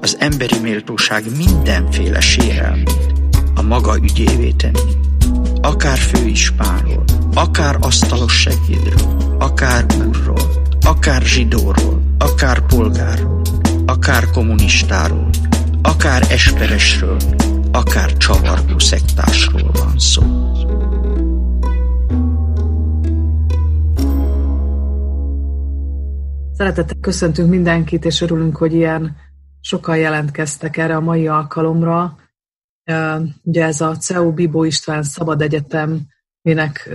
az emberi méltóság mindenféle sérelmét a maga ügyévé tenni. Akár főispánról, akár asztalos segédről, akár úrról, akár zsidóról, akár polgárról, akár kommunistáról, akár esperesről, akár csavargó szektásról van szó. Szeretettel köszöntünk mindenkit, és örülünk, hogy ilyen sokan jelentkeztek erre a mai alkalomra. Ugye ez a CEU Bibó István Szabad Egyetem, minek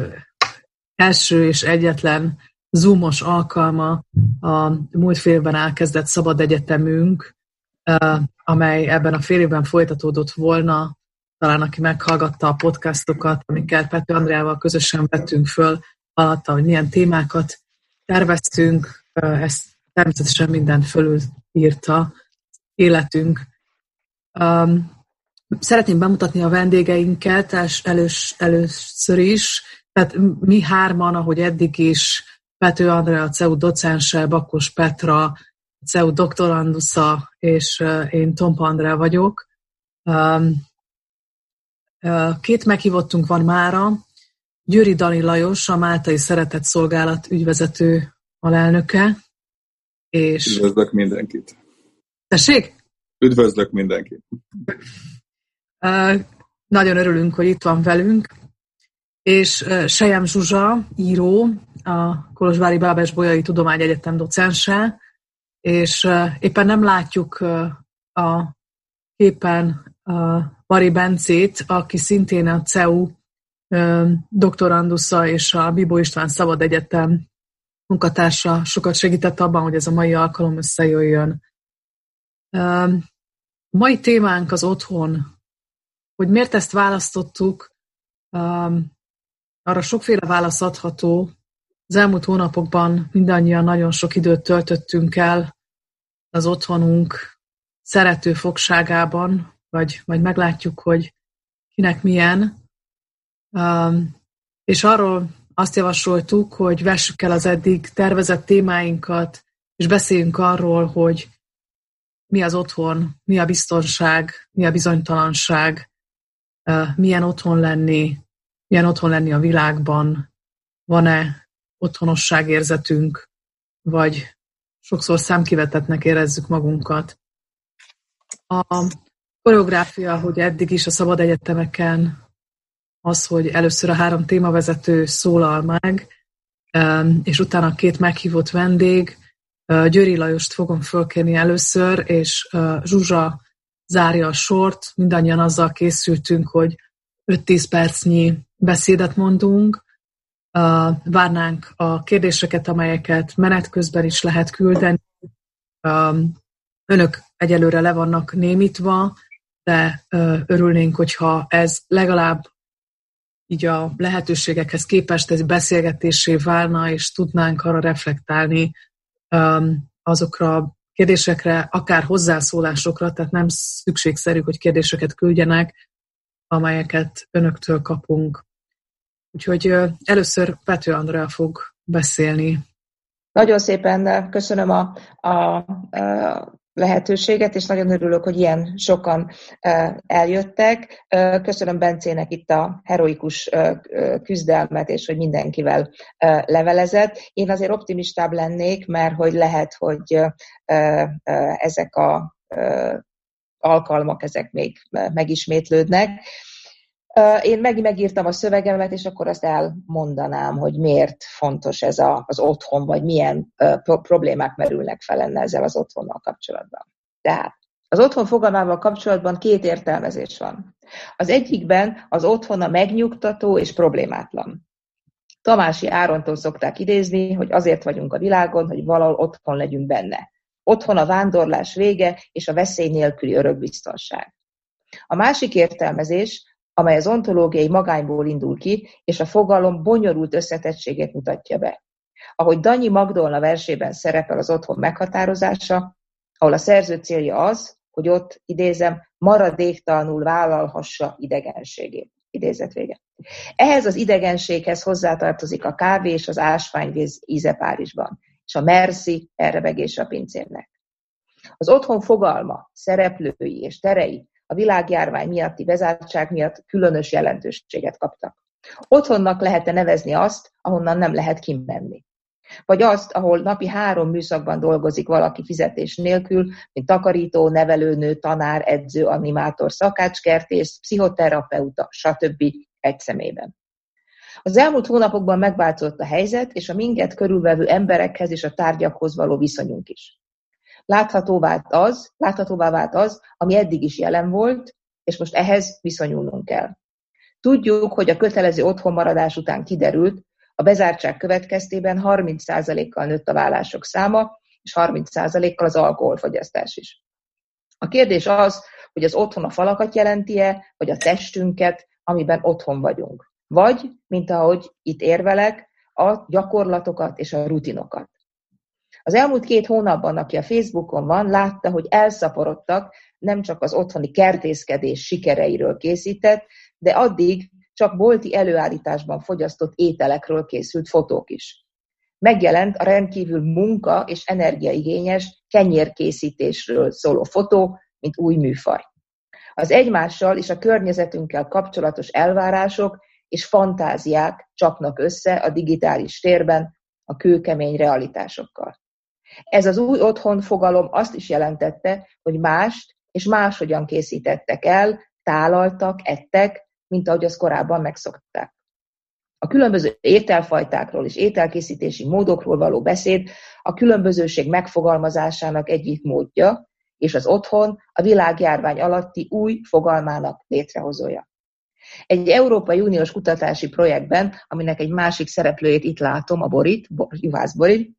első és egyetlen zoomos alkalma a múlt fél évben elkezdett Szabad Egyetemünk, amely ebben a fél évben folytatódott volna, talán aki meghallgatta a podcastokat, amiket Pető Andrával közösen vettünk föl, alatta, hogy milyen témákat terveztünk, ezt természetesen minden fölül írta életünk. Szeretném bemutatni a vendégeinket elős, először is. Tehát mi hárman, ahogy eddig is, Pető Andrea, a CEU docense, Bakos Petra, a CEU doktorandusza, és én Tompa Andrea vagyok. Két meghívottunk van mára. Győri Dani Lajos, a Máltai Szeretett Szolgálat ügyvezető alelnöke. És... Üdvözlök mindenkit! Tessék? Üdvözlök mindenkit! Nagyon örülünk, hogy itt van velünk. És Sejem Zsuzsa, író, a Kolozsvári Bábes Bolyai Tudományegyetem docense, és éppen nem látjuk a képen Bari Bencét, aki szintén a CEU doktorandusza és a Bibó István Szabad Egyetem munkatársa sokat segített abban, hogy ez a mai alkalom összejöjjön. A mai témánk az otthon. Hogy miért ezt választottuk, arra sokféle válasz adható. Az elmúlt hónapokban mindannyian nagyon sok időt töltöttünk el az otthonunk szerető fogságában, vagy majd meglátjuk, hogy kinek milyen. És arról azt javasoltuk, hogy vessük el az eddig tervezett témáinkat, és beszéljünk arról, hogy mi az otthon, mi a biztonság, mi a bizonytalanság, milyen otthon lenni, milyen otthon lenni a világban, van-e otthonosságérzetünk, vagy sokszor szemkivetetnek érezzük magunkat. A koreográfia, hogy eddig is a szabad egyetemeken az, hogy először a három témavezető szólal meg, és utána két meghívott vendég, Győri Lajost fogom fölkérni először, és Zsuzsa zárja a sort. Mindannyian azzal készültünk, hogy 5-10 percnyi beszédet mondunk. Várnánk a kérdéseket, amelyeket menet közben is lehet küldeni. Önök egyelőre le vannak némítva, de örülnénk, hogyha ez legalább így a lehetőségekhez képest egy beszélgetésé válna, és tudnánk arra reflektálni azokra a kérdésekre, akár hozzászólásokra, tehát nem szükségszerű, hogy kérdéseket küldjenek, amelyeket önöktől kapunk. Úgyhogy először Pető Andrea fog beszélni. Nagyon szépen köszönöm a, a, a lehetőséget, és nagyon örülök, hogy ilyen sokan eljöttek. Köszönöm Bencének itt a heroikus küzdelmet, és hogy mindenkivel levelezett. Én azért optimistább lennék, mert hogy lehet, hogy ezek a alkalmak, ezek még megismétlődnek. Én meg megírtam a szövegemet, és akkor azt elmondanám, hogy miért fontos ez a, az otthon, vagy milyen pro- problémák merülnek fel enne ezzel az otthonnal kapcsolatban. Tehát az otthon fogalmával kapcsolatban két értelmezés van. Az egyikben az otthon a megnyugtató és problémátlan. Tamási Árontól szokták idézni, hogy azért vagyunk a világon, hogy valahol otthon legyünk benne. Otthon a vándorlás vége és a veszély nélküli örökbiztonság. A másik értelmezés, amely az ontológiai magányból indul ki, és a fogalom bonyolult összetettségét mutatja be. Ahogy Danyi Magdolna versében szerepel az otthon meghatározása, ahol a szerző célja az, hogy ott, idézem, maradéktalanul vállalhassa idegenségét. Idézet vége. Ehhez az idegenséghez hozzátartozik a kávé és az ásványvíz íze Párizsban, és a merci elrebegése a pincérnek. Az otthon fogalma, szereplői és terei a világjárvány miatti bezártság miatt különös jelentőséget kaptak. Otthonnak lehet nevezni azt, ahonnan nem lehet kimenni. Vagy azt, ahol napi három műszakban dolgozik valaki fizetés nélkül, mint takarító, nevelőnő, tanár, edző, animátor, szakácskertész, pszichoterapeuta, stb. egy szemében. Az elmúlt hónapokban megváltozott a helyzet, és a minket körülvevő emberekhez és a tárgyakhoz való viszonyunk is. Látható vált az, láthatóvá vált az, ami eddig is jelen volt, és most ehhez viszonyulnunk kell. Tudjuk, hogy a kötelező otthonmaradás után kiderült, a bezártság következtében 30%-kal nőtt a vállások száma, és 30%-kal az alkoholfogyasztás is. A kérdés az, hogy az otthon a falakat jelenti-e, vagy a testünket, amiben otthon vagyunk. Vagy, mint ahogy itt érvelek, a gyakorlatokat és a rutinokat. Az elmúlt két hónapban, aki a Facebookon van, látta, hogy elszaporodtak nem csak az otthoni kertészkedés sikereiről készített, de addig csak bolti előállításban fogyasztott ételekről készült fotók is. Megjelent a rendkívül munka és energiaigényes kenyérkészítésről szóló fotó, mint új műfaj. Az egymással és a környezetünkkel kapcsolatos elvárások és fantáziák csapnak össze a digitális térben a kőkemény realitásokkal. Ez az új otthon fogalom azt is jelentette, hogy mást és máshogyan készítettek el, tálaltak, ettek, mint ahogy azt korábban megszokták. A különböző ételfajtákról és ételkészítési módokról való beszéd a különbözőség megfogalmazásának egyik módja, és az otthon a világjárvány alatti új fogalmának létrehozója. Egy Európai Uniós kutatási projektben, aminek egy másik szereplőjét itt látom, a Borit, Juhász Borit,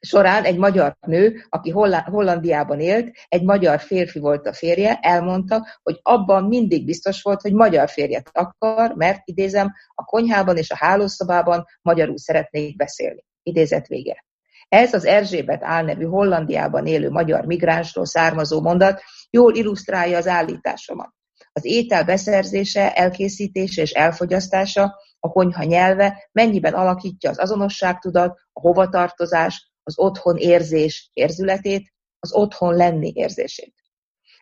során egy magyar nő, aki Hollandiában élt, egy magyar férfi volt a férje, elmondta, hogy abban mindig biztos volt, hogy magyar férjet akar, mert idézem, a konyhában és a hálószobában magyarul szeretnék beszélni. Idézet vége. Ez az Erzsébet álnevű Hollandiában élő magyar migránsról származó mondat jól illusztrálja az állításomat. Az étel beszerzése, elkészítése és elfogyasztása a konyha nyelve mennyiben alakítja az azonosságtudat, a hovatartozás, az otthon érzés érzületét, az otthon lenni érzését.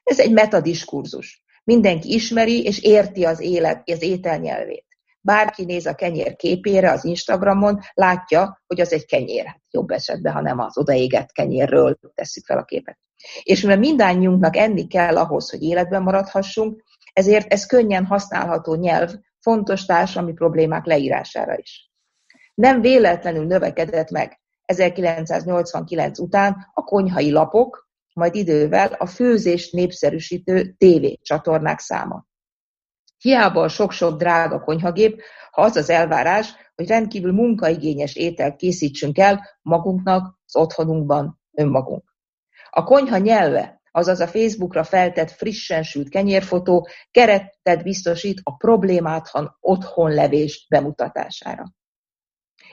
Ez egy metadiskurzus. Mindenki ismeri és érti az élet, az étel nyelvét. Bárki néz a kenyér képére az Instagramon, látja, hogy az egy kenyér. Hát jobb esetben, ha nem az odaégett kenyérről tesszük fel a képet. És mivel mindannyiunknak enni kell ahhoz, hogy életben maradhassunk, ezért ez könnyen használható nyelv fontos társadalmi problémák leírására is. Nem véletlenül növekedett meg 1989 után a konyhai lapok, majd idővel a főzést népszerűsítő csatornák száma. Hiába a sok-sok drága konyhagép, ha az az elvárás, hogy rendkívül munkaigényes ételt készítsünk el magunknak, az otthonunkban, önmagunk. A konyha nyelve azaz a Facebookra feltett frissen sült kenyérfotó keretet biztosít a problémátlan otthonlevés bemutatására.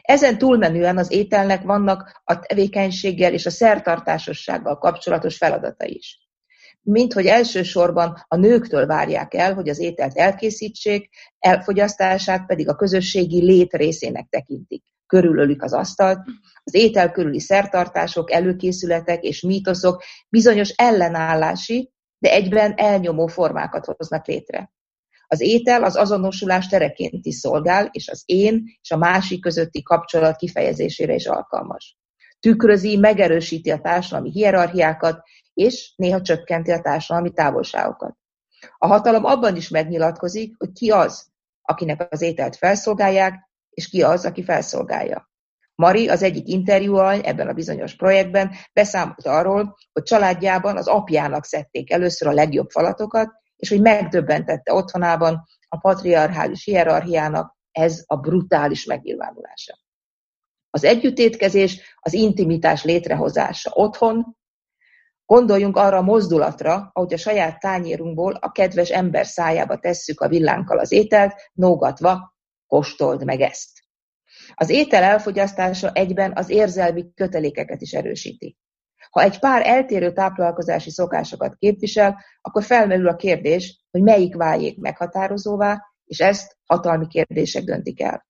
Ezen túlmenően az ételnek vannak a tevékenységgel és a szertartásossággal kapcsolatos feladatai is. Mint hogy elsősorban a nőktől várják el, hogy az ételt elkészítsék, elfogyasztását pedig a közösségi lét részének tekintik körülölik az asztalt, az étel körüli szertartások, előkészületek és mítoszok bizonyos ellenállási, de egyben elnyomó formákat hoznak létre. Az étel az azonosulás tereként is szolgál, és az én és a másik közötti kapcsolat kifejezésére is alkalmas. Tükrözi, megerősíti a társadalmi hierarchiákat, és néha csökkenti a társadalmi távolságokat. A hatalom abban is megnyilatkozik, hogy ki az, akinek az ételt felszolgálják, és ki az, aki felszolgálja. Mari az egyik interjúalany ebben a bizonyos projektben beszámolt arról, hogy családjában az apjának szedték először a legjobb falatokat, és hogy megdöbbentette otthonában a patriarchális hierarchiának ez a brutális megnyilvánulása. Az együttétkezés, az intimitás létrehozása otthon, Gondoljunk arra a mozdulatra, ahogy a saját tányérunkból a kedves ember szájába tesszük a villánkkal az ételt, nógatva, kóstold meg ezt. Az étel elfogyasztása egyben az érzelmi kötelékeket is erősíti. Ha egy pár eltérő táplálkozási szokásokat képvisel, akkor felmerül a kérdés, hogy melyik váljék meghatározóvá, és ezt hatalmi kérdések döntik el.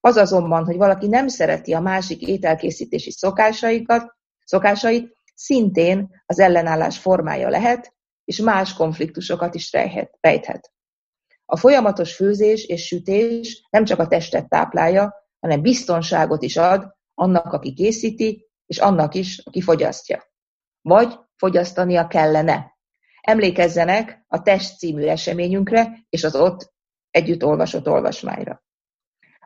Az azonban, hogy valaki nem szereti a másik ételkészítési szokásaikat, szokásait, szintén az ellenállás formája lehet, és más konfliktusokat is rejthet. A folyamatos főzés és sütés nem csak a testet táplálja, hanem biztonságot is ad annak, aki készíti, és annak is, aki fogyasztja. Vagy fogyasztania kellene. Emlékezzenek a Test című eseményünkre és az ott együtt olvasott olvasmányra.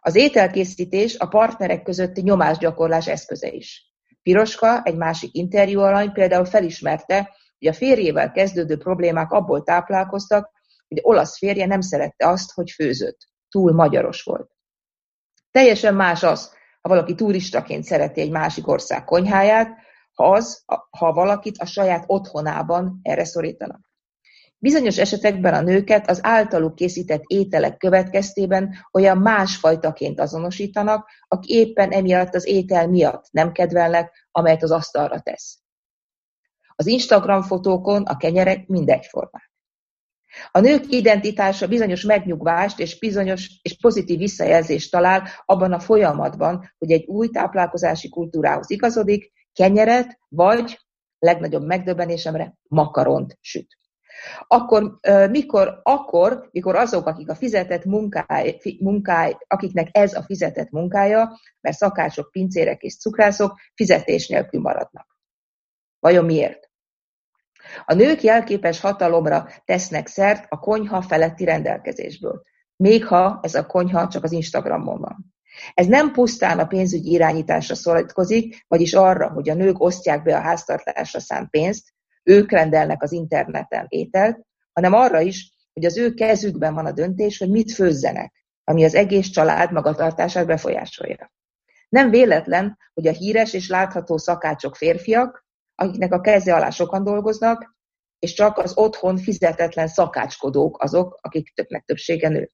Az ételkészítés a partnerek közötti nyomásgyakorlás eszköze is. Piroska egy másik interjú alany például felismerte, hogy a férjével kezdődő problémák abból táplálkoztak, hogy olasz férje nem szerette azt, hogy főzött. Túl magyaros volt. Teljesen más az, ha valaki turistaként szereti egy másik ország konyháját, ha, az, ha valakit a saját otthonában erre szorítanak. Bizonyos esetekben a nőket az általuk készített ételek következtében olyan másfajtaként azonosítanak, aki éppen emiatt az étel miatt nem kedvelnek, amelyet az asztalra tesz. Az Instagram fotókon a kenyerek mindegyformák. A nők identitása bizonyos megnyugvást és bizonyos és pozitív visszajelzést talál abban a folyamatban, hogy egy új táplálkozási kultúrához igazodik, kenyeret vagy, legnagyobb megdöbbenésemre, makaront süt. Akkor, mikor, akkor, mikor azok, akik a fizetett munkáj, munkáj, akiknek ez a fizetett munkája, mert szakácsok, pincérek és cukrászok fizetés nélkül maradnak. Vajon miért? A nők jelképes hatalomra tesznek szert a konyha feletti rendelkezésből, még ha ez a konyha csak az Instagramon van. Ez nem pusztán a pénzügyi irányításra szorítkozik, vagyis arra, hogy a nők osztják be a háztartásra szánt pénzt, ők rendelnek az interneten ételt, hanem arra is, hogy az ő kezükben van a döntés, hogy mit főzzenek, ami az egész család magatartását befolyásolja. Nem véletlen, hogy a híres és látható szakácsok férfiak, akiknek a keze alá sokan dolgoznak, és csak az otthon fizetetlen szakácskodók azok, akik többnek többsége nő.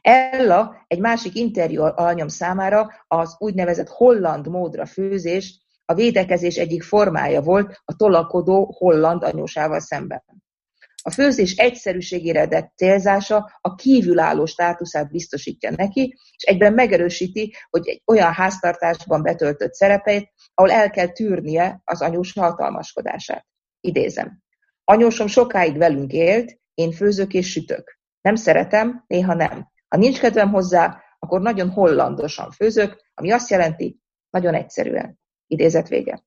Ella egy másik interjú alanyom számára az úgynevezett holland módra főzés a védekezés egyik formája volt a tolakodó holland anyósával szemben. A főzés egyszerűségére adett célzása a kívülálló státuszát biztosítja neki, és egyben megerősíti, hogy egy olyan háztartásban betöltött szerepeit, ahol el kell tűrnie az anyós hatalmaskodását. Idézem. Anyósom sokáig velünk élt, én főzök és sütök. Nem szeretem, néha nem. Ha nincs kedvem hozzá, akkor nagyon hollandosan főzök, ami azt jelenti, nagyon egyszerűen. Idézet vége.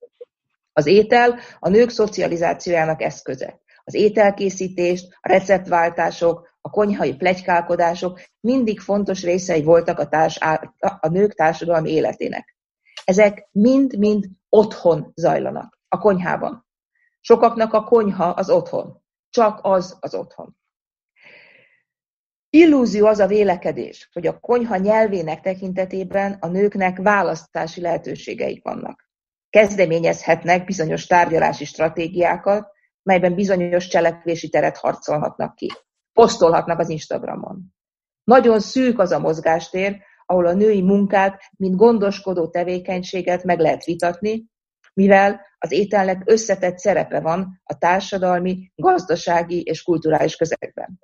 Az étel a nők szocializációjának eszköze. Az ételkészítést, a receptváltások, a konyhai plegykálkodások mindig fontos részei voltak a, társ, a nők társadalmi életének. Ezek mind-mind otthon zajlanak, a konyhában. Sokaknak a konyha az otthon. Csak az az otthon. Illúzió az a vélekedés, hogy a konyha nyelvének tekintetében a nőknek választási lehetőségeik vannak kezdeményezhetnek bizonyos tárgyalási stratégiákat, melyben bizonyos cselekvési teret harcolhatnak ki. Posztolhatnak az Instagramon. Nagyon szűk az a mozgástér, ahol a női munkát, mint gondoskodó tevékenységet meg lehet vitatni, mivel az ételnek összetett szerepe van a társadalmi, gazdasági és kulturális közegben.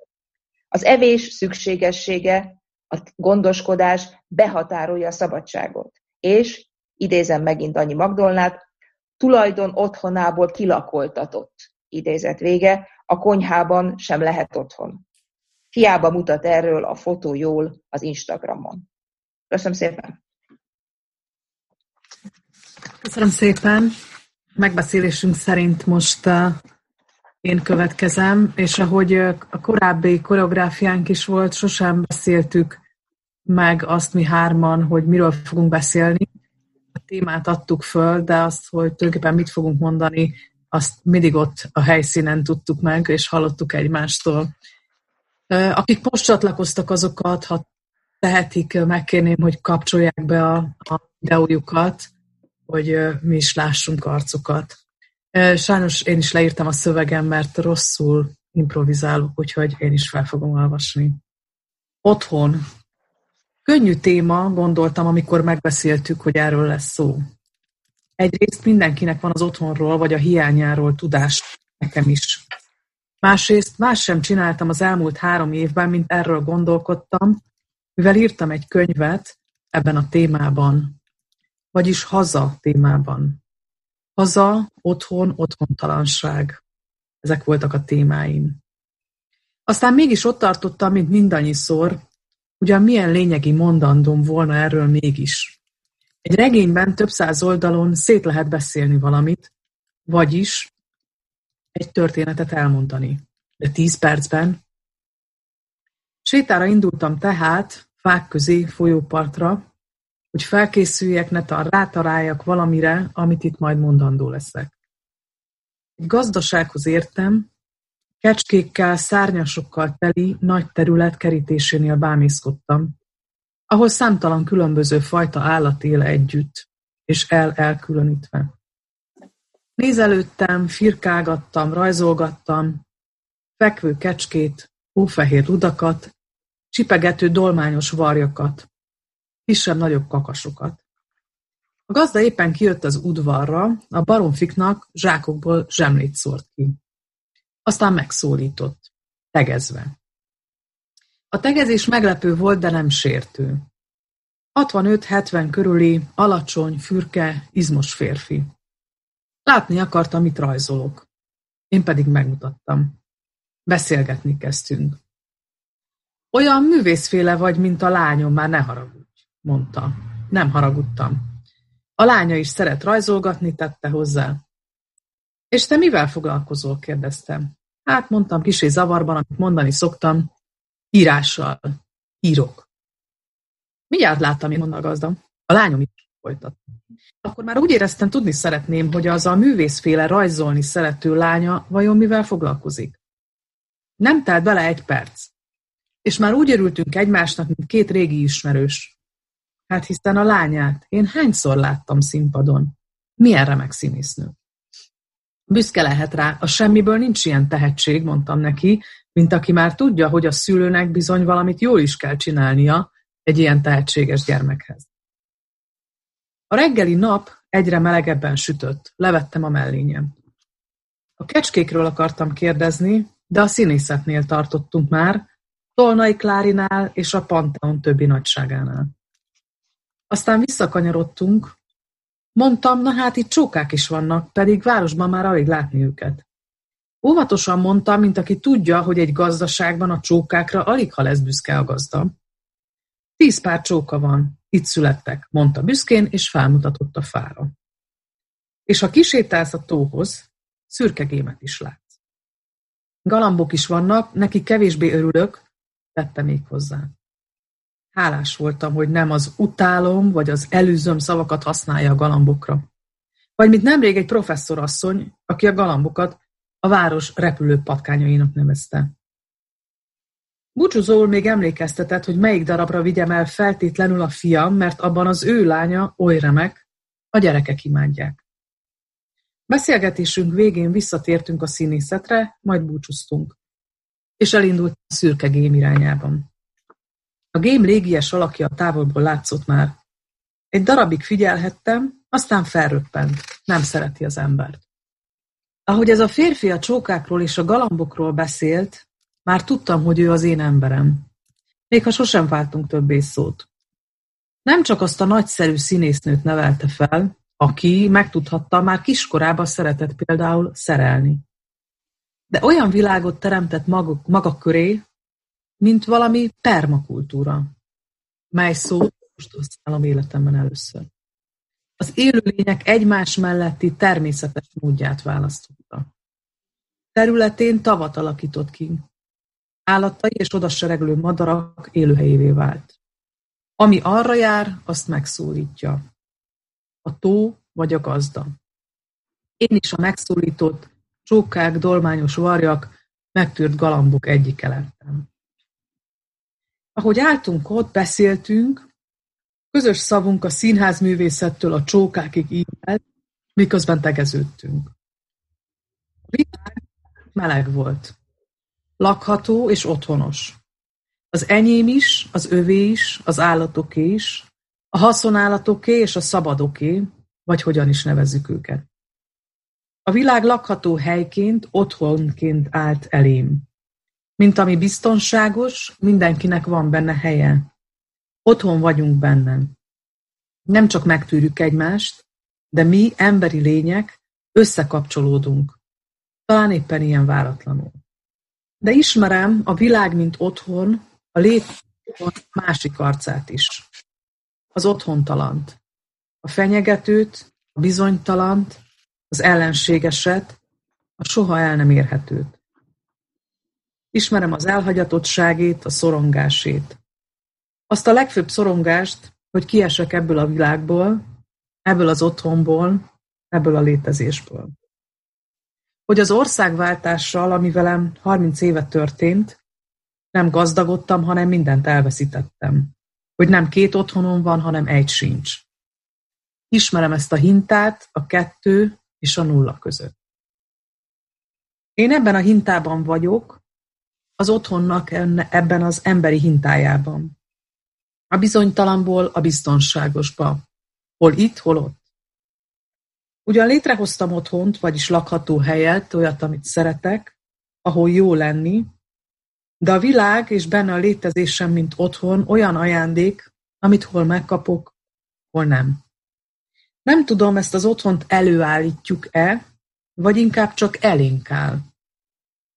Az evés szükségessége, a gondoskodás behatárolja a szabadságot, és idézem megint annyi Magdolnát, tulajdon otthonából kilakoltatott, idézet vége, a konyhában sem lehet otthon. Hiába mutat erről a fotó jól az Instagramon. Köszönöm szépen! Köszönöm szépen! Megbeszélésünk szerint most uh, én következem, és ahogy uh, a korábbi koreográfiánk is volt, sosem beszéltük meg azt mi hárman, hogy miről fogunk beszélni témát adtuk föl, de azt, hogy tulajdonképpen mit fogunk mondani, azt mindig ott a helyszínen tudtuk meg, és hallottuk egymástól. Akik most csatlakoztak azokat, ha tehetik, megkérném, hogy kapcsolják be a, a videójukat, hogy mi is lássunk arcokat. Sajnos én is leírtam a szövegem, mert rosszul improvizálok, úgyhogy én is fel fogom olvasni. Otthon. Könnyű téma, gondoltam, amikor megbeszéltük, hogy erről lesz szó. Egyrészt mindenkinek van az otthonról vagy a hiányáról tudás, nekem is. Másrészt más sem csináltam az elmúlt három évben, mint erről gondolkodtam, mivel írtam egy könyvet ebben a témában, vagyis haza témában. Haza, otthon, otthontalanság. Ezek voltak a témáim. Aztán mégis ott tartottam, mint mindannyiszor, ugyan milyen lényegi mondandom volna erről mégis. Egy regényben több száz oldalon szét lehet beszélni valamit, vagyis egy történetet elmondani. De tíz percben? Sétára indultam tehát, fák közé, folyópartra, hogy felkészüljek, netan rátaláljak valamire, amit itt majd mondandó leszek. Egy gazdasághoz értem, kecskékkel, szárnyasokkal teli nagy terület kerítésénél bámészkodtam, ahol számtalan különböző fajta állat él együtt, és el-elkülönítve. Nézelődtem, firkálgattam, rajzolgattam, fekvő kecskét, hófehér rudakat, csipegető dolmányos varjakat, kisebb-nagyobb kakasokat. A gazda éppen kijött az udvarra, a baromfiknak zsákokból zsemlét szórt ki. Aztán megszólított, tegezve. A tegezés meglepő volt, de nem sértő. 65-70 körüli, alacsony, fürke, izmos férfi. Látni akarta, mit rajzolok. Én pedig megmutattam. Beszélgetni kezdtünk. Olyan művészféle vagy, mint a lányom, már ne haragudj, mondta. Nem haragudtam. A lánya is szeret rajzolgatni, tette hozzá. És te mivel foglalkozol? kérdeztem. Hát mondtam kisé zavarban, amit mondani szoktam, írással. Írok. Mindjárt láttam, mondta a gazda. A lányom is folytat. Akkor már úgy éreztem, tudni szeretném, hogy az a művészféle rajzolni szerető lánya vajon mivel foglalkozik. Nem telt bele egy perc. És már úgy örültünk egymásnak, mint két régi ismerős. Hát hiszen a lányát én hányszor láttam színpadon. Milyen remek színésznő. Büszke lehet rá, a semmiből nincs ilyen tehetség, mondtam neki, mint aki már tudja, hogy a szülőnek bizony valamit jól is kell csinálnia egy ilyen tehetséges gyermekhez. A reggeli nap egyre melegebben sütött, levettem a mellényem. A kecskékről akartam kérdezni, de a színészetnél tartottunk már, Tolnai Klárinál és a Pantheon többi nagyságánál. Aztán visszakanyarodtunk, mondtam, na hát itt csókák is vannak, pedig városban már alig látni őket. Óvatosan mondtam, mint aki tudja, hogy egy gazdaságban a csókákra alig ha lesz büszke a gazda. Tíz pár csóka van, itt születtek, mondta büszkén, és felmutatott a fára. És ha kisétálsz a tóhoz, szürke gémet is látsz. Galambok is vannak, neki kevésbé örülök, tette még hozzá. Hálás voltam, hogy nem az utálom vagy az előzöm szavakat használja a galambokra. Vagy mint nemrég egy professzorasszony, aki a galambokat a város repülő patkányainak nevezte. Búcsúzóul még emlékeztetett, hogy melyik darabra vigyem el feltétlenül a fiam, mert abban az ő lánya oly remek, a gyerekek imádják. Beszélgetésünk végén visszatértünk a színészetre, majd búcsúztunk és elindult a szürke gém irányában. A gém légies alakja a távolból látszott már. Egy darabig figyelhettem, aztán felröppent. Nem szereti az embert. Ahogy ez a férfi a csókákról és a galambokról beszélt, már tudtam, hogy ő az én emberem. Még ha sosem váltunk többé szót. Nem csak azt a nagyszerű színésznőt nevelte fel, aki, megtudhatta, már kiskorában szeretett például szerelni de olyan világot teremtett maga, maga köré, mint valami permakultúra, mely szót most használom életemben először. Az élőlények egymás melletti természetes módját választotta. Területén tavat alakított ki. Állatai és odasereglő madarak élőhelyévé vált. Ami arra jár, azt megszólítja. A tó vagy a gazda. Én is a megszólított Csókák, dolmányos varjak, megtűrt galambok egyike lettem. Ahogy álltunk ott, beszéltünk, közös szavunk a színházművészettől a csókákig ímelt, miközben tegeződtünk. világ meleg volt. Lakható és otthonos. Az enyém is, az övé is, az állatoké is, a haszonállatoké és a szabadoké, vagy hogyan is nevezzük őket. A világ lakható helyként, otthonként állt elém. Mint ami biztonságos, mindenkinek van benne helye. Otthon vagyunk benne. Nem csak megtűrjük egymást, de mi, emberi lények, összekapcsolódunk. Talán éppen ilyen váratlanul. De ismerem a világ, mint otthon, a lét másik arcát is. Az otthontalant. A fenyegetőt, a bizonytalant, az ellenségeset, a soha el nem érhetőt. Ismerem az elhagyatottságét, a szorongásét. Azt a legfőbb szorongást, hogy kiesek ebből a világból, ebből az otthonból, ebből a létezésből. Hogy az országváltással, ami velem 30 éve történt, nem gazdagodtam, hanem mindent elveszítettem. Hogy nem két otthonom van, hanem egy sincs. Ismerem ezt a hintát a kettő és a nulla között. Én ebben a hintában vagyok, az otthonnak ebben az emberi hintájában. A bizonytalanból a biztonságosba. Hol itt, hol ott. Ugyan létrehoztam otthont, vagyis lakható helyet, olyat, amit szeretek, ahol jó lenni, de a világ és benne a létezésem, mint otthon, olyan ajándék, amit hol megkapok, hol nem. Nem tudom, ezt az otthont előállítjuk-e, vagy inkább csak elénk áll.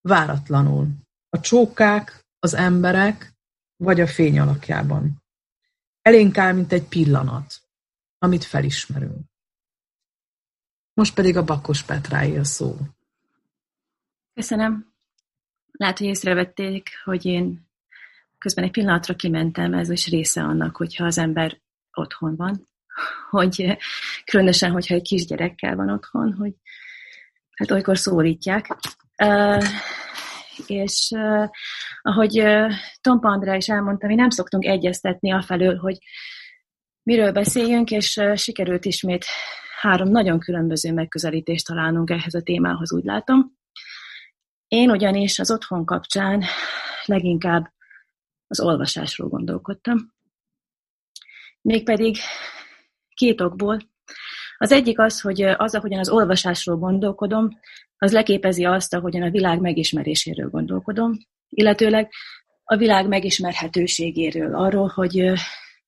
Váratlanul. A csókák, az emberek, vagy a fény alakjában. Elénk áll, mint egy pillanat, amit felismerünk. Most pedig a Bakkos Petráé a szó. Köszönöm. Lehet, hogy észrevették, hogy én közben egy pillanatra kimentem, ez is része annak, hogyha az ember otthon van, hogy különösen, hogyha egy kisgyerekkel van otthon, hogy hát olykor szórítják. Uh, és uh, ahogy uh, Tompa Andrá is elmondta, mi nem szoktunk egyeztetni afelől, hogy miről beszéljünk, és uh, sikerült ismét három nagyon különböző megközelítést találnunk ehhez a témához, úgy látom. Én ugyanis az otthon kapcsán leginkább az olvasásról gondolkodtam. Mégpedig két okból. Az egyik az, hogy az, ahogyan az olvasásról gondolkodom, az leképezi azt, ahogyan a világ megismeréséről gondolkodom, illetőleg a világ megismerhetőségéről, arról, hogy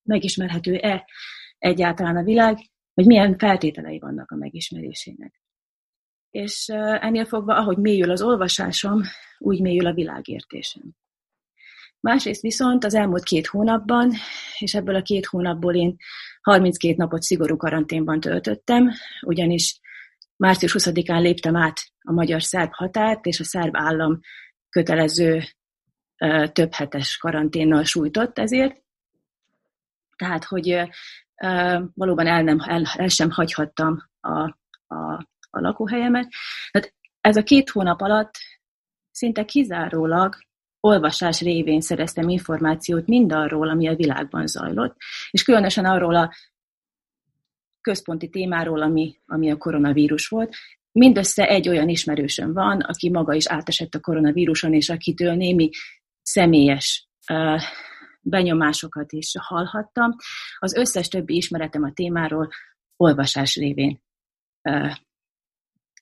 megismerhető-e egyáltalán a világ, hogy milyen feltételei vannak a megismerésének. És ennél fogva, ahogy mélyül az olvasásom, úgy mélyül a világértésem. Másrészt viszont az elmúlt két hónapban, és ebből a két hónapból én 32 napot szigorú karanténban töltöttem, ugyanis március 20-án léptem át a magyar-szerb határt, és a szerb állam kötelező több hetes karanténnal sújtott ezért. Tehát, hogy valóban el, nem, el, el sem hagyhattam a, a, a lakóhelyemet. Tehát ez a két hónap alatt szinte kizárólag olvasás révén szereztem információt mindarról, ami a világban zajlott, és különösen arról a központi témáról, ami, ami a koronavírus volt. Mindössze egy olyan ismerősöm van, aki maga is átesett a koronavíruson, és akitől némi személyes uh, benyomásokat is hallhattam. Az összes többi ismeretem a témáról olvasás révén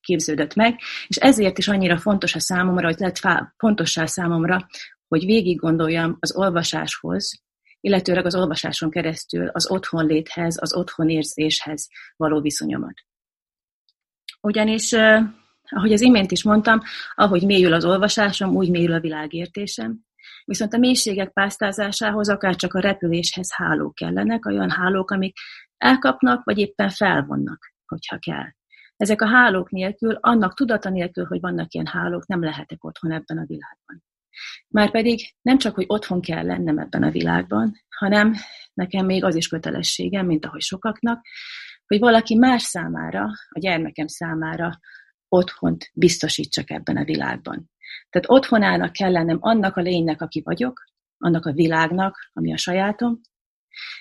képződött meg, és ezért is annyira fontos a számomra, hogy lett fontossá számomra, hogy végig gondoljam az olvasáshoz, illetőleg az olvasáson keresztül az otthonléthez, az otthonérzéshez való viszonyomat. Ugyanis, ahogy az imént is mondtam, ahogy mélyül az olvasásom, úgy mélyül a világértésem, Viszont a mélységek pásztázásához akár csak a repüléshez hálók kellenek, olyan hálók, amik elkapnak, vagy éppen felvonnak, hogyha kell. Ezek a hálók nélkül, annak tudata nélkül, hogy vannak ilyen hálók, nem lehetek otthon ebben a világban. Márpedig nem csak, hogy otthon kell lennem ebben a világban, hanem nekem még az is kötelességem, mint ahogy sokaknak, hogy valaki más számára, a gyermekem számára otthont biztosítsak ebben a világban. Tehát otthonának kell lennem annak a lénynek, aki vagyok, annak a világnak, ami a sajátom,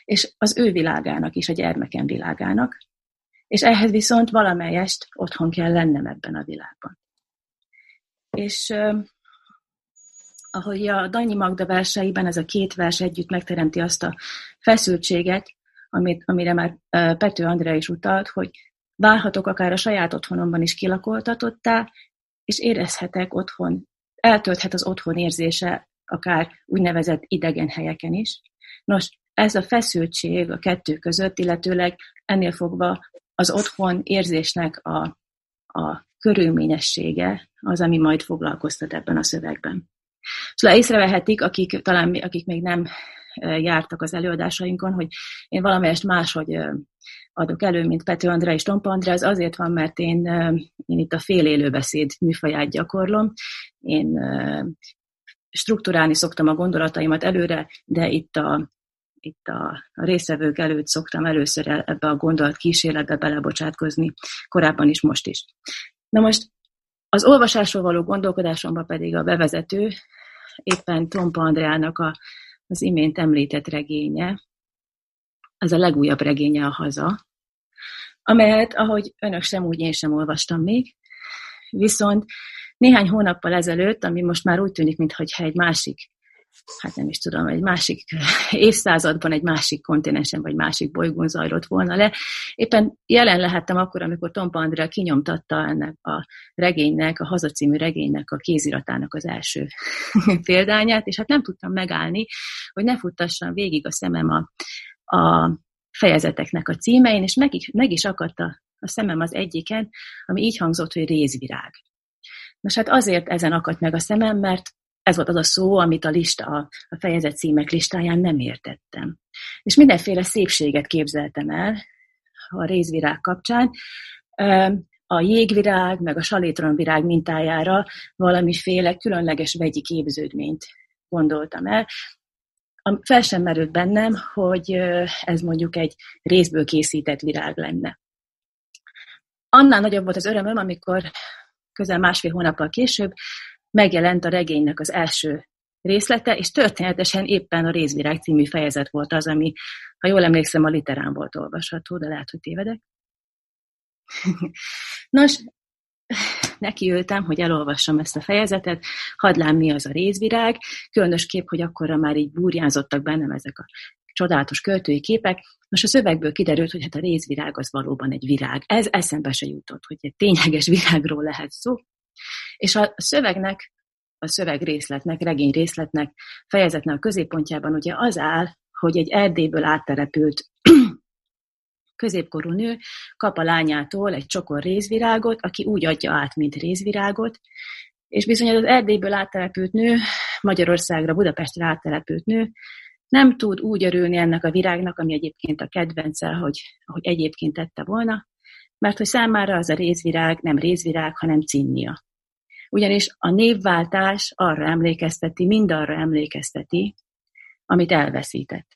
és az ő világának is, a gyermekem világának, és ehhez viszont valamelyest otthon kell lennem ebben a világban. És ahogy a Danyi Magda verseiben ez a két vers együtt megteremti azt a feszültséget, amit, amire már Pető Andrea is utalt, hogy válhatok akár a saját otthonomban is kilakoltatottá, és érezhetek otthon, eltölthet az otthon érzése akár úgynevezett idegen helyeken is. Nos, ez a feszültség a kettő között, illetőleg ennél fogva az otthon érzésnek a, a körülményessége az, ami majd foglalkoztat ebben a szövegben. Szóval észrevehetik, akik talán akik még nem jártak az előadásainkon, hogy én valamelyest máshogy adok elő, mint Pető Andrá és Tompa Andrá, ez azért van, mert én, én itt a félélőbeszéd műfaját gyakorlom. Én strukturálni szoktam a gondolataimat előre, de itt a, itt a, részevők előtt szoktam először ebbe a gondolat kísérletbe belebocsátkozni, korábban is, most is. Na most az olvasásról való gondolkodásomban pedig a bevezető éppen Trompa Andreának a, az imént említett regénye, ez a legújabb regénye a Haza, amelyet, ahogy önök sem úgy, én sem olvastam még, viszont néhány hónappal ezelőtt, ami most már úgy tűnik, mintha egy másik hát nem is tudom, egy másik évszázadban, egy másik kontinensen, vagy másik bolygón zajlott volna le. Éppen jelen lehettem akkor, amikor Tompa Andrea kinyomtatta ennek a regénynek, a hazacímű regénynek a kéziratának az első példányát, és hát nem tudtam megállni, hogy ne futtassam végig a szemem a, a fejezeteknek a címein, és meg, meg is akadt a, a szemem az egyiken, ami így hangzott, hogy rézvirág. Nos hát azért ezen akadt meg a szemem, mert ez volt az a szó, amit a lista, a fejezet címek listáján nem értettem. És mindenféle szépséget képzeltem el a rézvirág kapcsán. A jégvirág, meg a salétronvirág mintájára valamiféle különleges vegyi képződményt gondoltam el. Fel sem merült bennem, hogy ez mondjuk egy részből készített virág lenne. Annál nagyobb volt az örömöm, amikor közel másfél hónappal később megjelent a regénynek az első részlete, és történetesen éppen a Részvirág című fejezet volt az, ami, ha jól emlékszem, a literán volt olvasható, de lehet, hogy tévedek. Nos, nekiültem, hogy elolvassam ezt a fejezetet, hadd lám mi az a rézvirág, különösképp, hogy akkorra már így burjánzottak bennem ezek a csodálatos költői képek. Most a szövegből kiderült, hogy hát a rézvirág az valóban egy virág. Ez eszembe se jutott, hogy egy tényleges virágról lehet szó. És a szövegnek, a szöveg részletnek, regény részletnek, fejezetnek a középpontjában ugye az áll, hogy egy Erdélyből átterepült középkorú nő kap a lányától egy csokor rézvirágot, aki úgy adja át, mint rézvirágot, és bizony az Erdélyből áttelepült nő, Magyarországra, Budapestre áttelepült nő, nem tud úgy örülni ennek a virágnak, ami egyébként a kedvence, hogy, ahogy egyébként tette volna, mert hogy számára az a rézvirág nem rézvirág, hanem cinnia. Ugyanis a névváltás arra emlékezteti, mindarra emlékezteti, amit elveszített.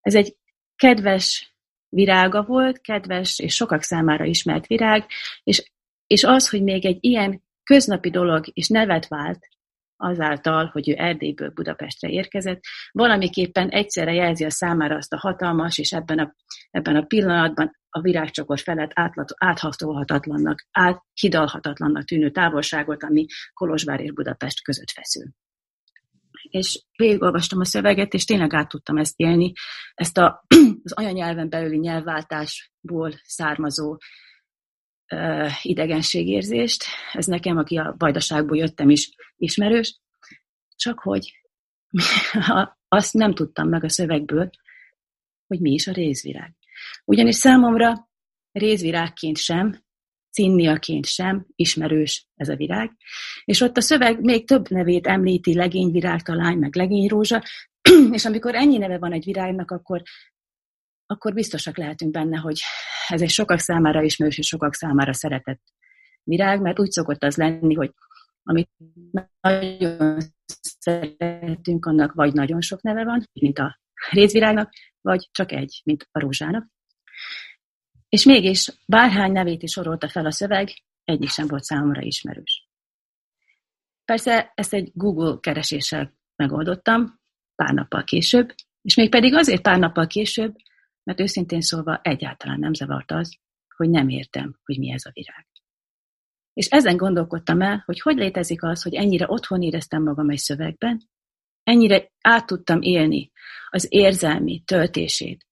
Ez egy kedves virága volt, kedves és sokak számára ismert virág, és, és az, hogy még egy ilyen köznapi dolog is nevet vált, azáltal, hogy ő Erdélyből Budapestre érkezett, valamiképpen egyszerre jelzi a számára azt a hatalmas, és ebben a, ebben a pillanatban a virágcsokor felett áthatolhatatlannak, áthidalhatatlannak tűnő távolságot, ami Kolozsvár és Budapest között feszül. És végigolvastam a szöveget, és tényleg át tudtam ezt élni, ezt a, az anyanyelven belüli nyelvváltásból származó uh, idegenségérzést. Ez nekem, aki a vajdaságból jöttem is ismerős, csak hogy azt nem tudtam meg a szövegből, hogy mi is a részvirág. Ugyanis számomra rézvirágként sem, cinniaként sem ismerős ez a virág, és ott a szöveg még több nevét említi, legényvirág, talány, meg legényrózsa, és amikor ennyi neve van egy virágnak, akkor, akkor biztosak lehetünk benne, hogy ez egy sokak számára ismerős és sokak számára szeretett virág, mert úgy szokott az lenni, hogy amit nagyon szeretünk, annak vagy nagyon sok neve van, mint a rézvirágnak, vagy csak egy, mint a rózsának. És mégis bárhány nevét is sorolta fel a szöveg, egyik sem volt számomra ismerős. Persze ezt egy Google kereséssel megoldottam pár nappal később, és még pedig azért pár nappal később, mert őszintén szólva egyáltalán nem zavart az, hogy nem értem, hogy mi ez a virág. És ezen gondolkodtam el, hogy hogy létezik az, hogy ennyire otthon éreztem magam egy szövegben, ennyire át tudtam élni az érzelmi töltését,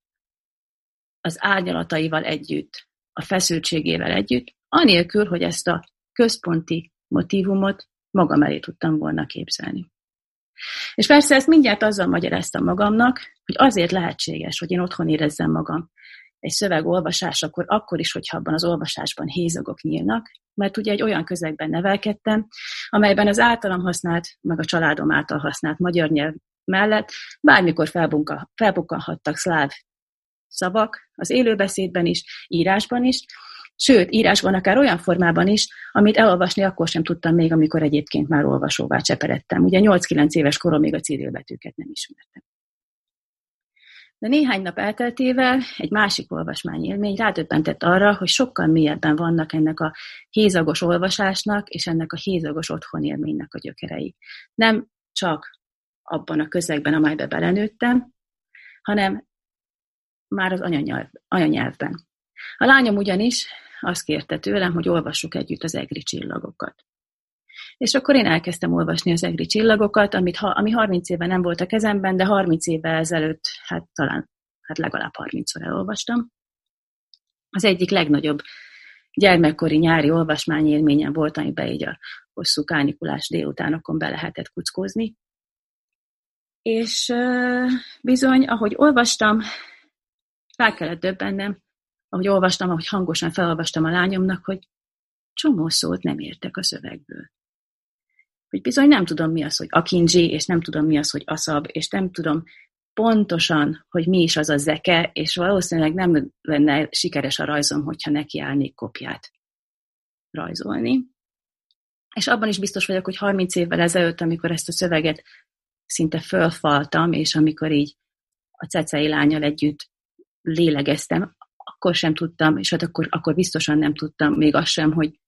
az árnyalataival együtt, a feszültségével együtt, anélkül, hogy ezt a központi motivumot magam elé tudtam volna képzelni. És persze ezt mindjárt azzal magyaráztam magamnak, hogy azért lehetséges, hogy én otthon érezzem magam egy szöveg olvasásakor, akkor is, hogyha abban az olvasásban hézagok nyílnak, mert ugye egy olyan közegben nevelkedtem, amelyben az általam használt, meg a családom által használt magyar nyelv mellett bármikor felbukkanhattak szláv szavak, az élőbeszédben is, írásban is, sőt, írásban akár olyan formában is, amit elolvasni akkor sem tudtam még, amikor egyébként már olvasóvá cseperedtem. Ugye 8-9 éves korom még a cirilbetűket nem ismertem. De néhány nap elteltével egy másik olvasmányélmény rádöbbentett arra, hogy sokkal mélyebben vannak ennek a hézagos olvasásnak és ennek a hézagos otthonélménynek a gyökerei. Nem csak abban a közegben, amelybe belenőttem, hanem már az anyanyelv, anyanyelvben. A lányom ugyanis azt kérte tőlem, hogy olvassuk együtt az egri csillagokat. És akkor én elkezdtem olvasni az egri csillagokat, amit, ami 30 éve nem volt a kezemben, de 30 évvel ezelőtt, hát talán hát legalább 30-szor elolvastam. Az egyik legnagyobb gyermekkori nyári olvasmányélményem volt, amiben így a hosszú kánikulás délutánokon be lehetett kuckózni. És bizony, ahogy olvastam, rá kellett döbbennem, ahogy olvastam, ahogy hangosan felolvastam a lányomnak, hogy csomó szót nem értek a szövegből. Hogy bizony nem tudom mi az, hogy akinji, és nem tudom mi az, hogy aszab, és nem tudom pontosan, hogy mi is az a zeke, és valószínűleg nem lenne sikeres a rajzom, hogyha nekiállnék kopját rajzolni. És abban is biztos vagyok, hogy 30 évvel ezelőtt, amikor ezt a szöveget szinte fölfaltam, és amikor így a cecei lányal együtt lélegeztem, akkor sem tudtam, és hát akkor, akkor biztosan nem tudtam még azt sem, hogy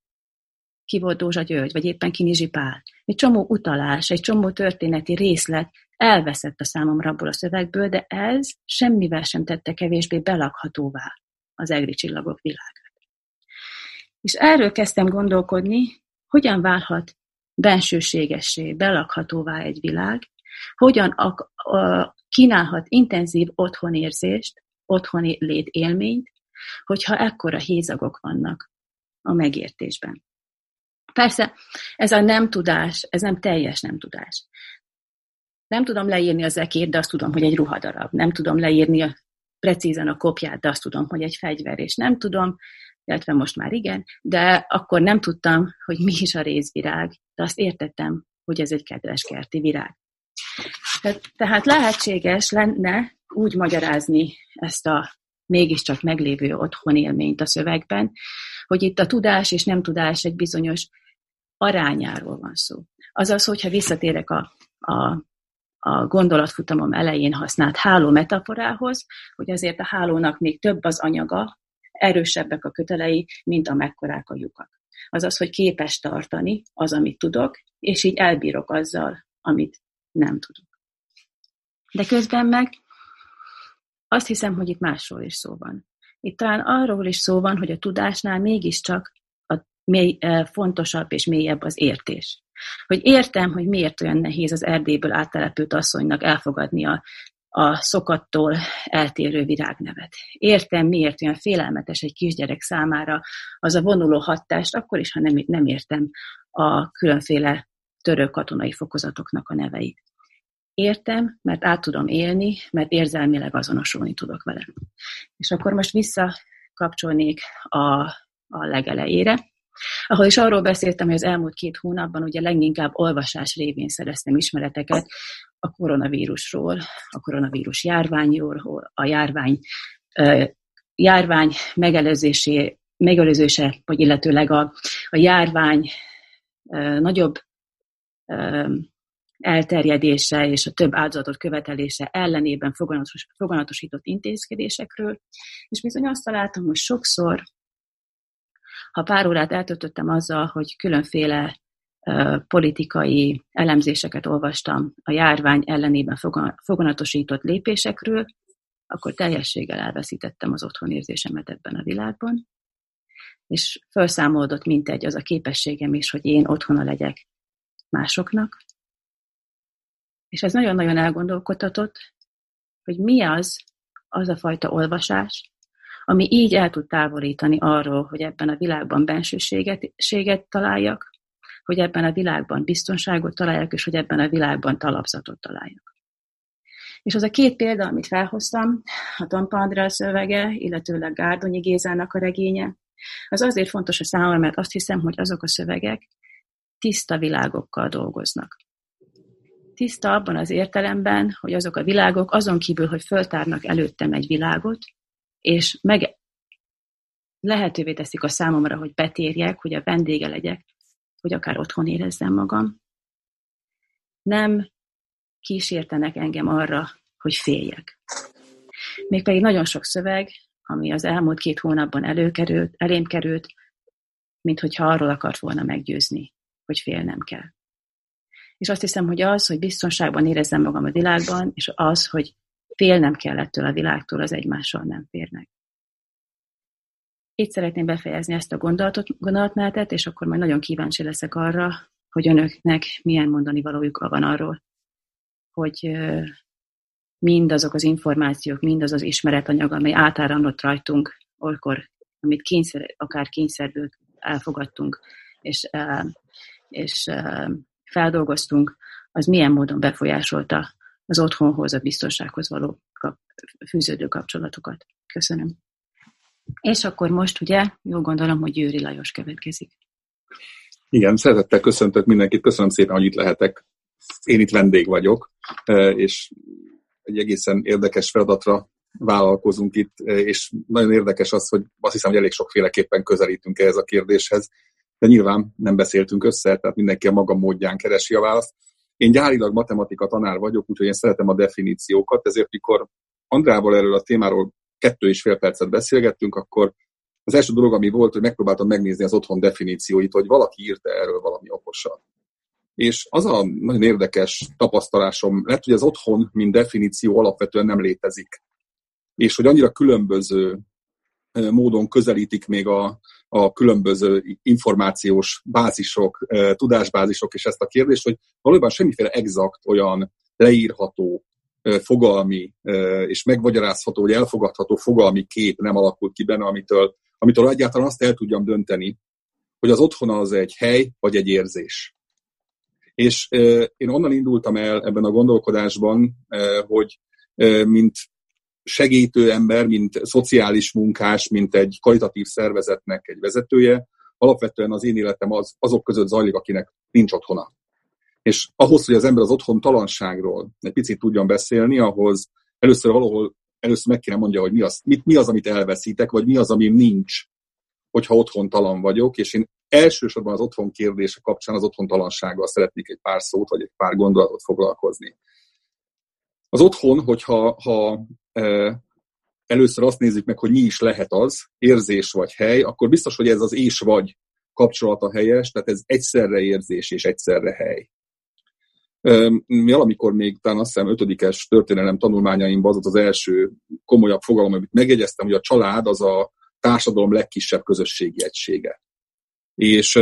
ki volt Dózsa György, vagy éppen Kinizsi Pál. Egy csomó utalás, egy csomó történeti részlet elveszett a számomra abból a szövegből, de ez semmivel sem tette kevésbé belakhatóvá az egri csillagok világát. És erről kezdtem gondolkodni, hogyan válhat bensőségessé, belakhatóvá egy világ, hogyan a, a, kínálhat intenzív otthonérzést, otthoni élményt, hogyha ekkora hézagok vannak a megértésben. Persze, ez a nem tudás, ez nem teljes nem tudás. Nem tudom leírni az ekét, de azt tudom, hogy egy ruhadarab. Nem tudom leírni a, precízen a kopját, de azt tudom, hogy egy fegyver, és nem tudom, illetve most már igen, de akkor nem tudtam, hogy mi is a részvirág, de azt értettem, hogy ez egy kedves kerti virág. Tehát lehetséges lenne úgy magyarázni ezt a mégiscsak meglévő otthonélményt a szövegben, hogy itt a tudás és nem tudás egy bizonyos arányáról van szó. Azaz, hogyha visszatérek a, a, a gondolatfutamom elején használt háló metaforához, hogy azért a hálónak még több az anyaga, erősebbek a kötelei, mint amekkorák a lyukak. Azaz, hogy képes tartani az, amit tudok, és így elbírok azzal, amit nem tudok. De közben meg azt hiszem, hogy itt másról is szó van. Itt talán arról is szó van, hogy a tudásnál mégiscsak a mély, eh, fontosabb és mélyebb az értés. Hogy értem, hogy miért olyan nehéz az Erdélyből áttelepült asszonynak elfogadni a, a szokattól eltérő virágnevet. Értem, miért olyan félelmetes egy kisgyerek számára az a vonuló hatást, akkor is, ha nem, nem értem a különféle törő katonai fokozatoknak a neveit. Értem, mert át tudom élni, mert érzelmileg azonosulni tudok vele. És akkor most visszakapcsolnék a, a legelejére, ahol is arról beszéltem, hogy az elmúlt két hónapban ugye leginkább olvasás révén szereztem ismereteket a koronavírusról, a koronavírus járványról, a járvány, járvány megelőzésé, megelőzése, vagy illetőleg a, a járvány nagyobb elterjedése és a több áldozatot követelése ellenében foganatos, foganatosított intézkedésekről, és bizony azt találtam, hogy sokszor, ha pár órát eltöltöttem azzal, hogy különféle politikai elemzéseket olvastam a járvány ellenében foganatosított lépésekről, akkor teljességgel elveszítettem az otthonérzésemet ebben a világban. és felszámolódott mintegy az a képességem is, hogy én otthona legyek másoknak. És ez nagyon-nagyon elgondolkodtatott, hogy mi az, az a fajta olvasás, ami így el tud távolítani arról, hogy ebben a világban bensőséget találjak, hogy ebben a világban biztonságot találjak, és hogy ebben a világban talapzatot találjak. És az a két példa, amit felhoztam, a Tompa Andrea szövege, illetőleg Gárdonyi Gézának a regénye, az azért fontos a számomra, mert azt hiszem, hogy azok a szövegek tiszta világokkal dolgoznak. Tiszta abban az értelemben, hogy azok a világok azon kívül, hogy föltárnak előttem egy világot, és meg lehetővé teszik a számomra, hogy betérjek, hogy a vendége legyek, hogy akár otthon érezzem magam. Nem kísértenek engem arra, hogy féljek. Mégpedig nagyon sok szöveg, ami az elmúlt két hónapban előkerült, elém került, mint hogyha arról akart volna meggyőzni, hogy félnem kell. És azt hiszem, hogy az, hogy biztonságban érezzem magam a világban, és az, hogy félnem kell ettől a világtól, az egymással nem férnek. Itt szeretném befejezni ezt a gondolatot, gondolatmenetet, és akkor majd nagyon kíváncsi leszek arra, hogy önöknek milyen mondani valójuk van arról, hogy mindazok az információk, mindaz az ismeretanyag, amely átáramlott rajtunk, olykor, amit kényszer, akár kényszerből elfogadtunk, és, és feldolgoztunk, az milyen módon befolyásolta az otthonhoz, a biztonsághoz való kap, fűződő kapcsolatokat. Köszönöm. És akkor most ugye, jó gondolom, hogy Győri Lajos következik. Igen, szeretettel köszöntök mindenkit, köszönöm szépen, hogy itt lehetek. Én itt vendég vagyok, és egy egészen érdekes feladatra vállalkozunk itt, és nagyon érdekes az, hogy azt hiszem, hogy elég sokféleképpen közelítünk ehhez a kérdéshez, de nyilván nem beszéltünk össze, tehát mindenki a maga módján keresi a választ. Én gyárilag matematika tanár vagyok, úgyhogy én szeretem a definíciókat, ezért mikor Andrával erről a témáról kettő és fél percet beszélgettünk, akkor az első dolog, ami volt, hogy megpróbáltam megnézni az otthon definícióit, hogy valaki írta erről valami okosat. És az a nagyon érdekes tapasztalásom lett, hogy az otthon, mint definíció alapvetően nem létezik. És hogy annyira különböző módon közelítik még a, a különböző információs bázisok, tudásbázisok és ezt a kérdést, hogy valójában semmiféle exakt olyan leírható, fogalmi és megmagyarázható, vagy elfogadható fogalmi kép nem alakult ki benne, amitől, amitől egyáltalán azt el tudjam dönteni, hogy az otthon az egy hely, vagy egy érzés. És én onnan indultam el ebben a gondolkodásban, hogy mint segítő ember, mint szociális munkás, mint egy kvalitatív szervezetnek egy vezetője, alapvetően az én életem az, azok között zajlik, akinek nincs otthona. És ahhoz, hogy az ember az otthon talanságról egy picit tudjon beszélni, ahhoz először valahol először meg kéne mondja, hogy mi az, mit, mi az, amit elveszítek, vagy mi az, ami nincs, hogyha otthon talan vagyok, és én elsősorban az otthon kérdése kapcsán az otthontalansággal szeretnék egy pár szót, vagy egy pár gondolatot foglalkozni. Az otthon, hogyha ha, először azt nézzük meg, hogy mi is lehet az, érzés vagy hely, akkor biztos, hogy ez az és vagy kapcsolata helyes, tehát ez egyszerre érzés és egyszerre hely. Mi valamikor még talán azt hiszem ötödikes történelem tanulmányaimban az az első komolyabb fogalom, amit megjegyeztem, hogy a család az a társadalom legkisebb közösségi egysége. És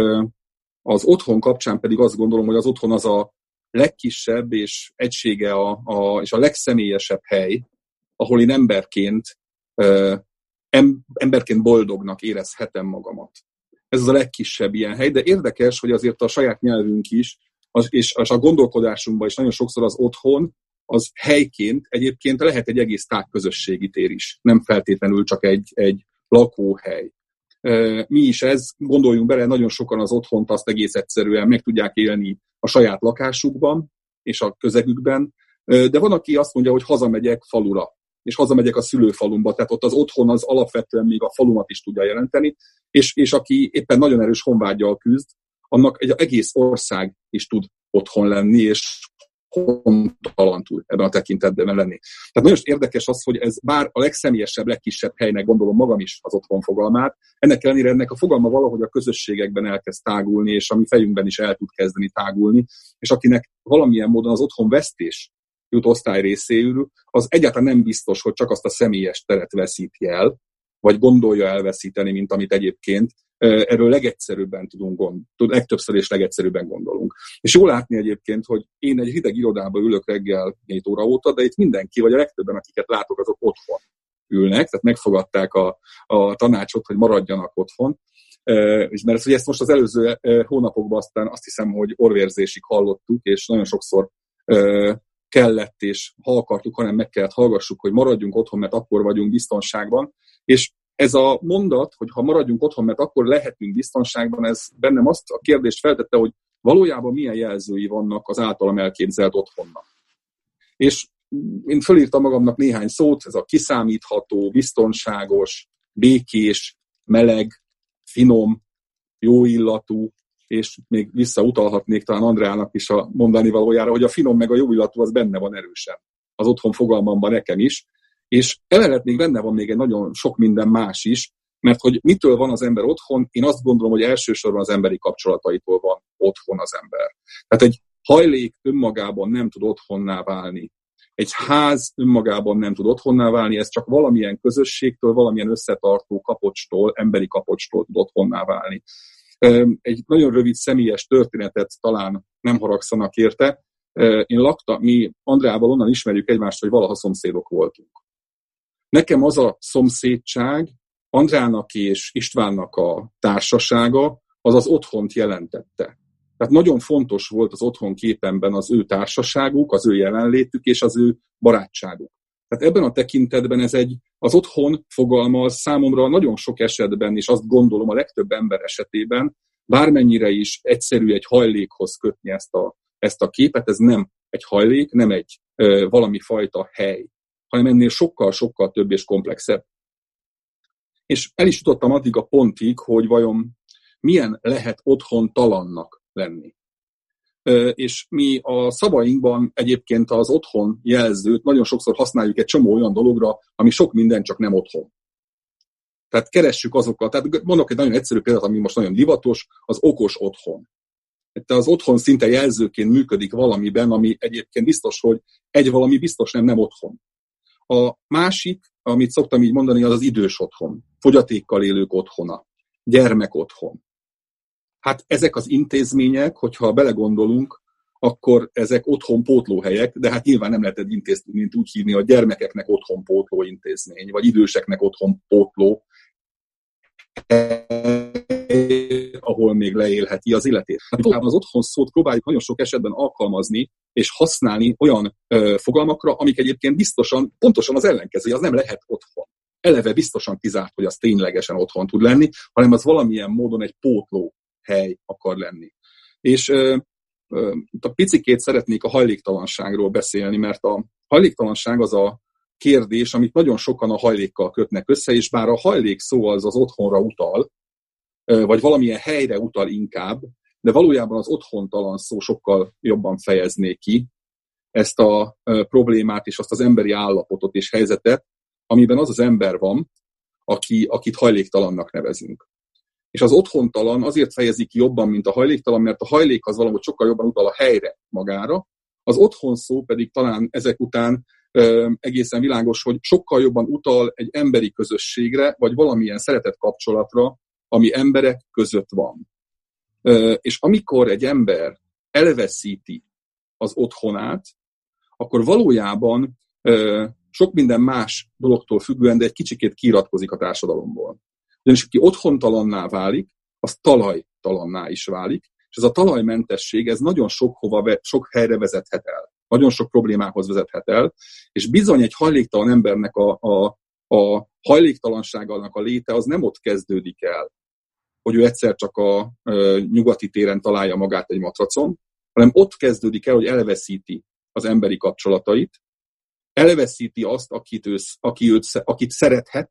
az otthon kapcsán pedig azt gondolom, hogy az otthon az a legkisebb és egysége a, a, és a legszemélyesebb hely, ahol én emberként, em, emberként boldognak érezhetem magamat. Ez az a legkisebb ilyen hely, de érdekes, hogy azért a saját nyelvünk is, és, a gondolkodásunkban is nagyon sokszor az otthon, az helyként egyébként lehet egy egész közösségi tér is, nem feltétlenül csak egy, egy lakóhely. Mi is ez, gondoljunk bele, nagyon sokan az otthont azt egész egyszerűen meg tudják élni a saját lakásukban és a közegükben, de van, aki azt mondja, hogy hazamegyek falura, és hazamegyek a szülőfalumba, tehát ott az otthon az alapvetően még a falumat is tudja jelenteni, és, és aki éppen nagyon erős honvágyjal küzd, annak egy egész ország is tud otthon lenni, és hontalan ebben a tekintetben lenni. Tehát nagyon érdekes az, hogy ez bár a legszemélyesebb, legkisebb helynek gondolom magam is az otthon fogalmát, ennek ellenére ennek a fogalma valahogy a közösségekben elkezd tágulni, és a mi fejünkben is el tud kezdeni tágulni, és akinek valamilyen módon az otthon vesztés jut osztály részéül, az egyáltalán nem biztos, hogy csak azt a személyes teret veszíti el, vagy gondolja elveszíteni, mint amit egyébként erről legegyszerűbben tudunk gond, legtöbbször és legegyszerűbben gondolunk. És jól látni egyébként, hogy én egy hideg irodába ülök reggel 7 óra óta, de itt mindenki, vagy a legtöbben, akiket látok, azok otthon ülnek, tehát megfogadták a, a tanácsot, hogy maradjanak otthon. És mert ezt most az előző hónapokban aztán azt hiszem, hogy orvérzésig hallottuk, és nagyon sokszor kellett, és ha akartuk, hanem meg kellett hallgassuk, hogy maradjunk otthon, mert akkor vagyunk biztonságban. És ez a mondat, hogy ha maradjunk otthon, mert akkor lehetünk biztonságban, ez bennem azt a kérdést feltette, hogy valójában milyen jelzői vannak az általam elképzelt otthonnak. És én fölírtam magamnak néhány szót, ez a kiszámítható, biztonságos, békés, meleg, finom, jó illatú, és még visszautalhatnék talán Andreának is a mondani valójára, hogy a finom meg a jó illatú az benne van erősen. Az otthon fogalmamban nekem is. És emellett még benne van még egy nagyon sok minden más is, mert hogy mitől van az ember otthon, én azt gondolom, hogy elsősorban az emberi kapcsolataitól van otthon az ember. Tehát egy hajlék önmagában nem tud otthonná válni. Egy ház önmagában nem tud otthonná válni, ez csak valamilyen közösségtől, valamilyen összetartó kapocstól, emberi kapocstól tud otthonná válni. Egy nagyon rövid személyes történetet talán nem haragszanak érte. Én laktam, mi Andrával onnan ismerjük egymást, hogy valaha szomszédok voltunk. Nekem az a szomszédság, Andrának és Istvánnak a társasága, az az otthont jelentette. Tehát nagyon fontos volt az otthon képemben az ő társaságuk, az ő jelenlétük és az ő barátságuk. Tehát ebben a tekintetben ez egy, az otthon fogalma az számomra nagyon sok esetben, és azt gondolom a legtöbb ember esetében, bármennyire is egyszerű egy hajlékhoz kötni ezt a, ezt a képet, ez nem egy hajlék, nem egy ö, valami fajta hely, hanem ennél sokkal-sokkal több és komplexebb. És el is jutottam addig a pontig, hogy vajon milyen lehet otthon talannak lenni. És mi a szavainkban egyébként az otthon jelzőt nagyon sokszor használjuk egy csomó olyan dologra, ami sok minden csak nem otthon. Tehát keressük azokat, tehát mondok egy nagyon egyszerű példát, ami most nagyon divatos, az okos otthon. Tehát az otthon szinte jelzőként működik valamiben, ami egyébként biztos, hogy egy valami biztos nem, nem otthon. A másik, amit szoktam így mondani, az az idős otthon, fogyatékkal élők otthona, gyermek otthon. Hát ezek az intézmények, hogyha belegondolunk, akkor ezek otthon pótlóhelyek, de hát nyilván nem lehet egy intézményt úgy hívni, hogy gyermekeknek otthon pótló intézmény, vagy időseknek otthon pótló, ahol még leélheti az életét. Hát az otthon szót próbáljuk nagyon sok esetben alkalmazni és használni olyan ö, fogalmakra, amik egyébként biztosan, pontosan az ellenkező, az nem lehet otthon. Eleve biztosan kizárt, hogy az ténylegesen otthon tud lenni, hanem az valamilyen módon egy pótló hely akar lenni. És ö, ö, a picikét szeretnék a hajléktalanságról beszélni, mert a hajléktalanság az a kérdés, amit nagyon sokan a hajlékkal kötnek össze, és bár a hajlék szó az az otthonra utal, vagy valamilyen helyre utal inkább, de valójában az otthontalan szó sokkal jobban fejezné ki ezt a problémát és azt az emberi állapotot és helyzetet, amiben az az ember van, aki, akit hajléktalannak nevezünk. És az otthontalan azért fejezik jobban, mint a hajléktalan, mert a hajlék az valahogy sokkal jobban utal a helyre magára, az otthon szó pedig talán ezek után ö, egészen világos, hogy sokkal jobban utal egy emberi közösségre, vagy valamilyen szeretett kapcsolatra, ami emberek között van. Ö, és amikor egy ember elveszíti az otthonát, akkor valójában ö, sok minden más dologtól függően, de egy kicsikét kiratkozik a társadalomból. Ugyanis aki otthontalanná válik, az talajtalanná is válik, és ez a talajmentesség, ez nagyon sok, hova, sok helyre vezethet el. Nagyon sok problémához vezethet el, és bizony egy hajléktalan embernek a, a, a hajléktalanságának a léte az nem ott kezdődik el, hogy ő egyszer csak a, a nyugati téren találja magát egy matracon, hanem ott kezdődik el, hogy elveszíti az emberi kapcsolatait, elveszíti azt, akit, ő, aki őt, akit szerethet,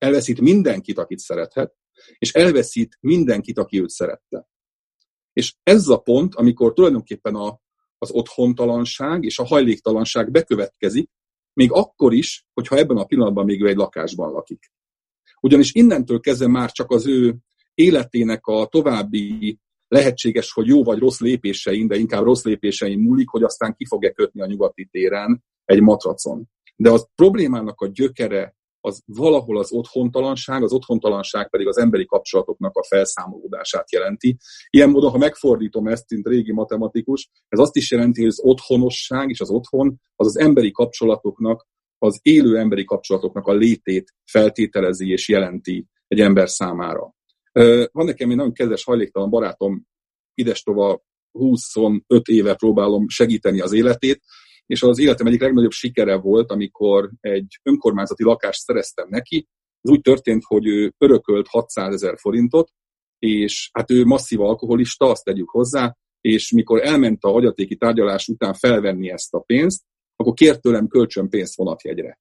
elveszít mindenkit, akit szerethet, és elveszít mindenkit, aki őt szerette. És ez a pont, amikor tulajdonképpen a, az otthontalanság és a hajléktalanság bekövetkezik, még akkor is, hogyha ebben a pillanatban még ő egy lakásban lakik. Ugyanis innentől kezdve már csak az ő életének a további lehetséges, hogy jó vagy rossz lépésein, de inkább rossz lépésein múlik, hogy aztán ki fog-e kötni a nyugati téren egy matracon. De az problémának a gyökere az valahol az otthontalanság, az otthontalanság pedig az emberi kapcsolatoknak a felszámolódását jelenti. Ilyen módon, ha megfordítom ezt, mint régi matematikus, ez azt is jelenti, hogy az otthonosság és az otthon az az emberi kapcsolatoknak, az élő emberi kapcsolatoknak a létét feltételezi és jelenti egy ember számára. Van nekem egy nagyon kedves hajléktalan barátom, idestova 25 éve próbálom segíteni az életét, és az életem egyik legnagyobb sikere volt, amikor egy önkormányzati lakást szereztem neki. Ez úgy történt, hogy ő örökölt 600 ezer forintot, és hát ő masszív alkoholista, azt tegyük hozzá, és mikor elment a hagyatéki tárgyalás után felvenni ezt a pénzt, akkor kért tőlem kölcsön pénzt vonatjegyre.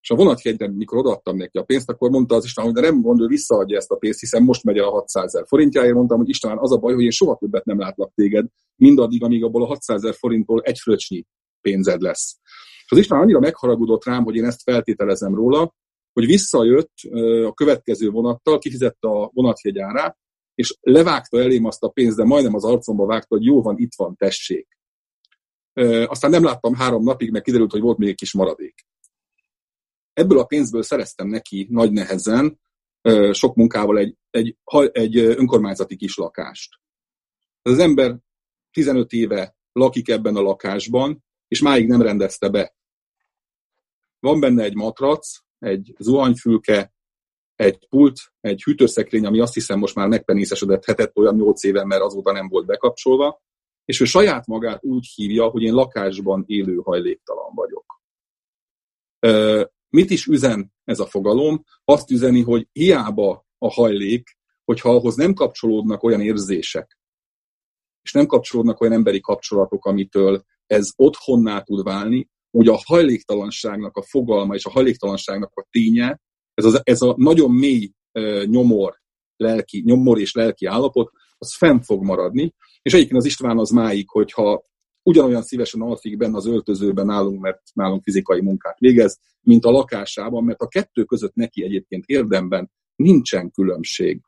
És a vonatjegyre, mikor odaadtam neki a pénzt, akkor mondta az István, hogy de nem mond, ő visszaadja ezt a pénzt, hiszen most megy el a 600 ezer forintjáért. Mondtam, hogy István, az a baj, hogy én soha többet nem látlak téged, mindaddig, amíg abból a 600 ezer forintból egy fröccsnyi pénzed lesz. Az István annyira megharagudott rám, hogy én ezt feltételezem róla, hogy visszajött a következő vonattal, kifizette a vonatjegyárát, és levágta elém azt a pénzt, de majdnem az arcomba vágta, hogy jó van, itt van, tessék. Aztán nem láttam három napig, mert kiderült, hogy volt még egy kis maradék. Ebből a pénzből szereztem neki nagy nehezen, sok munkával egy, egy, egy önkormányzati kis lakást. Az ember 15 éve lakik ebben a lakásban, és máig nem rendezte be. Van benne egy matrac, egy zuhanyfülke, egy pult, egy hűtőszekrény, ami azt hiszem most már megpenészesedett hetet olyan 8 éve, mert azóta nem volt bekapcsolva, és ő saját magát úgy hívja, hogy én lakásban élő hajléktalan vagyok. Mit is üzen ez a fogalom? Azt üzeni, hogy hiába a hajlék, hogyha ahhoz nem kapcsolódnak olyan érzések, és nem kapcsolódnak olyan emberi kapcsolatok, amitől ez otthonná tud válni, hogy a hajléktalanságnak a fogalma és a hajléktalanságnak a ténye, ez, az, ez a nagyon mély nyomor, lelki, nyomor és lelki állapot, az fenn fog maradni, és egyébként az István az máig, hogyha ugyanolyan szívesen alszik benne az öltözőben nálunk, mert nálunk fizikai munkát végez, mint a lakásában, mert a kettő között neki egyébként érdemben nincsen különbség.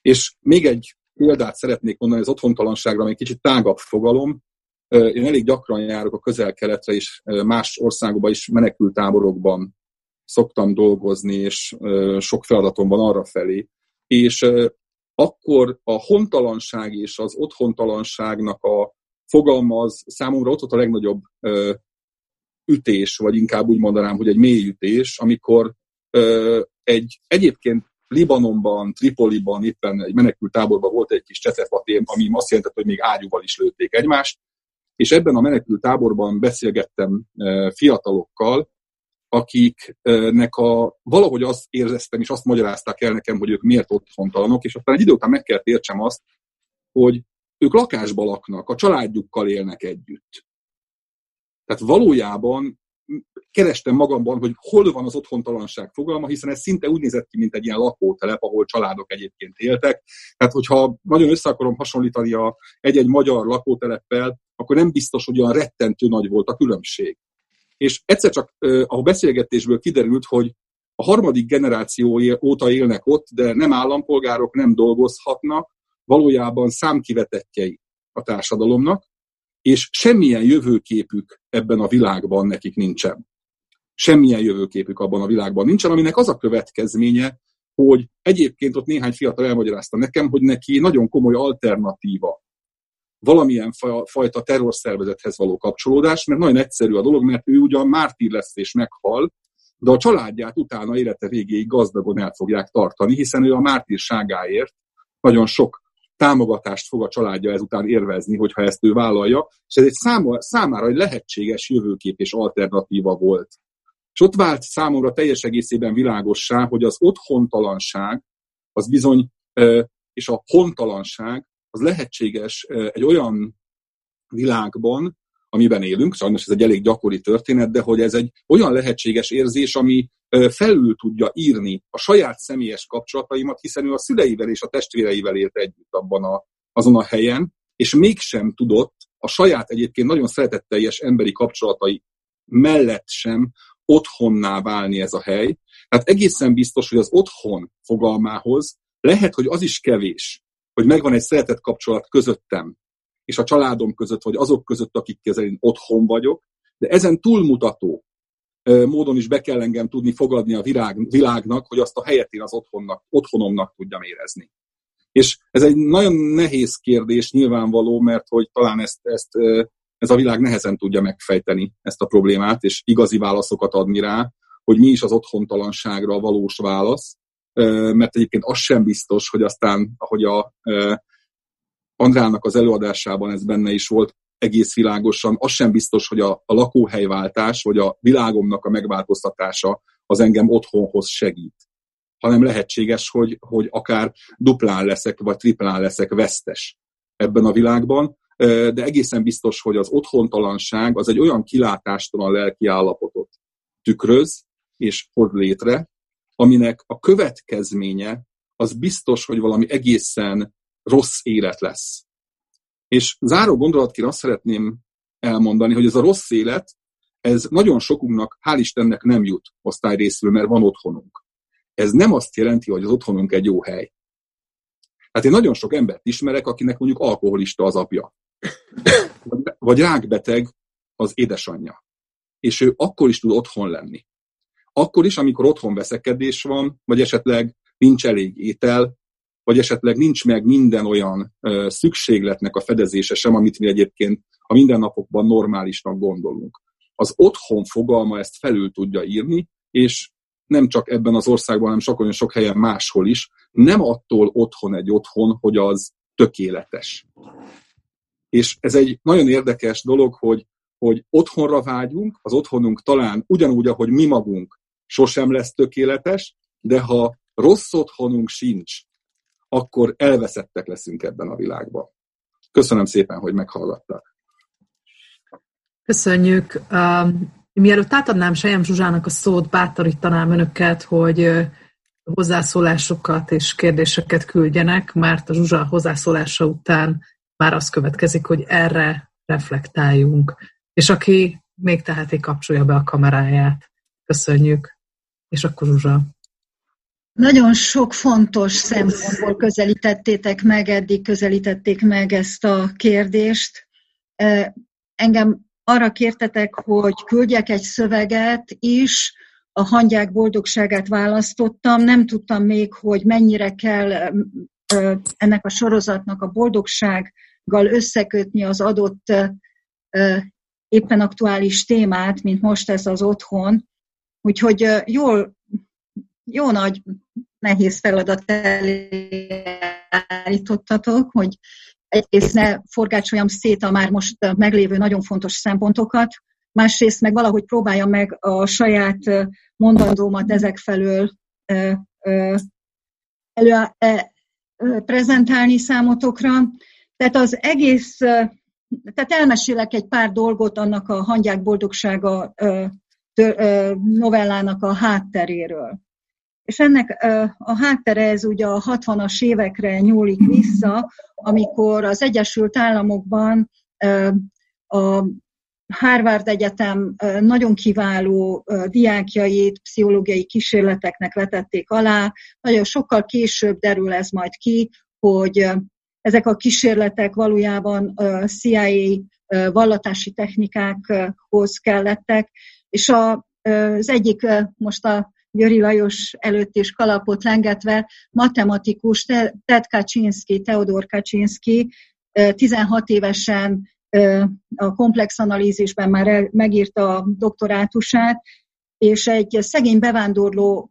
És még egy példát szeretnék mondani az otthontalanságra, ami egy kicsit tágabb fogalom. Én elég gyakran járok a közel-keletre és más országokban is menekültáborokban szoktam dolgozni, és sok feladatom van arra felé. És akkor a hontalanság és az otthontalanságnak a fogalma az számomra ott volt a legnagyobb ütés, vagy inkább úgy mondanám, hogy egy mély ütés, amikor egy egyébként Libanonban, Tripoliban, éppen egy menekült táborban volt egy kis csetefatém, ami azt jelentett, hogy még ágyúval is lőtték egymást, és ebben a menekült táborban beszélgettem fiatalokkal, akiknek a, valahogy azt érzeztem, és azt magyarázták el nekem, hogy ők miért otthontalanok, és aztán egy idő után meg kell értsem azt, hogy ők lakásba laknak, a családjukkal élnek együtt. Tehát valójában kerestem magamban, hogy hol van az otthontalanság fogalma, hiszen ez szinte úgy nézett ki, mint egy ilyen lakótelep, ahol családok egyébként éltek. Tehát, hogyha nagyon össze akarom hasonlítani a egy-egy magyar lakóteleppel, akkor nem biztos, hogy olyan rettentő nagy volt a különbség. És egyszer csak a beszélgetésből kiderült, hogy a harmadik generáció óta élnek ott, de nem állampolgárok, nem dolgozhatnak, valójában számkivetettjei a társadalomnak, és semmilyen jövőképük ebben a világban nekik nincsen. Semmilyen jövőképük abban a világban nincsen, aminek az a következménye, hogy egyébként ott néhány fiatal elmagyarázta nekem, hogy neki nagyon komoly alternatíva valamilyen fajta terrorszervezethez való kapcsolódás, mert nagyon egyszerű a dolog, mert ő ugyan mártír lesz és meghal, de a családját utána élete végéig gazdagon el fogják tartani, hiszen ő a mártírságáért nagyon sok támogatást fog a családja ezután érvezni, hogyha ezt ő vállalja, és ez egy száma, számára egy lehetséges jövőkép és alternatíva volt. És ott vált számomra teljes egészében világossá, hogy az otthontalanság, az bizony, és a hontalanság, az lehetséges egy olyan világban, amiben élünk, sajnos ez egy elég gyakori történet, de hogy ez egy olyan lehetséges érzés, ami felül tudja írni a saját személyes kapcsolataimat, hiszen ő a szüleivel és a testvéreivel élt együtt abban a, azon a helyen, és mégsem tudott a saját egyébként nagyon szeretetteljes emberi kapcsolatai mellett sem otthonná válni ez a hely. Tehát egészen biztos, hogy az otthon fogalmához lehet, hogy az is kevés, hogy megvan egy szeretett kapcsolat közöttem, és a családom között, vagy azok között, akikkel én otthon vagyok, de ezen túlmutató módon is be kell engem tudni fogadni a világ, világnak, hogy azt a helyet én az otthonnak, otthonomnak tudjam érezni. És ez egy nagyon nehéz kérdés nyilvánvaló, mert hogy talán ezt, ezt ez a világ nehezen tudja megfejteni ezt a problémát, és igazi válaszokat adni rá, hogy mi is az otthontalanságra a valós válasz, mert egyébként az sem biztos, hogy aztán, ahogy a Andrának az előadásában ez benne is volt, egész világosan, az sem biztos, hogy a, a lakóhelyváltás, vagy a világomnak a megváltoztatása az engem otthonhoz segít. Hanem lehetséges, hogy, hogy akár duplán leszek, vagy triplán leszek vesztes ebben a világban, de egészen biztos, hogy az otthontalanság az egy olyan kilátástalan lelki állapotot tükröz és hoz létre, aminek a következménye az biztos, hogy valami egészen rossz élet lesz. És záró gondolatként azt szeretném elmondani, hogy ez a rossz élet, ez nagyon sokunknak, hál' Istennek nem jut osztály részül, mert van otthonunk. Ez nem azt jelenti, hogy az otthonunk egy jó hely. Hát én nagyon sok embert ismerek, akinek mondjuk alkoholista az apja. Vagy rákbeteg az édesanyja. És ő akkor is tud otthon lenni. Akkor is, amikor otthon veszekedés van, vagy esetleg nincs elég étel, vagy esetleg nincs meg minden olyan szükségletnek a fedezése sem, amit mi egyébként a mindennapokban normálisnak gondolunk. Az otthon fogalma ezt felül tudja írni, és nem csak ebben az országban, hanem sok olyan sok helyen máshol is, nem attól otthon egy otthon, hogy az tökéletes. És ez egy nagyon érdekes dolog, hogy, hogy otthonra vágyunk, az otthonunk talán ugyanúgy, ahogy mi magunk sosem lesz tökéletes, de ha rossz otthonunk sincs, akkor elveszettek leszünk ebben a világban. Köszönöm szépen, hogy meghallgattak. Köszönjük. Um, mielőtt átadnám Sejem Zsuzsának a szót, bátorítanám önöket, hogy hozzászólásokat és kérdéseket küldjenek, mert a Zsuzsa hozzászólása után már az következik, hogy erre reflektáljunk. És aki még teheti, kapcsolja be a kameráját. Köszönjük. És akkor Zsuzsa. Nagyon sok fontos szempontból közelítettétek meg, eddig közelítették meg ezt a kérdést. Engem arra kértetek, hogy küldjek egy szöveget is, a hangyák boldogságát választottam. Nem tudtam még, hogy mennyire kell ennek a sorozatnak a boldogsággal összekötni az adott éppen aktuális témát, mint most ez az otthon. Úgyhogy jól, jó nagy nehéz feladat állítottatok, hogy egyrészt ne forgácsoljam szét a már most meglévő nagyon fontos szempontokat, másrészt meg valahogy próbáljam meg a saját mondandómat ezek felől elő, prezentálni számotokra. Tehát az egész, tehát elmesélek egy pár dolgot annak a hangyák boldogsága novellának a hátteréről. És ennek a háttere ez ugye a 60-as évekre nyúlik vissza, amikor az Egyesült Államokban a Harvard Egyetem nagyon kiváló diákjait pszichológiai kísérleteknek vetették alá. Nagyon sokkal később derül ez majd ki, hogy ezek a kísérletek valójában CIA vallatási technikákhoz kellettek, és az egyik most a Györi Lajos előtt is kalapot lengetve, matematikus Ted Kaczynski, Teodor Kaczynski 16 évesen a komplex analízisben már megírta a doktorátusát, és egy szegény bevándorló,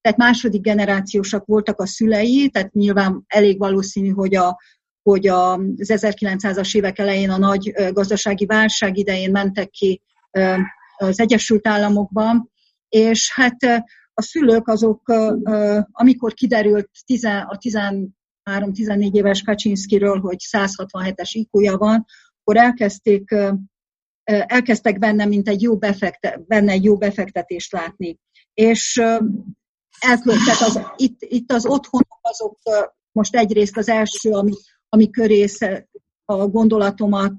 tehát második generációsak voltak a szülei, tehát nyilván elég valószínű, hogy a hogy az 1900-as évek elején a nagy gazdasági válság idején mentek ki az Egyesült Államokban, és hát a szülők azok, amikor kiderült a 13-14 éves Kaczynszkiről, hogy 167-es iq van, akkor elkezdték, elkezdtek benne, mint egy jó befekte, benne egy jó befektetést látni. És elköltek az, itt, itt az otthonok azok most egyrészt az első, ami, ami köré a gondolatomat,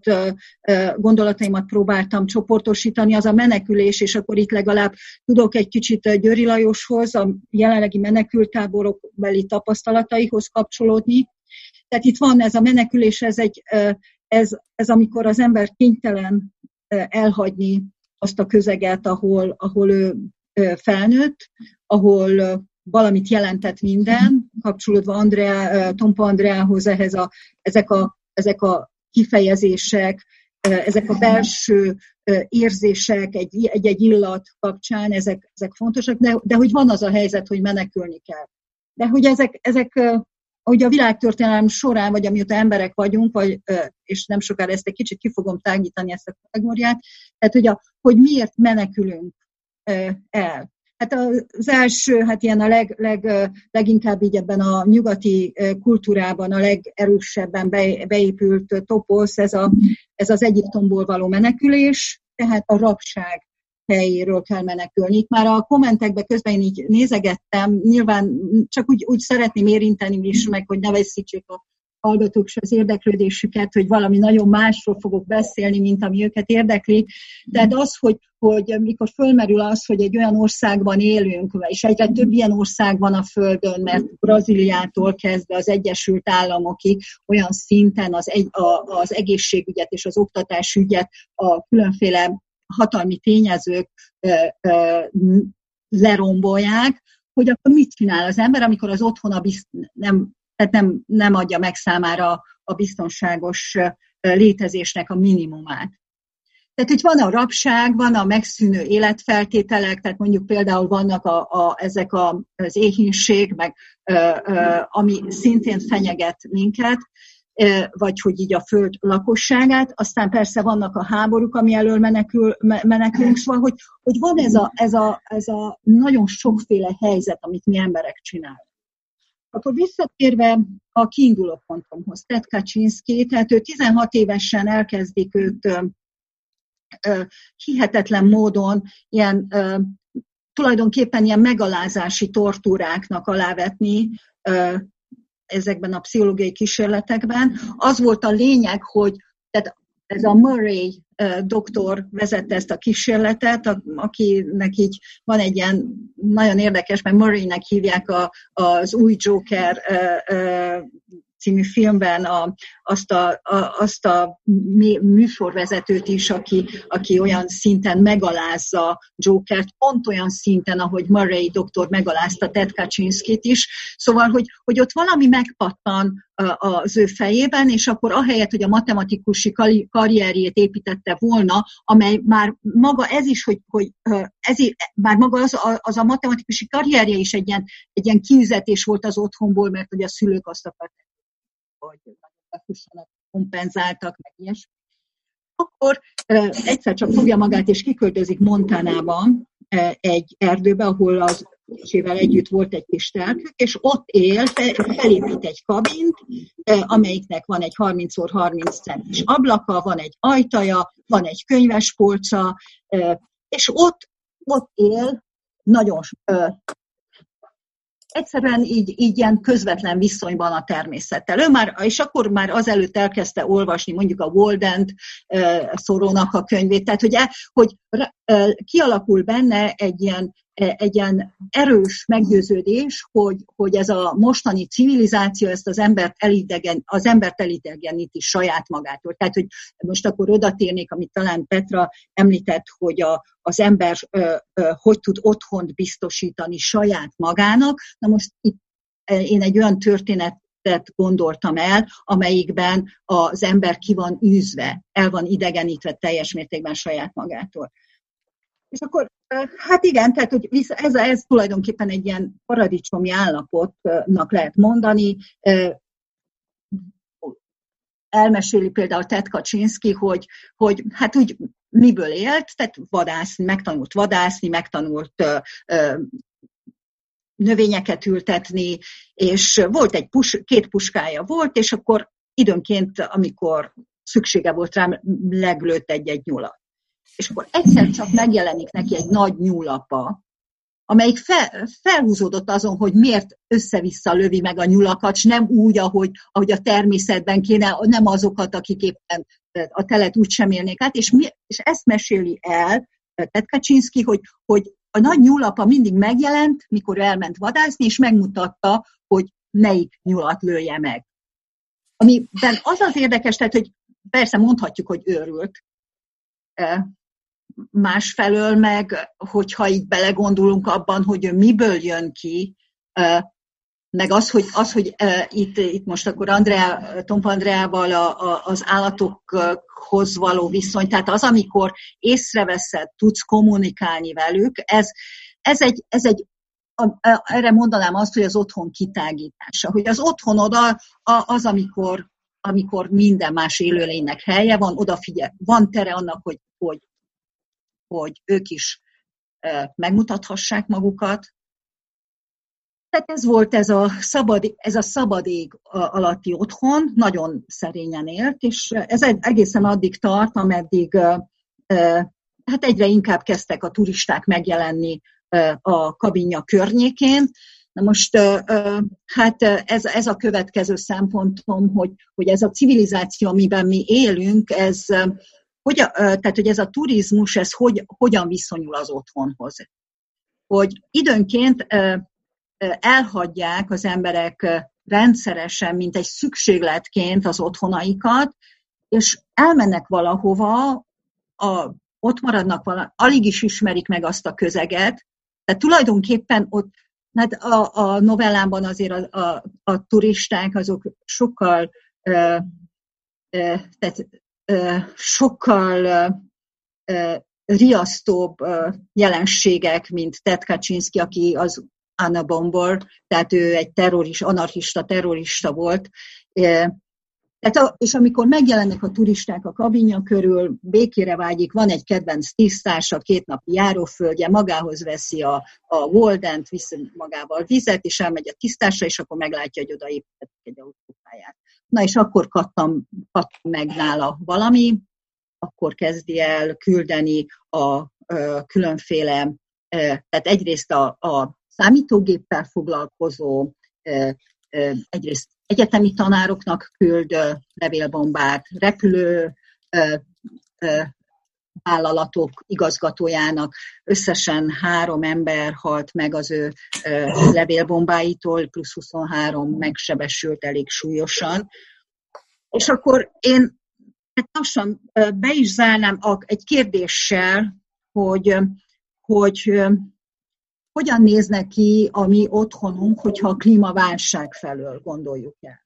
gondolataimat próbáltam csoportosítani, az a menekülés, és akkor itt legalább tudok egy kicsit Győri Lajoshoz, a jelenlegi menekültáborok beli tapasztalataihoz kapcsolódni. Tehát itt van ez a menekülés, ez, egy, ez, ez amikor az ember kénytelen elhagyni azt a közeget, ahol, ahol ő felnőtt, ahol valamit jelentett minden, kapcsolódva Andrea, Tompa Andreához, ehhez a, ezek, a, ezek a kifejezések, ezek a belső érzések egy-egy illat kapcsán, ezek, ezek fontosak, de, de hogy van az a helyzet, hogy menekülni kell. De hogy ezek, ezek hogy a világtörténelem során, vagy amióta emberek vagyunk, vagy, és nem sokára ezt egy kicsit ki fogom tágítani ezt a kategóriát, tehát hogy, a, hogy miért menekülünk el. Hát az első, hát ilyen a leg, leg, leginkább így ebben a nyugati kultúrában a legerősebben beépült toposz, ez, a, ez az Egyiptomból való menekülés, tehát a rabság helyéről kell menekülni. Itt már a kommentekben közben én így nézegettem, nyilván csak úgy, úgy szeretném érinteni is meg, hogy ne veszítsék a hallgatók se az érdeklődésüket, hogy valami nagyon másról fogok beszélni, mint ami őket érdekli. Tehát az, hogy, hogy mikor fölmerül az, hogy egy olyan országban élünk, és egyre több ilyen ország van a Földön, mert Brazíliától kezdve az Egyesült Államokig olyan szinten az, egy, a, az egészségügyet és az oktatásügyet a különféle hatalmi tényezők lerombolják, hogy akkor mit csinál az ember, amikor az otthona bizt, nem, tehát nem, nem adja meg számára a biztonságos létezésnek a minimumát. Tehát itt van a rabság, van a megszűnő életfeltételek, tehát mondjuk például vannak a, a, ezek a, az éhínség, meg, ö, ö, ami szintén fenyeget minket, vagy hogy így a föld lakosságát, aztán persze vannak a háborúk, ami elől menekül, menekülünk, szóval, hogy, hogy van ez a, ez, a, ez a nagyon sokféle helyzet, amit mi emberek csinálunk. Akkor visszatérve a kiinduló pontomhoz, Ted Kaczynski, tehát ő 16 évesen elkezdik őt hihetetlen módon ilyen tulajdonképpen ilyen megalázási tortúráknak alávetni, ezekben a pszichológiai kísérletekben. Az volt a lényeg, hogy tehát ez a Murray doktor vezette ezt a kísérletet, akinek így van egy ilyen nagyon érdekes, mert Murray-nek hívják a, az új Joker című filmben a, azt, a, a, azt a műsorvezetőt is, aki, aki olyan szinten megalázza Jokert, pont olyan szinten, ahogy Murray doktor megalázta Ted Kaczynskit is. Szóval, hogy, hogy ott valami megpattan az ő fejében, és akkor ahelyett, hogy a matematikusi karrierjét építette volna, amely már maga ez is, hogy, hogy ez, már maga az, az a matematikusi karrierje is egy ilyen, egy ilyen kiüzetés volt az otthonból, mert hogy a szülők azt akarták hogy nagyon kompenzáltak, meg ilyesmi. Akkor egyszer csak fogja magát és kiköltözik Montánába egy erdőbe, ahol az kicsivel együtt volt egy kis telkük, és ott él, felépít egy kabint, amelyiknek van egy 30x30 centis ablaka, van egy ajtaja, van egy könyvespolca, és ott, ott él nagyon egyszerűen így, így ilyen közvetlen viszonyban a természettel. Ő már, és akkor már azelőtt elkezdte olvasni mondjuk a Waldent szorónak a könyvét, tehát hogy, e, hogy kialakul benne egy ilyen egy ilyen erős meggyőződés, hogy, hogy ez a mostani civilizáció ezt az embert, elidegen, az embert elidegeníti saját magától. Tehát, hogy most akkor odatérnék, amit talán Petra említett, hogy a, az ember ö, ö, hogy tud otthont biztosítani saját magának. Na most itt én egy olyan történet gondoltam el, amelyikben az ember ki van űzve, el van idegenítve teljes mértékben saját magától. És akkor, hát igen, tehát hogy ez, ez tulajdonképpen egy ilyen paradicsomi állapotnak lehet mondani. Elmeséli például Ted Kaczynski, hogy, hogy hát úgy miből élt, tehát vadászni, megtanult vadászni, megtanult növényeket ültetni, és volt egy pus, két puskája volt, és akkor időnként, amikor szüksége volt rám, leglőtt egy-egy nyulat és akkor egyszer csak megjelenik neki egy nagy nyúlapa, amelyik fel, felhúzódott azon, hogy miért össze-vissza lövi meg a nyulakat, és nem úgy, ahogy, ahogy a természetben kéne, nem azokat, akik éppen a telet úgy sem élnék át, és, mi, és ezt meséli el Ted Kaczynski, hogy, hogy a nagy nyúlapa mindig megjelent, mikor elment vadászni, és megmutatta, hogy melyik nyulat lője meg. Amiben az az érdekes, tehát, hogy persze mondhatjuk, hogy őrült, másfelől meg, hogyha így belegondolunk abban, hogy miből jön ki, meg az, hogy, az, hogy uh, itt, itt most akkor Andrea, Tompa Andreával a, a, az állatokhoz való viszony, tehát az, amikor észreveszed, tudsz kommunikálni velük, ez, ez egy, ez egy erre mondanám azt, hogy az otthon kitágítása. Hogy az otthonod a, a, az, amikor, amikor minden más élőlénynek helye van, odafigyel, van tere annak, hogy, hogy, hogy ők is megmutathassák magukat, tehát ez volt ez a szabad, ez a szabad ég alatti otthon, nagyon szerényen élt, és ez egészen addig tart, ameddig hát egyre inkább kezdtek a turisták megjelenni a kabinja környékén. Na most hát ez, ez a következő szempontom, hogy, hogy ez a civilizáció, amiben mi élünk, ez, hogy, tehát, hogy ez a turizmus, ez hogy, hogyan viszonyul az otthonhoz. Hogy időnként elhagyják az emberek rendszeresen, mint egy szükségletként az otthonaikat, és elmennek valahova, a, ott maradnak vala, alig is ismerik meg azt a közeget, tehát tulajdonképpen ott, hát a, a novellámban azért a, a, a turisták azok sokkal, ö, ö, tehát, ö, sokkal ö, riasztóbb jelenségek, mint Ted Kaczynski, aki az Anna Bombor, tehát ő egy terroris, anarchista terrorista volt. Tehát, és amikor megjelennek a turisták a kabinja körül, békére vágyik, van egy kedvenc tisztása, két napi járóföldje, magához veszi a, a Waldent, viszi magával vizet, és elmegy a tisztásra, és akkor meglátja, hogy odaépítettek egy autópályát. Na és akkor kattam, kattam meg nála valami, akkor kezdi el küldeni a, a különféle, tehát egyrészt a, a számítógéppel foglalkozó, egyrészt egyetemi tanároknak küld levélbombát, repülő vállalatok igazgatójának összesen három ember halt meg az ő levélbombáitól, plusz 23 megsebesült elég súlyosan. És akkor én hát lassan be is zárnám egy kérdéssel, hogy, hogy hogyan nézne ki a mi otthonunk, hogyha a klímaválság felől gondoljuk el.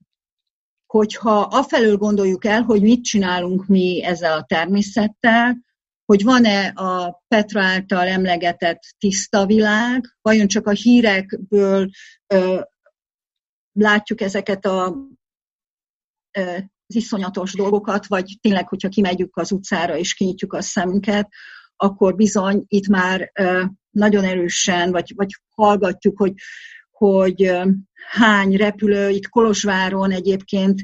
Hogyha afelől gondoljuk el, hogy mit csinálunk mi ezzel a természettel, hogy van-e a Petra által emlegetett tiszta világ, vajon csak a hírekből ö, látjuk ezeket a ö, az iszonyatos dolgokat, vagy tényleg, hogyha kimegyünk az utcára és kinyitjuk a szemünket, akkor bizony itt már nagyon erősen, vagy, vagy hallgatjuk, hogy, hogy hány repülő, itt Kolozsváron egyébként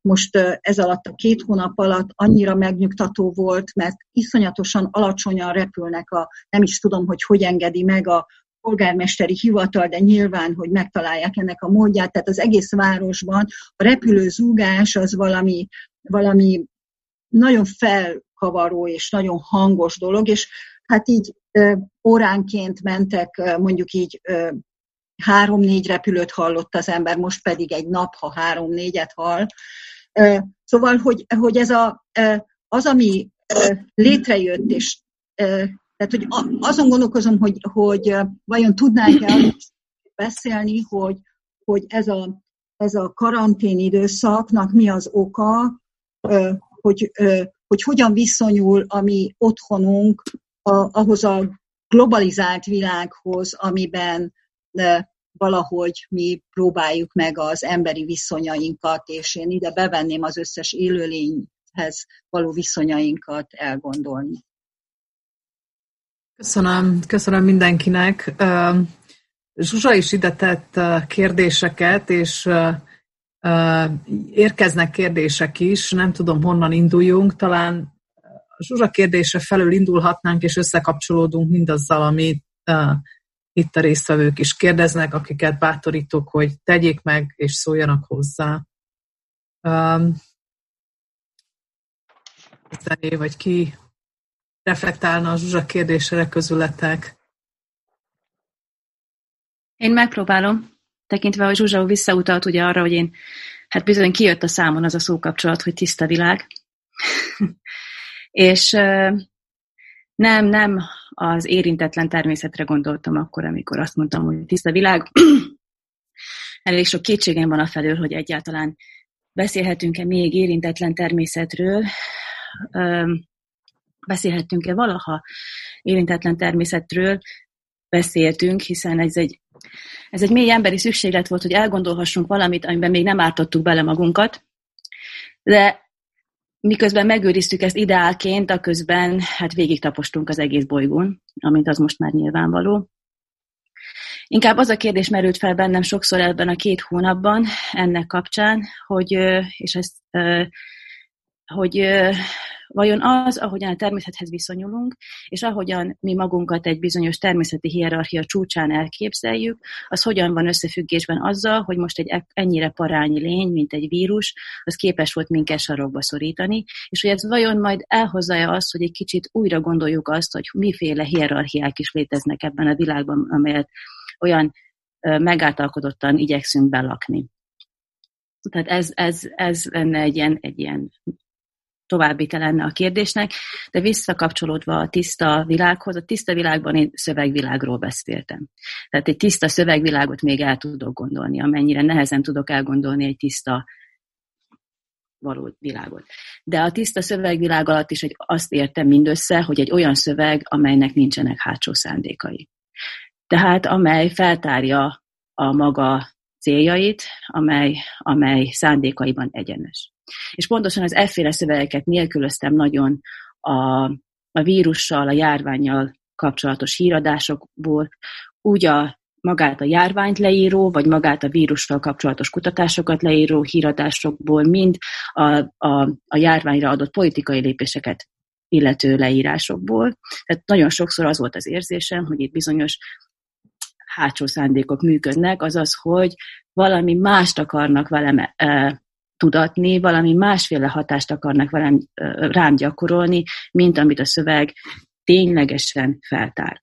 most ez alatt a két hónap alatt annyira megnyugtató volt, mert iszonyatosan alacsonyan repülnek a, nem is tudom, hogy hogy engedi meg a polgármesteri hivatal, de nyilván, hogy megtalálják ennek a módját, tehát az egész városban a repülőzúgás az valami, valami nagyon felkavaró és nagyon hangos dolog, és hát így óránként mentek mondjuk így három-négy repülőt hallott az ember, most pedig egy nap, ha három-négyet hall. Szóval, hogy, hogy ez a, az, ami létrejött, és tehát, hogy azon gondolkozom, hogy, hogy vajon tudnánk-e beszélni, hogy, hogy ez a, ez a karantén időszaknak mi az oka, hogy, hogy hogyan viszonyul a mi otthonunk a, ahhoz a globalizált világhoz, amiben valahogy mi próbáljuk meg az emberi viszonyainkat, és én ide bevenném az összes élőlényhez való viszonyainkat elgondolni. Köszönöm, köszönöm mindenkinek. Zsuzsa is ide tett kérdéseket, és érkeznek kérdések is, nem tudom honnan induljunk, talán Zsuzsa kérdése felől indulhatnánk, és összekapcsolódunk mindazzal, amit uh, itt a résztvevők is kérdeznek, akiket bátorítok, hogy tegyék meg, és szóljanak hozzá. Um, vagy ki reflektálna a Zsuzsa kérdésére közületek? Én megpróbálom, tekintve, hogy Zsuzsa visszautalt ugye arra, hogy én, hát bizony kijött a számon az a szókapcsolat, hogy tiszta világ. És Nem, nem az érintetlen természetre gondoltam akkor, amikor azt mondtam, hogy tiszta világ. Elég sok kétségem van a felől, hogy egyáltalán beszélhetünk-e még érintetlen természetről, beszélhetünk-e valaha érintetlen természetről, beszéltünk, hiszen ez egy, ez egy mély emberi szükséglet volt, hogy elgondolhassunk valamit, amiben még nem ártottuk bele magunkat, de miközben megőriztük ezt ideálként, a közben hát végig tapostunk az egész bolygón, amint az most már nyilvánvaló. Inkább az a kérdés merült fel bennem sokszor ebben a két hónapban ennek kapcsán, hogy, és ezt, hogy vajon az, ahogyan a természethez viszonyulunk, és ahogyan mi magunkat egy bizonyos természeti hierarchia csúcsán elképzeljük, az hogyan van összefüggésben azzal, hogy most egy e- ennyire parányi lény, mint egy vírus, az képes volt minket sarokba szorítani, és hogy ez vajon majd elhozza-e azt, hogy egy kicsit újra gondoljuk azt, hogy miféle hierarchiák is léteznek ebben a világban, amelyet olyan megáltalkodottan igyekszünk belakni. Tehát ez, ez, ez lenne egy ilyen, egy ilyen továbbite lenne a kérdésnek, de visszakapcsolódva a tiszta világhoz, a tiszta világban én szövegvilágról beszéltem. Tehát egy tiszta szövegvilágot még el tudok gondolni, amennyire nehezen tudok elgondolni egy tiszta való világot. De a tiszta szövegvilág alatt is egy, azt értem mindössze, hogy egy olyan szöveg, amelynek nincsenek hátsó szándékai. Tehát amely feltárja a maga céljait, amely, amely szándékaiban egyenes. És pontosan az efféle szövegeket nélkülöztem nagyon a, a vírussal, a járványjal kapcsolatos híradásokból, úgy a magát a járványt leíró, vagy magát a vírussal kapcsolatos kutatásokat leíró híradásokból, mind a, a, a járványra adott politikai lépéseket illető leírásokból. Tehát nagyon sokszor az volt az érzésem, hogy itt bizonyos hátsó szándékok működnek, azaz, hogy valami mást akarnak velem e, tudatni, valami másféle hatást akarnak velem rám gyakorolni, mint amit a szöveg ténylegesen feltár.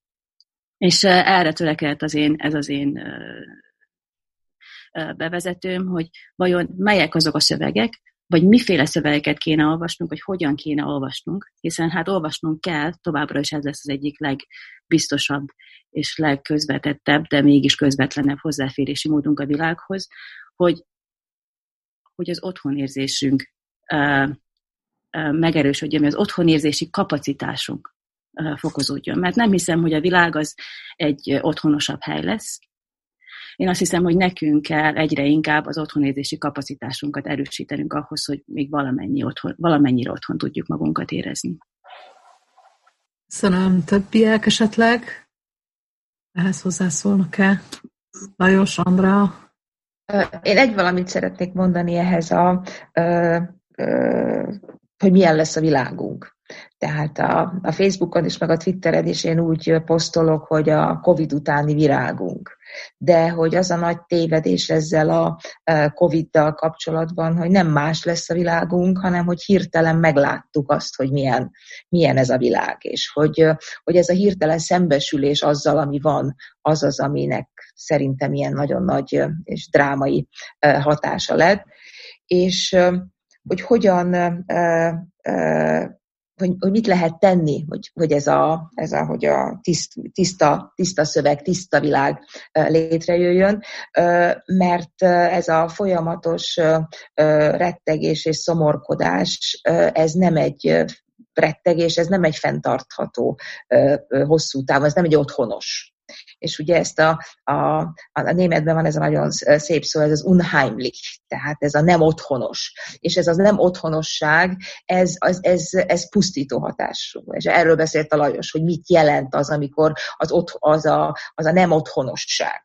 És erre törekedett az én, ez az én bevezetőm, hogy vajon melyek azok a szövegek, vagy miféle szövegeket kéne olvasnunk, vagy hogyan kéne olvasnunk, hiszen hát olvasnunk kell, továbbra is ez lesz az egyik legbiztosabb és legközvetettebb, de mégis közvetlenebb hozzáférési módunk a világhoz, hogy, hogy az otthonérzésünk megerősödjön, az otthonérzési kapacitásunk fokozódjon. Mert nem hiszem, hogy a világ az egy otthonosabb hely lesz, én azt hiszem, hogy nekünk kell egyre inkább az otthonérzési kapacitásunkat erősítenünk ahhoz, hogy még valamennyi otthon, valamennyire otthon tudjuk magunkat érezni. Köszönöm. Többiek esetleg ehhez hozzászólnak-e? Lajos, Andra? Én egy valamit szeretnék mondani ehhez a, hogy milyen lesz a világunk. Tehát a, a Facebookon is, meg a Twitteren is én úgy posztolok, hogy a Covid utáni virágunk. De hogy az a nagy tévedés ezzel a Covid-dal kapcsolatban, hogy nem más lesz a világunk, hanem hogy hirtelen megláttuk azt, hogy milyen, milyen ez a világ, és hogy, hogy ez a hirtelen szembesülés azzal, ami van, az az, aminek szerintem ilyen nagyon nagy és drámai hatása lett. És hogy hogyan hogy, hogy mit lehet tenni, hogy, hogy ez, a, ez a, hogy a tiszt, tiszta, tiszta szöveg, tiszta világ létrejöjjön, mert ez a folyamatos rettegés és szomorkodás, ez nem egy rettegés, ez nem egy fenntartható hosszú távon, ez nem egy otthonos és ugye ezt a, a, a németben van ez a nagyon szép szó, ez az unheimlich, tehát ez a nem otthonos. És ez az nem otthonosság, ez, az, ez, ez pusztító hatású. És erről beszélt a Lajos, hogy mit jelent az, amikor az, ott, az, a, az a nem otthonosság.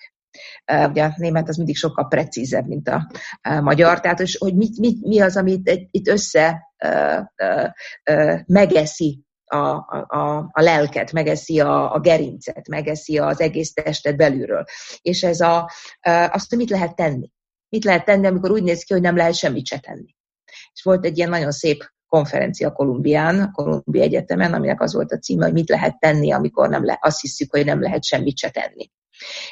Ugye a német az mindig sokkal precízebb, mint a, a magyar, tehát hogy mit, mit, mi az, amit itt össze uh, uh, uh, megeszi a, a, a lelket, megeszi a, a gerincet, megeszi az egész testet belülről. És ez a, azt, hogy mit lehet tenni. Mit lehet tenni, amikor úgy néz ki, hogy nem lehet semmit se tenni. És volt egy ilyen nagyon szép konferencia Kolumbián, a Kolumbia Egyetemen, aminek az volt a címe, hogy mit lehet tenni, amikor nem le, azt hiszük, hogy nem lehet semmit se tenni.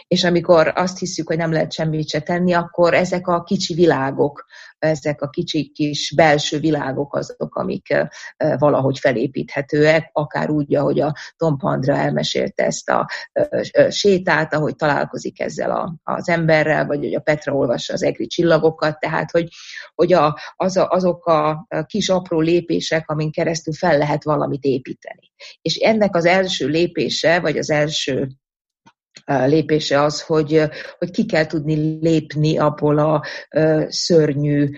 És amikor azt hiszük, hogy nem lehet semmit se tenni, akkor ezek a kicsi világok, ezek a kicsi kis belső világok azok, amik valahogy felépíthetőek, akár úgy, ahogy a Tom Pandra elmesélte ezt a sétát, ahogy találkozik ezzel a, az emberrel, vagy hogy a Petra olvassa az egri csillagokat, tehát hogy, hogy a, az a, azok a kis apró lépések, amin keresztül fel lehet valamit építeni. És ennek az első lépése, vagy az első lépése az, hogy, hogy ki kell tudni lépni abból a szörnyű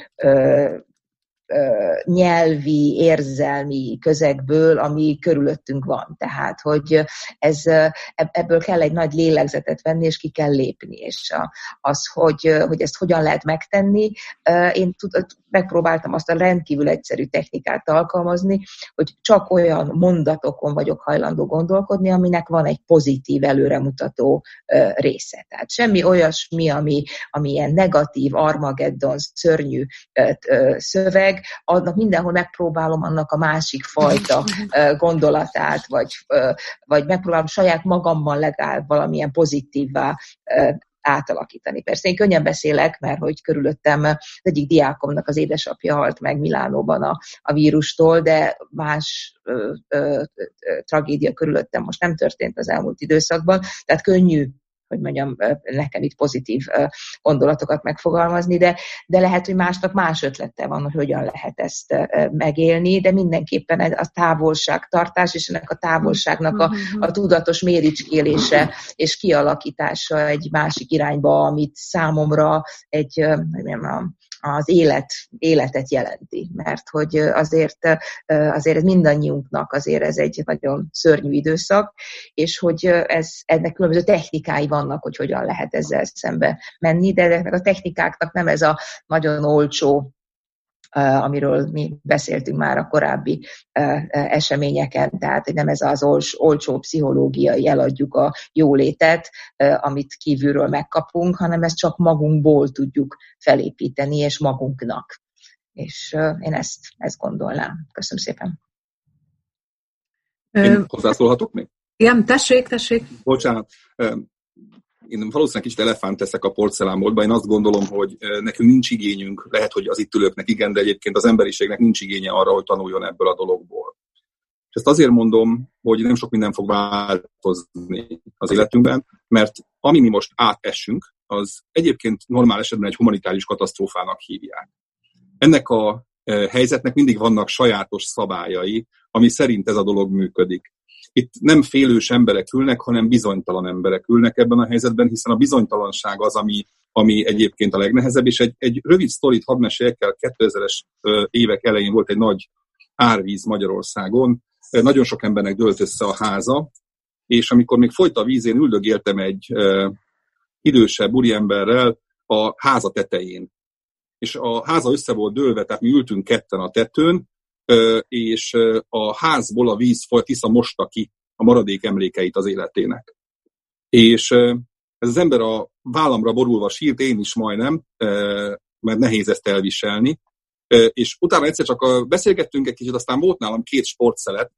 nyelvi, érzelmi közegből, ami körülöttünk van. Tehát, hogy ez, ebből kell egy nagy lélegzetet venni, és ki kell lépni. És az, hogy, hogy ezt hogyan lehet megtenni, én megpróbáltam azt a rendkívül egyszerű technikát alkalmazni, hogy csak olyan mondatokon vagyok hajlandó gondolkodni, aminek van egy pozitív, előremutató része. Tehát semmi olyasmi, ami, ami ilyen negatív, Armageddon, szörnyű szöveg, annak mindenhol megpróbálom annak a másik fajta gondolatát, vagy, vagy megpróbálom saját magamban legalább valamilyen pozitívvá átalakítani. Persze én könnyen beszélek, mert hogy körülöttem az egyik diákomnak az édesapja halt meg Milánóban a, a vírustól, de más ö, ö, tragédia körülöttem most nem történt az elmúlt időszakban, tehát könnyű hogy mondjam, nekem itt pozitív gondolatokat megfogalmazni, de, de lehet, hogy másnak más ötlete van, hogy hogyan lehet ezt megélni, de mindenképpen a távolságtartás és ennek a távolságnak a, a tudatos méricskélése és kialakítása egy másik irányba, amit számomra egy, nem, az élet, életet jelenti, mert hogy azért, azért ez mindannyiunknak azért ez egy nagyon szörnyű időszak, és hogy ez, ennek különböző technikái vannak, hogy hogyan lehet ezzel szembe menni, de ezeknek a technikáknak nem ez a nagyon olcsó amiről mi beszéltünk már a korábbi eseményeken, tehát nem ez az olcsó pszichológiai eladjuk a jólétet, amit kívülről megkapunk, hanem ezt csak magunkból tudjuk felépíteni, és magunknak. És én ezt, ezt gondolnám. Köszönöm szépen. Én hozzászólhatok még? Igen, tessék, tessék. Bocsánat én valószínűleg kicsit elefánt teszek a porcelánboltba, én azt gondolom, hogy nekünk nincs igényünk, lehet, hogy az itt ülőknek igen, de egyébként az emberiségnek nincs igénye arra, hogy tanuljon ebből a dologból. És ezt azért mondom, hogy nem sok minden fog változni az életünkben, mert ami mi most átessünk, az egyébként normál esetben egy humanitárius katasztrófának hívják. Ennek a helyzetnek mindig vannak sajátos szabályai, ami szerint ez a dolog működik. Itt nem félős emberek ülnek, hanem bizonytalan emberek ülnek ebben a helyzetben, hiszen a bizonytalanság az, ami, ami egyébként a legnehezebb, és egy, egy rövid sztorit hadd meséljek el, 2000-es évek elején volt egy nagy árvíz Magyarországon, nagyon sok embernek dölt össze a háza, és amikor még folyt a víz, én üldögéltem egy idősebb úriemberrel a háza tetején. És a háza össze volt dőlve, tehát mi ültünk ketten a tetőn, és a házból a víz folyt, Tisza mosta ki a maradék emlékeit az életének. És ez az ember a vállamra borulva sírt, én is majdnem, mert nehéz ezt elviselni. És utána egyszer csak beszélgettünk egy kicsit, aztán volt nálam két sportszelet,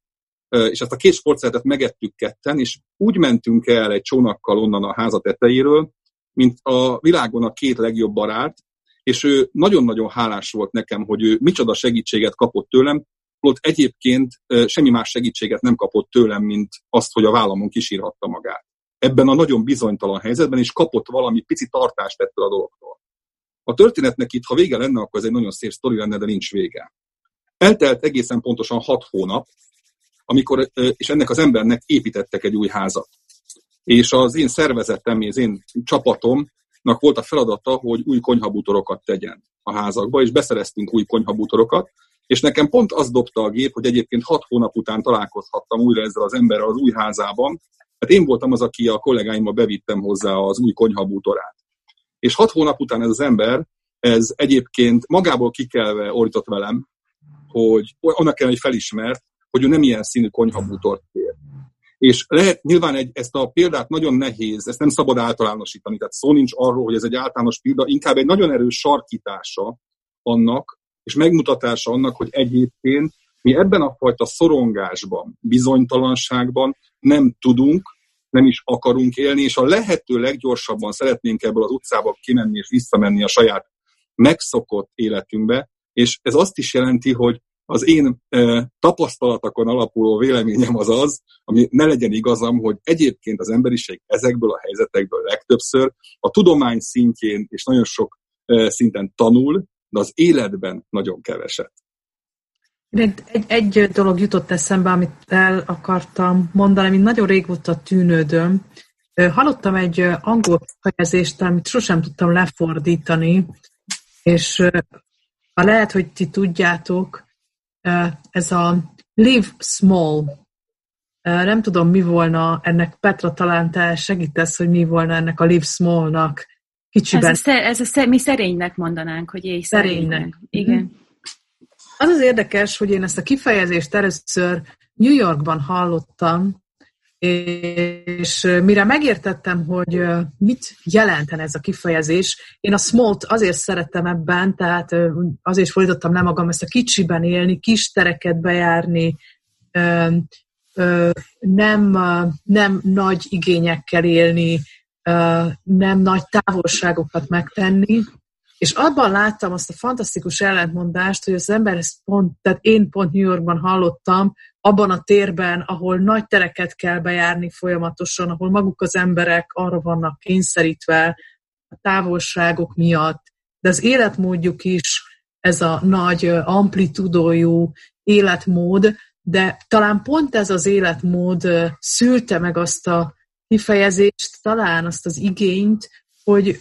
és ezt a két sportszeletet megettük ketten, és úgy mentünk el egy csónakkal onnan a háza tetejéről, mint a világon a két legjobb barát, és ő nagyon-nagyon hálás volt nekem, hogy ő micsoda segítséget kapott tőlem, holott egyébként semmi más segítséget nem kapott tőlem, mint azt, hogy a vállamon kisírhatta magát. Ebben a nagyon bizonytalan helyzetben is kapott valami pici tartást ettől a dologtól. A történetnek itt, ha vége lenne, akkor ez egy nagyon szép sztori lenne, de nincs vége. Eltelt egészen pontosan hat hónap, amikor, és ennek az embernek építettek egy új házat. És az én szervezetem, az én csapatom volt a feladata, hogy új konyhabútorokat tegyen a házakba, és beszereztünk új konyhabútorokat, és nekem pont az dobta a gép, hogy egyébként hat hónap után találkozhattam újra ezzel az emberrel az új házában, hát én voltam az, aki a kollégáimmal bevittem hozzá az új konyhabútorát. És hat hónap után ez az ember, ez egyébként magából kikelve ordított velem, hogy annak kell, hogy felismert, hogy ő nem ilyen színű konyhabútort kér. És lehet nyilván egy, ezt a példát nagyon nehéz, ezt nem szabad általánosítani, tehát szó nincs arról, hogy ez egy általános példa, inkább egy nagyon erős sarkítása annak, és megmutatása annak, hogy egyébként mi ebben a fajta szorongásban, bizonytalanságban nem tudunk nem is akarunk élni, és a lehető leggyorsabban szeretnénk ebből az utcába kimenni és visszamenni a saját megszokott életünkbe, és ez azt is jelenti, hogy az én e, tapasztalatokon alapuló véleményem az az, ami ne legyen igazam, hogy egyébként az emberiség ezekből a helyzetekből legtöbbször a tudomány szintjén és nagyon sok e, szinten tanul, de az életben nagyon keveset. Egy, egy, dolog jutott eszembe, amit el akartam mondani, amit nagyon régóta tűnődöm. Hallottam egy angol fejezést, amit sosem tudtam lefordítani, és ha lehet, hogy ti tudjátok, ez a live small. Nem tudom, mi volna ennek, Petra, talán te segítesz, hogy mi volna ennek a live smallnak kicsiben. Ez a, ez a szer, mi szerénynek mondanánk, hogy éj szerénynek. szerénynek. Igen. Mm-hmm. Az az érdekes, hogy én ezt a kifejezést először New Yorkban hallottam, és mire megértettem, hogy mit jelenten ez a kifejezés, én a small azért szerettem ebben, tehát azért fordítottam le magam ezt a kicsiben élni, kis tereket bejárni, nem, nem nagy igényekkel élni, nem nagy távolságokat megtenni, és abban láttam azt a fantasztikus ellentmondást, hogy az ember ezt pont, tehát én pont New Yorkban hallottam, abban a térben, ahol nagy tereket kell bejárni folyamatosan, ahol maguk az emberek arra vannak kényszerítve a távolságok miatt, de az életmódjuk is ez a nagy amplitudójú életmód, de talán pont ez az életmód szülte meg azt a kifejezést, talán azt az igényt, hogy,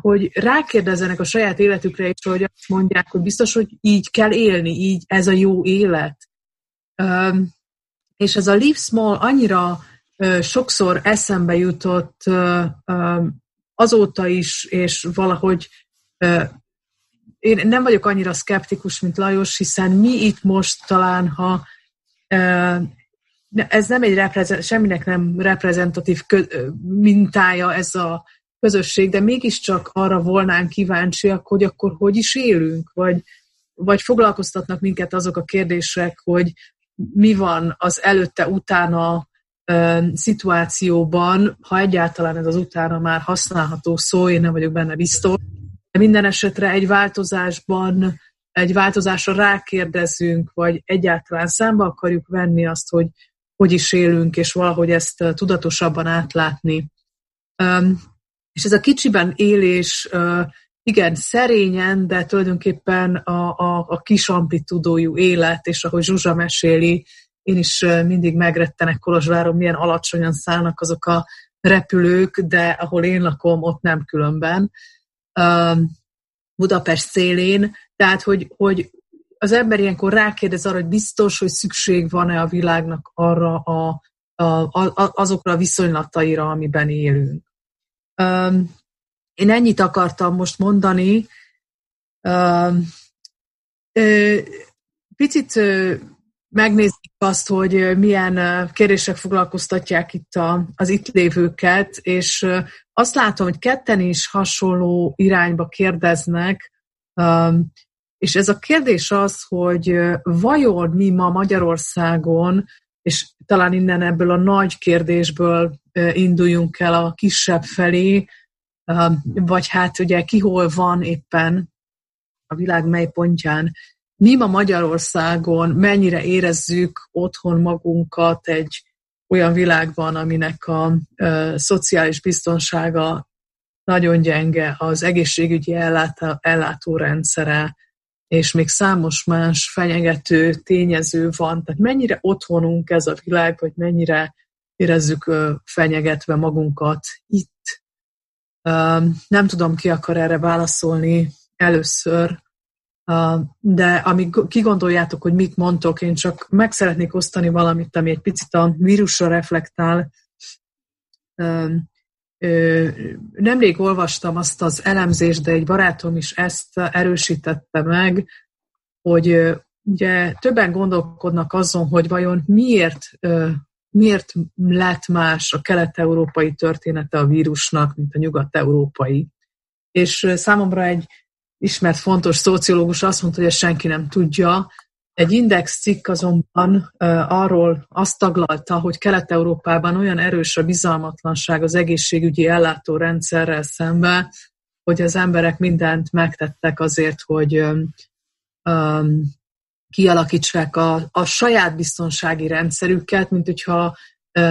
hogy rákérdezzenek a saját életükre, és hogy azt mondják, hogy biztos, hogy így kell élni, így ez a jó élet. És ez a Live Small annyira sokszor eszembe jutott azóta is, és valahogy én nem vagyok annyira szkeptikus, mint Lajos, hiszen mi itt most talán, ha ez nem egy reprezent, semminek nem reprezentatív mintája ez a közösség, de mégiscsak arra volnánk kíváncsiak, hogy akkor hogy is élünk, vagy, vagy foglalkoztatnak minket azok a kérdések, hogy mi van az előtte-utána szituációban, ha egyáltalán ez az utána már használható szó, én nem vagyok benne biztos. De minden esetre egy változásban, egy változásra rákérdezünk, vagy egyáltalán számba akarjuk venni azt, hogy hogy is élünk, és valahogy ezt tudatosabban átlátni. És ez a kicsiben élés, igen, szerényen, de tulajdonképpen a, a, a kis amplitudójú élet, és ahogy Zsuzsa meséli, én is mindig megrettenek Kolozsváron, milyen alacsonyan szállnak azok a repülők, de ahol én lakom, ott nem különben. Budapest szélén, tehát hogy, hogy az ember ilyenkor rákérdez arra, hogy biztos, hogy szükség van-e a világnak arra a, a, a, azokra a viszonylataira, amiben élünk. Én ennyit akartam most mondani. Picit megnézzük azt, hogy milyen kérdések foglalkoztatják itt a, az itt lévőket, és azt látom, hogy ketten is hasonló irányba kérdeznek, és ez a kérdés az, hogy vajon mi ma Magyarországon, és talán innen ebből a nagy kérdésből induljunk el a kisebb felé, vagy hát ugye ki hol van éppen a világ mely pontján. Mi ma Magyarországon mennyire érezzük otthon magunkat egy olyan világban, aminek a szociális biztonsága nagyon gyenge, az egészségügyi ellátó, ellátórendszere, és még számos más fenyegető tényező van. Tehát mennyire otthonunk ez a világ, vagy mennyire érezzük fenyegetve magunkat itt. Nem tudom, ki akar erre válaszolni először, de amíg kigondoljátok, hogy mit mondtok, én csak meg szeretnék osztani valamit, ami egy picit a vírusra reflektál. Nemrég olvastam azt az elemzést, de egy barátom is ezt erősítette meg, hogy ugye többen gondolkodnak azon, hogy vajon miért, miért lett más a kelet-európai története a vírusnak, mint a nyugat-európai. És számomra egy ismert fontos szociológus azt mondta, hogy ezt senki nem tudja, Egy index cikk azonban arról azt taglalta, hogy Kelet-Európában olyan erős a bizalmatlanság az egészségügyi ellátórendszerrel szemben, hogy az emberek mindent megtettek azért, hogy kialakítsák a, a saját biztonsági rendszerüket, mint hogyha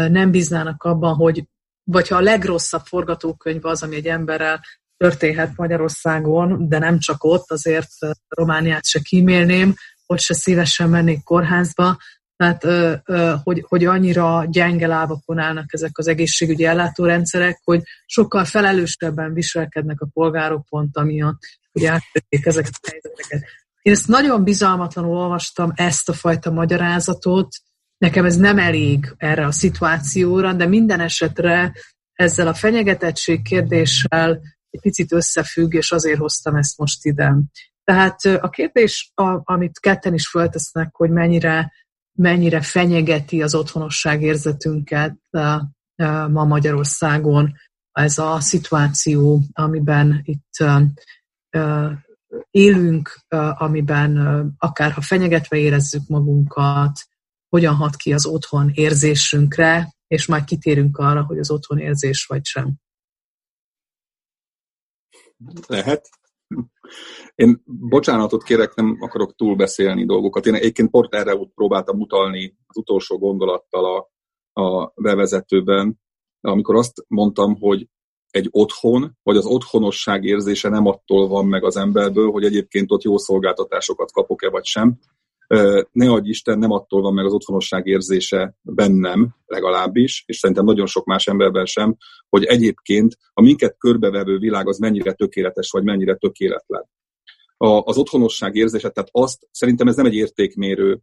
nem bíznának abban, hogy vagy ha a legrosszabb forgatókönyv az, ami egy emberrel történhet Magyarországon, de nem csak ott, azért Romániát se kímélném, ott se szívesen mennék kórházba, tehát hogy, hogy annyira gyenge lábakon állnak ezek az egészségügyi ellátórendszerek, hogy sokkal felelősebben viselkednek a polgárok pont amiatt, hogy átvették ezeket a helyzeteket. Én ezt nagyon bizalmatlanul olvastam, ezt a fajta magyarázatot, nekem ez nem elég erre a szituációra, de minden esetre ezzel a fenyegetettség kérdéssel egy picit összefügg, és azért hoztam ezt most ide. Tehát a kérdés, amit ketten is föltesznek, hogy mennyire, mennyire fenyegeti az otthonosság érzetünket ma Magyarországon ez a szituáció, amiben itt élünk, amiben akár ha fenyegetve érezzük magunkat, hogyan hat ki az otthon érzésünkre, és majd kitérünk arra, hogy az otthon érzés vagy sem. Lehet. Én bocsánatot kérek, nem akarok túlbeszélni dolgokat. Én egyébként pont erre próbáltam utalni az utolsó gondolattal a, a bevezetőben, amikor azt mondtam, hogy egy otthon, vagy az otthonosság érzése nem attól van meg az emberből, hogy egyébként ott jó szolgáltatásokat kapok-e vagy sem. Ne adj Isten, nem attól van meg az otthonosság érzése bennem legalábbis, és szerintem nagyon sok más emberben sem, hogy egyébként a minket körbevevő világ az mennyire tökéletes, vagy mennyire tökéletlen a, az otthonosság érzése, tehát azt szerintem ez nem egy értékmérő,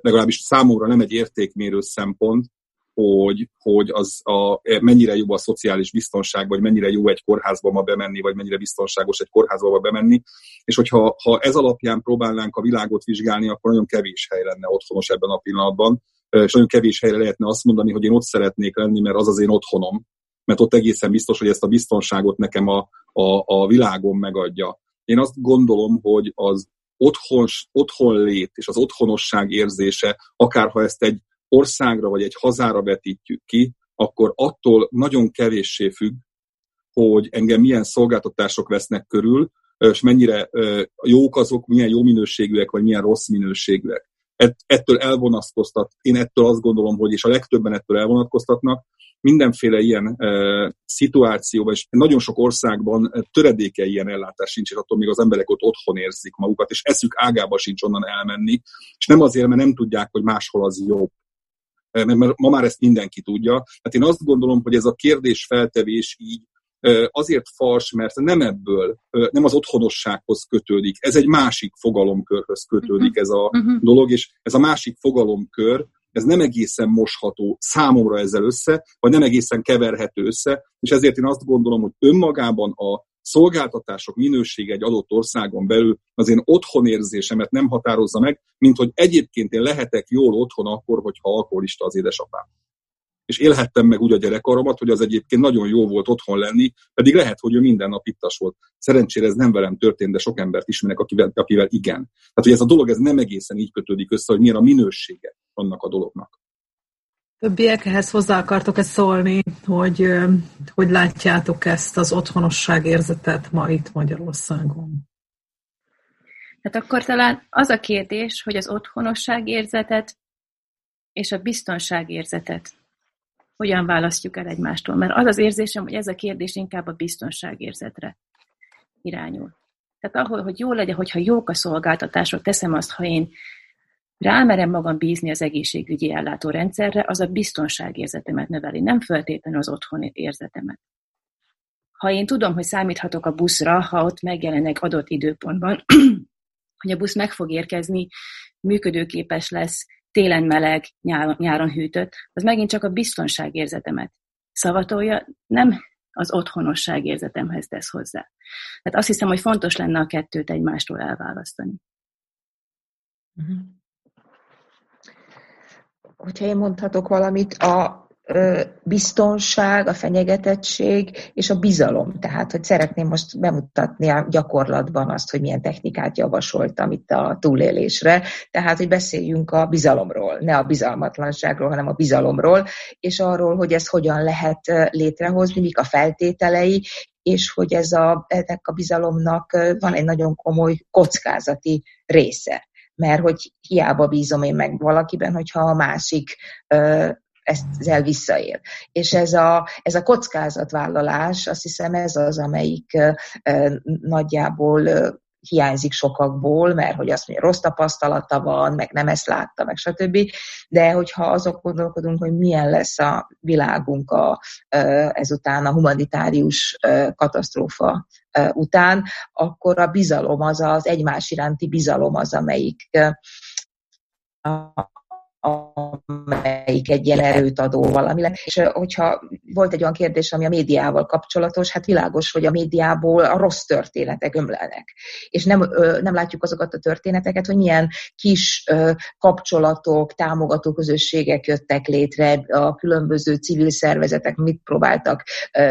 legalábbis számomra nem egy értékmérő szempont, hogy, hogy az a, mennyire jó a szociális biztonság, vagy mennyire jó egy kórházba ma bemenni, vagy mennyire biztonságos egy kórházba bemenni. És hogyha ha ez alapján próbálnánk a világot vizsgálni, akkor nagyon kevés hely lenne otthonos ebben a pillanatban, és nagyon kevés helyre lehetne azt mondani, hogy én ott szeretnék lenni, mert az az én otthonom, mert ott egészen biztos, hogy ezt a biztonságot nekem a, a, a világon megadja. Én azt gondolom, hogy az otthon, otthon lét és az otthonosság érzése, akár ha ezt egy országra vagy egy hazára vetítjük ki, akkor attól nagyon kevéssé függ, hogy engem milyen szolgáltatások vesznek körül, és mennyire jók azok, milyen jó minőségűek, vagy milyen rossz minőségűek. Ettől elvonatkoztat, én ettől azt gondolom, hogy és a legtöbben ettől elvonatkoztatnak, mindenféle ilyen e, szituációban, és nagyon sok országban töredéke ilyen ellátás sincs, és attól még az emberek ott otthon érzik magukat, és eszük ágába sincs onnan elmenni, és nem azért, mert nem tudják, hogy máshol az jobb, mert ma már ezt mindenki tudja. Hát én azt gondolom, hogy ez a kérdés feltevés így azért fals, mert nem ebből, nem az otthonossághoz kötődik. Ez egy másik fogalomkörhöz kötődik mhm. ez a uh-huh. dolog, és ez a másik fogalomkör, ez nem egészen mosható számomra ezzel össze, vagy nem egészen keverhető össze, és ezért én azt gondolom, hogy önmagában a szolgáltatások minősége egy adott országon belül az én otthonérzésemet nem határozza meg, mint hogy egyébként én lehetek jól otthon akkor, hogyha alkoholista az édesapám. És élhettem meg úgy a gyerekkoromat, hogy az egyébként nagyon jó volt otthon lenni, pedig lehet, hogy ő minden nap ittas volt. Szerencsére ez nem velem történt, de sok embert ismerek, akivel, akivel igen. Tehát, hogy ez a dolog ez nem egészen így kötődik össze, hogy milyen a minősége annak a dolognak. Többiek ehhez hozzá akartok ezt szólni, hogy hogy látjátok ezt az otthonosság érzetet ma itt Magyarországon? Hát akkor talán az a kérdés, hogy az otthonosság érzetet és a biztonság érzetet hogyan választjuk el egymástól. Mert az az érzésem, hogy ez a kérdés inkább a biztonság érzetre irányul. Tehát ahol, hogy jó legyen, hogyha jók a szolgáltatások, teszem azt, ha én rámerem magam bízni az egészségügyi ellátórendszerre, az a biztonságérzetemet növeli, nem feltétlenül az otthon érzetemet. Ha én tudom, hogy számíthatok a buszra, ha ott megjelenek adott időpontban, hogy a busz meg fog érkezni, működőképes lesz, télen meleg, nyáron, nyáron hűtött, az megint csak a biztonságérzetemet szavatolja, nem az otthonosság érzetemhez tesz hozzá. Tehát azt hiszem, hogy fontos lenne a kettőt egymástól elválasztani. Uh-huh hogyha én mondhatok valamit, a biztonság, a fenyegetettség és a bizalom. Tehát, hogy szeretném most bemutatni a gyakorlatban azt, hogy milyen technikát javasoltam itt a túlélésre. Tehát, hogy beszéljünk a bizalomról, ne a bizalmatlanságról, hanem a bizalomról, és arról, hogy ezt hogyan lehet létrehozni, mik a feltételei, és hogy ez a, ennek a bizalomnak van egy nagyon komoly kockázati része mert hogy hiába bízom én meg valakiben, hogyha a másik ezt ezzel visszaél. És ez a, ez a kockázatvállalás, azt hiszem ez az, amelyik nagyjából hiányzik sokakból, mert hogy azt mondja, rossz tapasztalata van, meg nem ezt látta, meg stb. De hogyha azok gondolkodunk, hogy milyen lesz a világunk a, ezután a humanitárius katasztrófa után, akkor a bizalom az az egymás iránti bizalom az, amelyik amelyik egy ilyen erőt adó valami. És hogyha volt egy olyan kérdés, ami a médiával kapcsolatos, hát világos, hogy a médiából a rossz történetek ömlelnek. És nem, nem látjuk azokat a történeteket, hogy milyen kis kapcsolatok, támogató közösségek jöttek létre, a különböző civil szervezetek mit próbáltak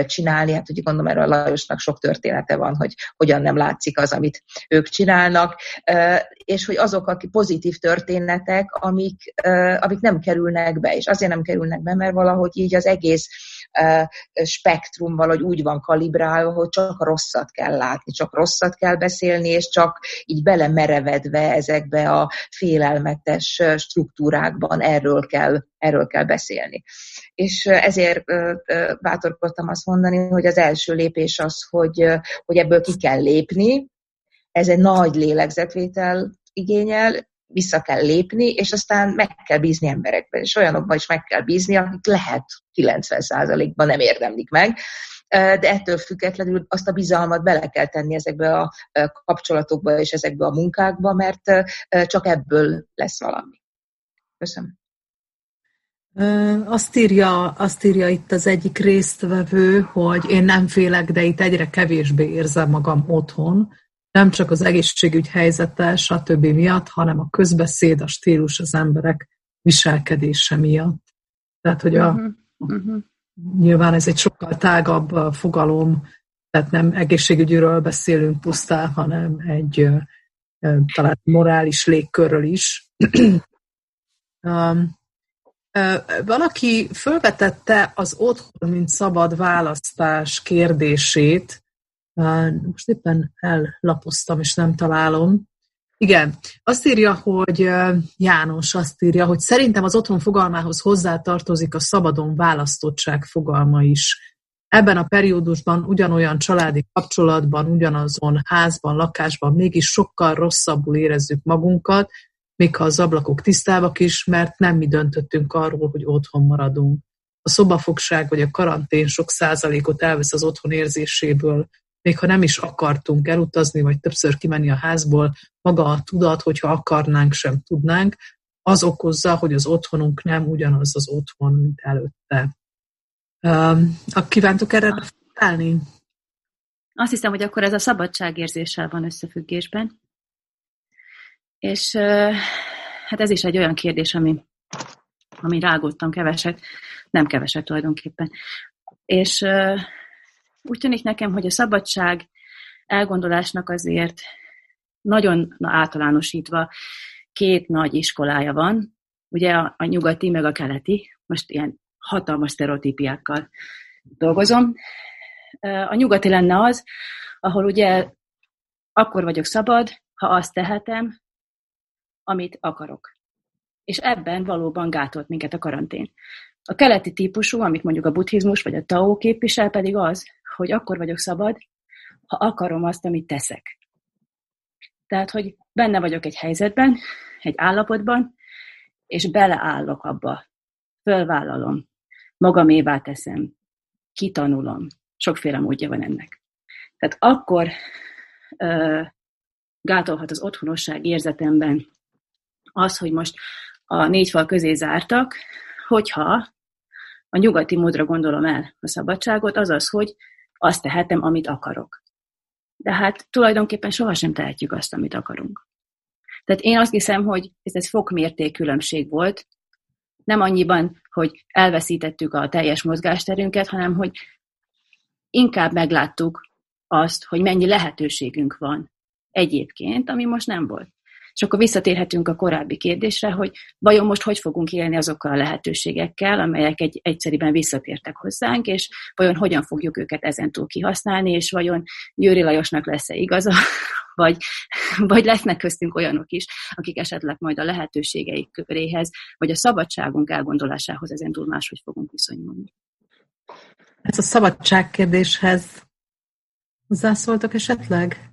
csinálni. Hát ugye gondolom erről a Lajosnak sok története van, hogy hogyan nem látszik az, amit ők csinálnak, és hogy azok a pozitív történetek, amik amik nem kerülnek be, és azért nem kerülnek be, mert valahogy így az egész spektrum valahogy úgy van kalibrálva, hogy csak a rosszat kell látni, csak rosszat kell beszélni, és csak így belemerevedve ezekbe a félelmetes struktúrákban erről kell, erről kell beszélni. És ezért bátorkodtam azt mondani, hogy az első lépés az, hogy, hogy ebből ki kell lépni, ez egy nagy lélegzetvétel igényel, vissza kell lépni, és aztán meg kell bízni emberekben, és olyanokban is meg kell bízni, akik lehet 90%-ban nem érdemlik meg, de ettől függetlenül azt a bizalmat bele kell tenni ezekbe a kapcsolatokba és ezekbe a munkákba, mert csak ebből lesz valami. Köszönöm. Azt írja, azt írja itt az egyik résztvevő, hogy én nem félek, de itt egyre kevésbé érzem magam otthon nem csak az egészségügy helyzete, stb. miatt, hanem a közbeszéd, a stílus az emberek viselkedése miatt. Tehát, hogy a, uh-huh. Uh-huh. nyilván ez egy sokkal tágabb fogalom, tehát nem egészségügyről beszélünk pusztán, hanem egy talán morális légkörről is. um, valaki felvetette az otthon, mint szabad választás kérdését, most éppen ellapoztam, és nem találom. Igen, azt írja, hogy János azt írja, hogy szerintem az otthon fogalmához hozzátartozik a szabadon választottság fogalma is. Ebben a periódusban ugyanolyan családi kapcsolatban, ugyanazon házban, lakásban mégis sokkal rosszabbul érezzük magunkat, még ha az ablakok tisztábbak is, mert nem mi döntöttünk arról, hogy otthon maradunk. A szobafogság vagy a karantén sok százalékot elvesz az otthon érzéséből, még ha nem is akartunk elutazni, vagy többször kimenni a házból, maga a tudat, hogyha akarnánk, sem tudnánk, az okozza, hogy az otthonunk nem ugyanaz az otthon, mint előtte. Um, kívántok erre reflektálni? Azt hiszem, hogy akkor ez a szabadságérzéssel van összefüggésben. És hát ez is egy olyan kérdés, ami, ami rágottam keveset, nem keveset tulajdonképpen. És úgy tűnik nekem, hogy a szabadság elgondolásnak azért nagyon általánosítva két nagy iskolája van, ugye a, a nyugati meg a keleti, most ilyen hatalmas sztereotípiákkal dolgozom. A nyugati lenne az, ahol ugye akkor vagyok szabad, ha azt tehetem, amit akarok. És ebben valóban gátolt minket a karantén. A keleti típusú, amit mondjuk a buddhizmus vagy a tao képvisel, pedig az, hogy akkor vagyok szabad, ha akarom azt, amit teszek. Tehát, hogy benne vagyok egy helyzetben, egy állapotban, és beleállok abba, fölvállalom, magamévá teszem, kitanulom. Sokféle módja van ennek. Tehát akkor ö, gátolhat az otthonosság érzetemben az, hogy most a négy fal közé zártak, hogyha a nyugati módra gondolom el a szabadságot, azaz, hogy azt tehetem, amit akarok. De hát tulajdonképpen sohasem tehetjük azt, amit akarunk. Tehát én azt hiszem, hogy ez egy fokmérték különbség volt Nem annyiban, hogy elveszítettük a teljes mozgásterünket, hanem hogy inkább megláttuk azt, hogy mennyi lehetőségünk van egyébként, ami most nem volt. És akkor visszatérhetünk a korábbi kérdésre, hogy vajon most hogy fogunk élni azokkal a lehetőségekkel, amelyek egy, egyszerűen visszatértek hozzánk, és vajon hogyan fogjuk őket ezentúl kihasználni, és vajon Győri Lajosnak lesz-e igaza, vagy, vagy lesznek köztünk olyanok is, akik esetleg majd a lehetőségeik köréhez, vagy a szabadságunk elgondolásához ezentúl máshogy fogunk viszonyulni. Ez a szabadság kérdéshez hozzászóltak esetleg?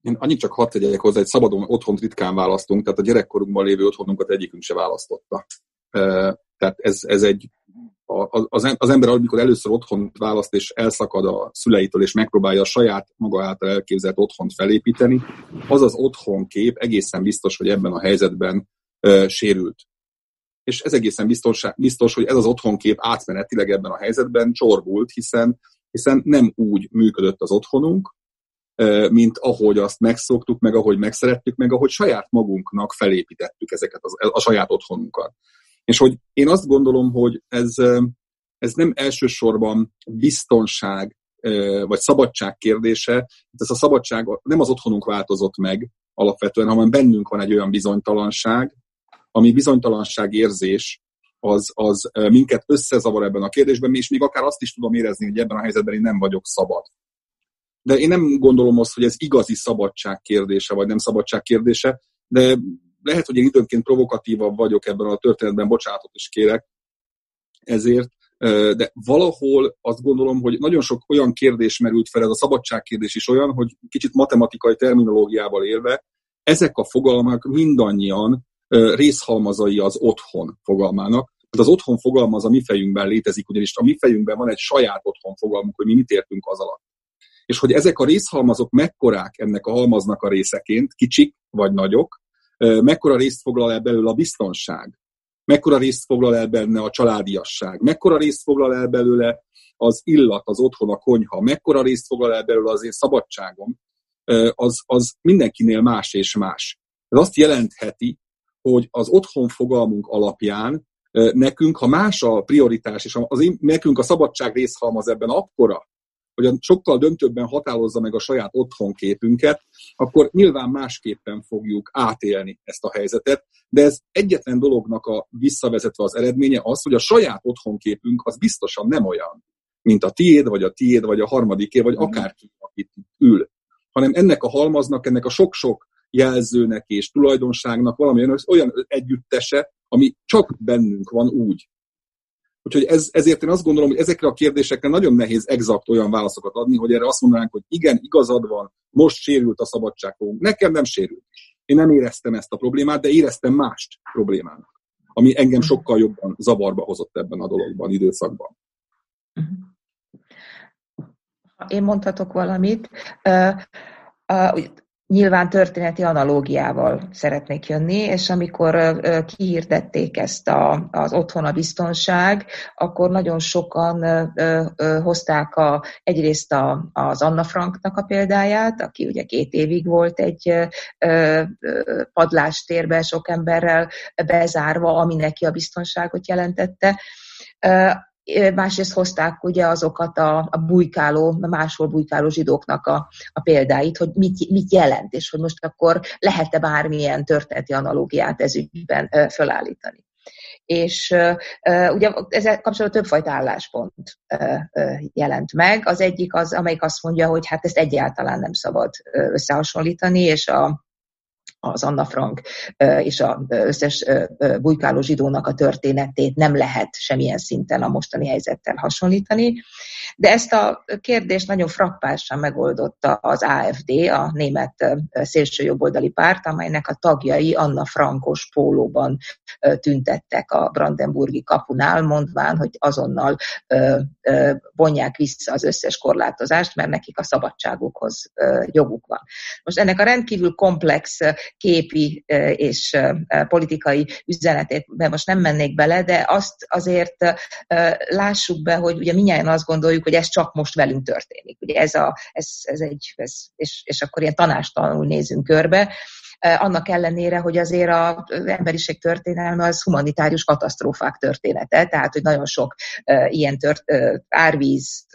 Én annyit csak hadd tegyek hozzá, egy szabadon otthont ritkán választunk, tehát a gyerekkorunkban lévő otthonunkat egyikünk se választotta. Tehát ez, ez egy, az, az ember, amikor először otthont választ, és elszakad a szüleitől, és megpróbálja a saját maga által elképzelt otthont felépíteni, az az otthonkép egészen biztos, hogy ebben a helyzetben sérült. És ez egészen biztos, biztos, hogy ez az otthonkép átmenetileg ebben a helyzetben csorbult, hiszen, hiszen nem úgy működött az otthonunk, mint ahogy azt megszoktuk, meg ahogy megszerettük, meg ahogy saját magunknak felépítettük ezeket az, a saját otthonunkat. És hogy én azt gondolom, hogy ez, ez nem elsősorban biztonság vagy szabadság kérdése. Ez a szabadság nem az otthonunk változott meg alapvetően, hanem bennünk van egy olyan bizonytalanság, ami bizonytalanság érzés, az, az minket összezavar ebben a kérdésben, és még akár azt is tudom érezni, hogy ebben a helyzetben én nem vagyok szabad. De én nem gondolom azt, hogy ez igazi szabadság kérdése, vagy nem szabadság kérdése, de lehet, hogy én időnként provokatívabb vagyok ebben a történetben, bocsánatot is kérek ezért, de valahol azt gondolom, hogy nagyon sok olyan kérdés merült fel, ez a szabadság kérdés is olyan, hogy kicsit matematikai terminológiával élve, ezek a fogalmak mindannyian részhalmazai az otthon fogalmának. Az otthon fogalma az a mi fejünkben létezik, ugyanis a mi fejünkben van egy saját otthon fogalmunk, hogy mi mit értünk az alatt és hogy ezek a részhalmazok mekkorák ennek a halmaznak a részeként, kicsik vagy nagyok, mekkora részt foglal el belőle a biztonság, mekkora részt foglal el benne a családiasság, mekkora részt foglal el belőle az illat, az otthon, a konyha, mekkora részt foglal el belőle az én szabadságom, az, az mindenkinél más és más. Ez azt jelentheti, hogy az otthon fogalmunk alapján nekünk, ha más a prioritás, és az nekünk a szabadság részhalmaz ebben akkora, hogy sokkal döntőbben határozza meg a saját otthonképünket, akkor nyilván másképpen fogjuk átélni ezt a helyzetet, de ez egyetlen dolognak a visszavezetve az eredménye az, hogy a saját otthonképünk az biztosan nem olyan, mint a tiéd, vagy a tiéd, vagy a harmadiké, vagy mhm. akárki, akit ül. Hanem ennek a halmaznak, ennek a sok-sok jelzőnek és tulajdonságnak valami olyan együttese, ami csak bennünk van úgy, Úgyhogy ez, ezért én azt gondolom, hogy ezekre a kérdésekre nagyon nehéz exakt olyan válaszokat adni, hogy erre azt mondanánk, hogy igen, igazad van, most sérült a szabadságfogunk. Nekem nem sérült. Én nem éreztem ezt a problémát, de éreztem mást problémának, ami engem sokkal jobban zavarba hozott ebben a dologban, időszakban. Én mondhatok valamit. Nyilván történeti analógiával szeretnék jönni, és amikor kihirdették ezt a, az otthon a biztonság, akkor nagyon sokan hozták a, egyrészt a, az Anna Franknak a példáját, aki ugye két évig volt egy padlástérbe sok emberrel bezárva, ami neki a biztonságot jelentette másrészt hozták ugye azokat a, a bujkáló, máshol bujkáló zsidóknak a, a példáit, hogy mit, mit jelent, és hogy most akkor lehet-e bármilyen történeti analógiát ez ügyben fölállítani. És uh, ugye ezzel kapcsolatban többfajta álláspont jelent meg. Az egyik az, amelyik azt mondja, hogy hát ezt egyáltalán nem szabad összehasonlítani, és a az Anna Frank és az összes bujkáló zsidónak a történetét nem lehet semmilyen szinten a mostani helyzettel hasonlítani. De ezt a kérdést nagyon frappásan megoldotta az AFD, a német szélsőjobboldali párt, amelynek a tagjai Anna Frankos pólóban tüntettek a Brandenburgi kapunál, mondván, hogy azonnal vonják vissza az összes korlátozást, mert nekik a szabadságukhoz joguk van. Most ennek a rendkívül komplex képi és politikai üzenetét most nem mennék bele, de azt azért lássuk be, hogy ugye minnyáján azt gondoljuk, hogy ez csak most velünk történik. Ugye ez, a, ez, ez egy, ez, és, és akkor ilyen tanástalanul nézünk körbe, annak ellenére, hogy azért az emberiség történelme az humanitárius katasztrófák története, tehát hogy nagyon sok ilyen tört, árvíz,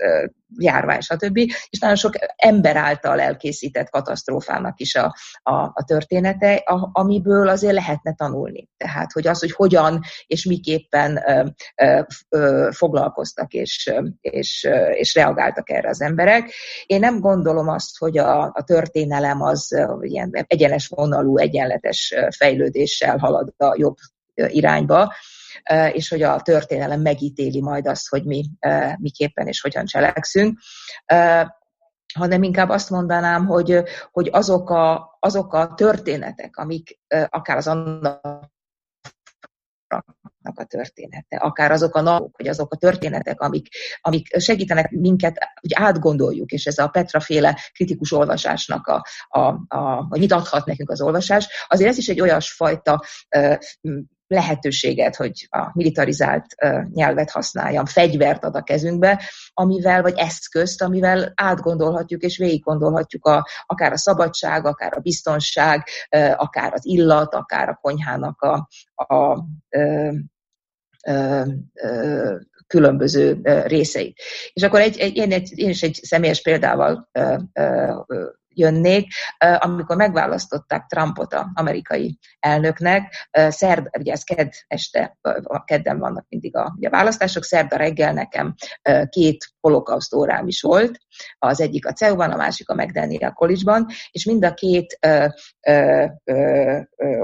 járvány, stb. És nagyon sok ember által elkészített katasztrófának is a, a, a története, a, amiből azért lehetne tanulni. Tehát, hogy az, hogy hogyan és miképpen ö, ö, ö, foglalkoztak és, és, és reagáltak erre az emberek. Én nem gondolom azt, hogy a, a történelem az ilyen egyenes vonalú, egyenletes fejlődéssel halad a jobb irányba, és hogy a történelem megítéli majd azt, hogy mi miképpen és hogyan cselekszünk. Hanem inkább azt mondanám, hogy, hogy azok, a, azok a történetek, amik akár az annak a története, akár azok a napok, vagy azok a történetek, amik, amik segítenek minket, hogy átgondoljuk, és ez a Petra féle kritikus olvasásnak a, a, a, a mit adhat nekünk az olvasás, azért ez is egy olyasfajta lehetőséget, hogy a militarizált nyelvet használjam, fegyvert ad a kezünkbe, amivel, vagy eszközt, amivel átgondolhatjuk és végiggondolhatjuk a, akár a szabadság, akár a biztonság, akár az illat, akár a konyhának a, a különböző részeit. És akkor egy, egy, én, egy, én is egy személyes példával jönnék, amikor megválasztották Trumpot a amerikai elnöknek, szerd, ugye ez kedd este, kedden vannak mindig a, ugye a választások, szerda reggel nekem két holokauszt órám is volt, az egyik a CEU-ban, a másik a McDaniel College-ban, és mind a két ö, ö, ö,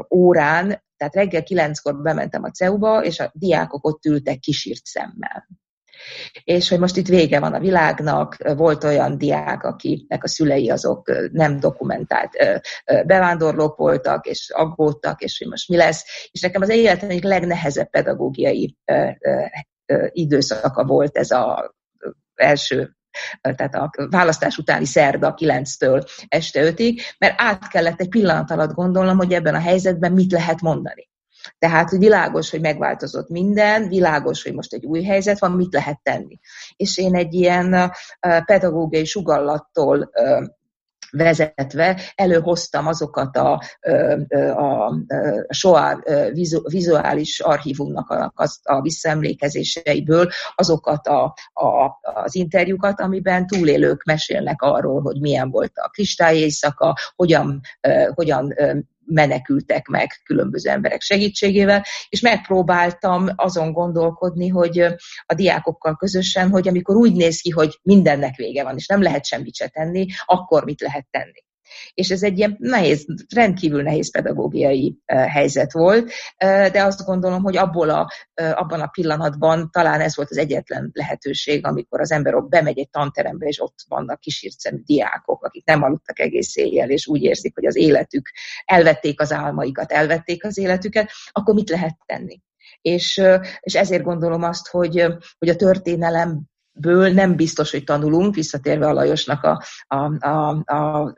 órán tehát reggel kilenckor bementem a CEU-ba, és a diákok ott ültek kisírt szemmel és hogy most itt vége van a világnak, volt olyan diák, akinek a szülei azok nem dokumentált bevándorlók voltak, és aggódtak, és hogy most mi lesz. És nekem az életem egyik legnehezebb pedagógiai időszaka volt ez a első tehát a választás utáni szerda 9-től este 5-ig, mert át kellett egy pillanat alatt gondolnom, hogy ebben a helyzetben mit lehet mondani. Tehát, hogy világos, hogy megváltozott minden, világos, hogy most egy új helyzet van, mit lehet tenni. És én egy ilyen pedagógiai sugallattól vezetve előhoztam azokat a, a, a SOA vizuális archívumnak a, a visszaemlékezéseiből azokat a, a, az interjúkat, amiben túlélők mesélnek arról, hogy milyen volt a kristályéjszaka, hogyan, hogyan menekültek meg különböző emberek segítségével, és megpróbáltam azon gondolkodni, hogy a diákokkal közösen, hogy amikor úgy néz ki, hogy mindennek vége van, és nem lehet semmit se tenni, akkor mit lehet tenni és ez egy ilyen nehéz, rendkívül nehéz pedagógiai helyzet volt, de azt gondolom, hogy abból a, abban a pillanatban talán ez volt az egyetlen lehetőség, amikor az ember bemegy egy tanterembe, és ott vannak kísírtszemű diákok, akik nem aludtak egész éjjel, és úgy érzik, hogy az életük, elvették az álmaikat, elvették az életüket, akkor mit lehet tenni? És, és ezért gondolom azt, hogy, hogy a történelem ből nem biztos, hogy tanulunk, visszatérve a Lajosnak a, a, a, a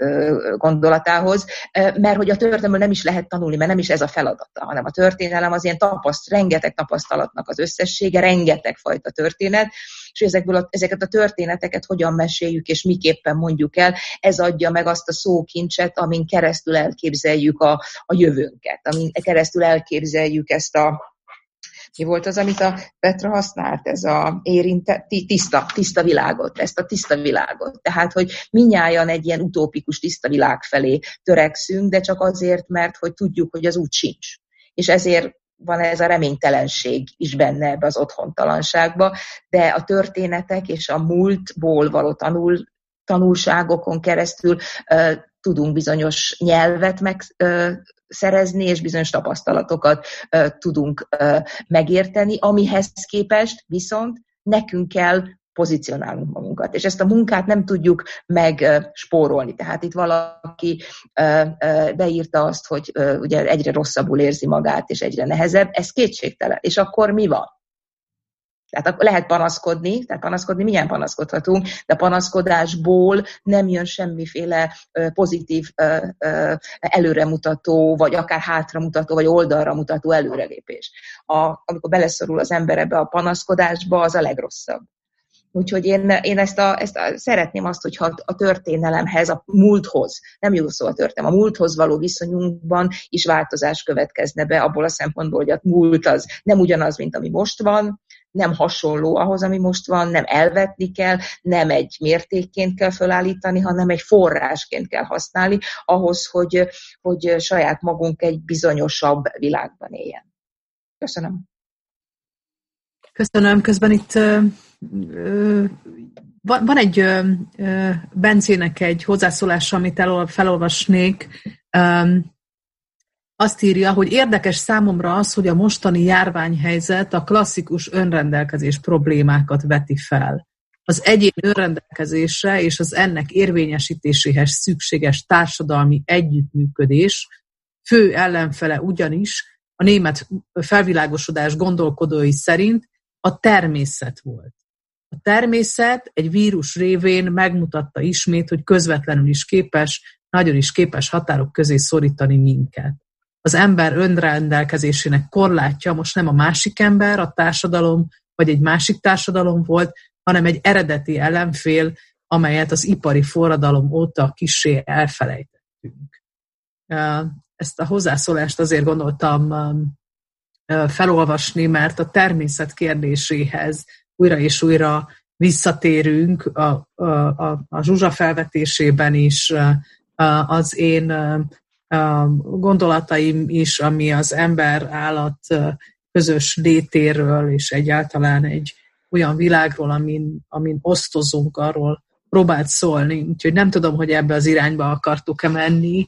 gondolatához, mert hogy a történelemből nem is lehet tanulni, mert nem is ez a feladata, hanem a történelem az ilyen tapaszt, rengeteg tapasztalatnak az összessége, rengeteg fajta történet, és ezekből a, ezeket a történeteket hogyan meséljük, és miképpen mondjuk el, ez adja meg azt a szókincset, amin keresztül elképzeljük a, a jövőnket, amin keresztül elképzeljük ezt a mi volt az, amit a Petra használt, ez a érinte, tiszta, tiszta világot, ezt a tiszta világot. Tehát, hogy minnyáján egy ilyen utópikus tiszta világ felé törekszünk, de csak azért, mert hogy tudjuk, hogy az úgy sincs. És ezért van ez a reménytelenség is benne ebbe az otthontalanságba, de a történetek és a múltból való tanul, tanulságokon keresztül tudunk bizonyos nyelvet meg, uh, szerezni, és bizonyos tapasztalatokat tudunk megérteni, amihez képest viszont nekünk kell pozícionálnunk magunkat. És ezt a munkát nem tudjuk megspórolni. Tehát itt valaki beírta azt, hogy ugye egyre rosszabbul érzi magát, és egyre nehezebb. Ez kétségtelen. És akkor mi van? Tehát lehet panaszkodni, tehát panaszkodni milyen panaszkodhatunk, de panaszkodásból nem jön semmiféle pozitív előremutató, vagy akár hátramutató, vagy oldalra mutató előrelépés. A, amikor beleszorul az ember ebbe a panaszkodásba, az a legrosszabb. Úgyhogy én, én ezt, a, ezt a, szeretném azt, hogyha a történelemhez, a múlthoz, nem jó szó a történelem, a múlthoz való viszonyunkban is változás következne be abból a szempontból, hogy a múlt az nem ugyanaz, mint ami most van, nem hasonló ahhoz, ami most van, nem elvetni kell, nem egy mértékként kell felállítani, hanem egy forrásként kell használni ahhoz, hogy, hogy saját magunk egy bizonyosabb világban éljen. Köszönöm. Köszönöm. Közben itt van, van egy Bencének egy hozzászólása, amit elol, felolvasnék. Azt írja, hogy érdekes számomra az, hogy a mostani járványhelyzet a klasszikus önrendelkezés problémákat veti fel. Az egyén önrendelkezése és az ennek érvényesítéséhez szükséges társadalmi együttműködés fő ellenfele ugyanis a német felvilágosodás gondolkodói szerint a természet volt. A természet egy vírus révén megmutatta ismét, hogy közvetlenül is képes, nagyon is képes határok közé szorítani minket. Az ember önrendelkezésének korlátja most nem a másik ember, a társadalom, vagy egy másik társadalom volt, hanem egy eredeti ellenfél, amelyet az ipari forradalom óta kisé elfelejtettünk. Ezt a hozzászólást azért gondoltam felolvasni, mert a természet kérdéséhez újra és újra visszatérünk a, a, a, a Zsuzsa felvetésében is, az én gondolataim is, ami az ember-állat közös létéről, és egyáltalán egy olyan világról, amin, amin osztozunk, arról próbált szólni. Úgyhogy nem tudom, hogy ebbe az irányba akartuk-e menni.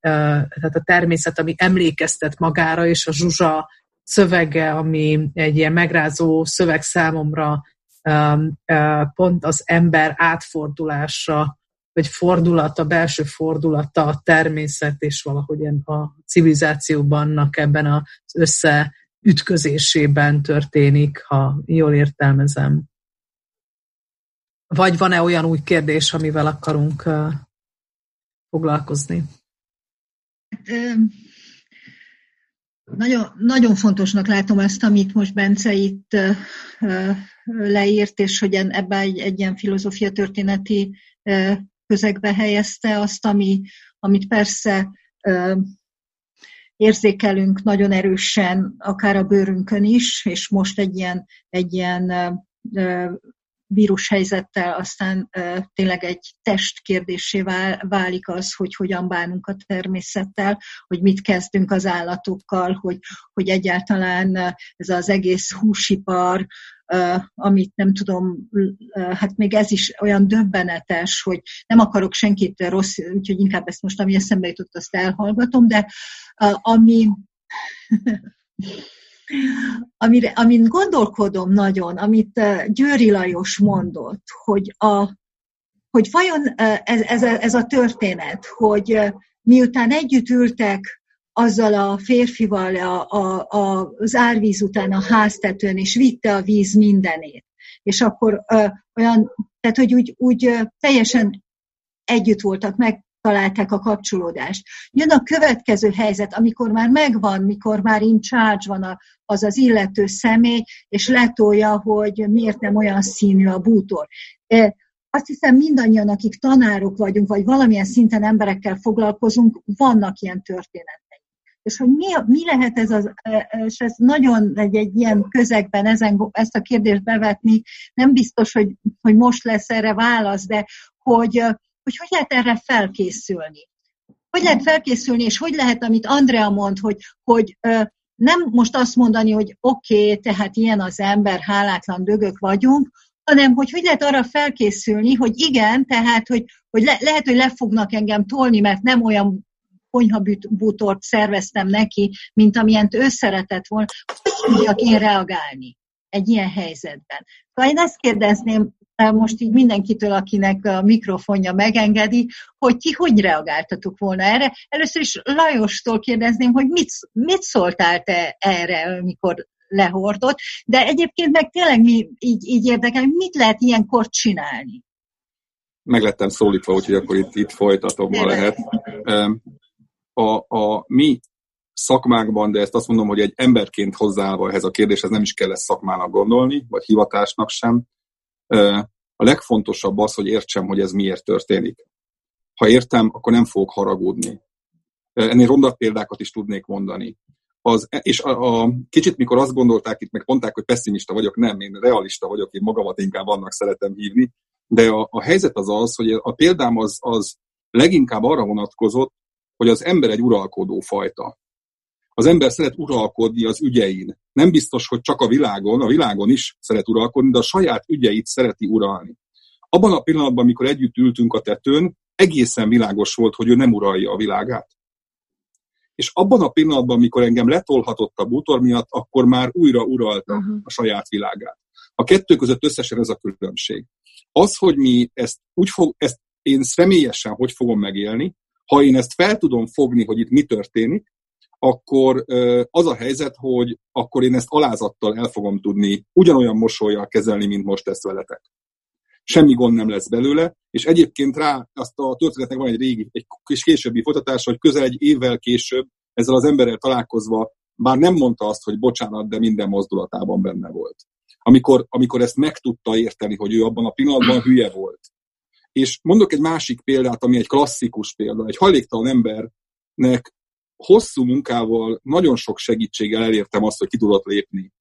Tehát a természet, ami emlékeztet magára, és a Zsuzsa szövege, ami egy ilyen megrázó szöveg számomra, pont az ember átfordulása, vagy fordulata, belső fordulata, a természet és valahogy a civilizációban ebben az összeütközésében történik, ha jól értelmezem. Vagy van-e olyan új kérdés, amivel akarunk foglalkozni? Hát, nagyon, nagyon fontosnak látom ezt, amit most Bence itt leírt, és hogy ebben egy, egy ilyen filozófia történeti közegbe helyezte azt, ami, amit persze érzékelünk nagyon erősen, akár a bőrünkön is, és most egy ilyen, egy ilyen vírushelyzettel aztán tényleg egy test kérdésé válik az, hogy hogyan bánunk a természettel, hogy mit kezdünk az állatokkal, hogy, hogy egyáltalán ez az egész húsipar, amit nem tudom, hát még ez is olyan döbbenetes, hogy nem akarok senkit rossz, úgyhogy inkább ezt most, ami eszembe jutott, azt elhallgatom, de ami amire, amin gondolkodom nagyon, amit Győri Lajos mondott, hogy, a, hogy vajon ez, ez, ez a történet, hogy miután együtt ültek azzal a férfival a, a, a, az árvíz után a háztetőn, és vitte a víz mindenét. És akkor ö, olyan, tehát hogy úgy, úgy teljesen együtt voltak, meg találták a kapcsolódást. Jön a következő helyzet, amikor már megvan, mikor már in charge van a, az az illető személy, és letolja, hogy miért nem olyan színű a bútor. Azt hiszem mindannyian, akik tanárok vagyunk, vagy valamilyen szinten emberekkel foglalkozunk, vannak ilyen történetek. És hogy mi, mi lehet ez az, és ez nagyon egy, egy ilyen közegben ezen, ezt a kérdést bevetni, nem biztos, hogy, hogy most lesz erre válasz, de hogy, hogy hogy lehet erre felkészülni. Hogy lehet felkészülni, és hogy lehet, amit Andrea mond, hogy, hogy nem most azt mondani, hogy oké, okay, tehát ilyen az ember, hálátlan dögök vagyunk, hanem hogy hogy lehet arra felkészülni, hogy igen, tehát hogy, hogy le, lehet, hogy le fognak engem tolni, mert nem olyan konyhabútort szerveztem neki, mint amilyent ő szeretett volna, hogy tudjak én reagálni egy ilyen helyzetben. Szóval én ezt kérdezném most így mindenkitől, akinek a mikrofonja megengedi, hogy ti hogy reagáltatok volna erre. Először is Lajostól kérdezném, hogy mit, mit szóltál te erre, amikor lehordott, de egyébként meg tényleg mi így, így érdekel, hogy mit lehet ilyenkor csinálni? Meg lettem szólítva, úgyhogy akkor itt, itt folytatom, ha lehet. A, a mi szakmákban, de ezt azt mondom, hogy egy emberként hozzáállva ehhez a kérdéshez nem is kell ezt szakmának gondolni, vagy hivatásnak sem, A legfontosabb az, hogy értsem, hogy ez miért történik. Ha értem, akkor nem fogok haragudni. Ennél rondabb példákat is tudnék mondani. Az, és a, a, kicsit, mikor azt gondolták itt, meg mondták, hogy pessimista vagyok, nem, én realista vagyok, én magamat inkább annak szeretem hívni, de a, a helyzet az az, hogy a példám az, az leginkább arra vonatkozott, hogy az ember egy uralkodó fajta. Az ember szeret uralkodni az ügyein. Nem biztos, hogy csak a világon, a világon is szeret uralkodni, de a saját ügyeit szereti uralni. Abban a pillanatban, amikor együtt ültünk a tetőn, egészen világos volt, hogy ő nem uralja a világát. És abban a pillanatban, amikor engem letolhatott a bútor miatt, akkor már újra uralta uh-huh. a saját világát. A kettő között összesen ez a különbség. Az, hogy mi ezt úgy fog, ezt én személyesen hogy fogom megélni, ha én ezt fel tudom fogni, hogy itt mi történik, akkor az a helyzet, hogy akkor én ezt alázattal el fogom tudni ugyanolyan mosolyjal kezelni, mint most ezt veletek. Semmi gond nem lesz belőle, és egyébként rá azt a történetnek van egy régi, egy kis későbbi folytatás, hogy közel egy évvel később ezzel az emberrel találkozva, bár nem mondta azt, hogy bocsánat, de minden mozdulatában benne volt. Amikor, amikor ezt meg tudta érteni, hogy ő abban a pillanatban hülye volt. És mondok egy másik példát, ami egy klasszikus példa. Egy hajléktalan embernek hosszú munkával, nagyon sok segítséggel elértem azt, hogy ki tudott lépni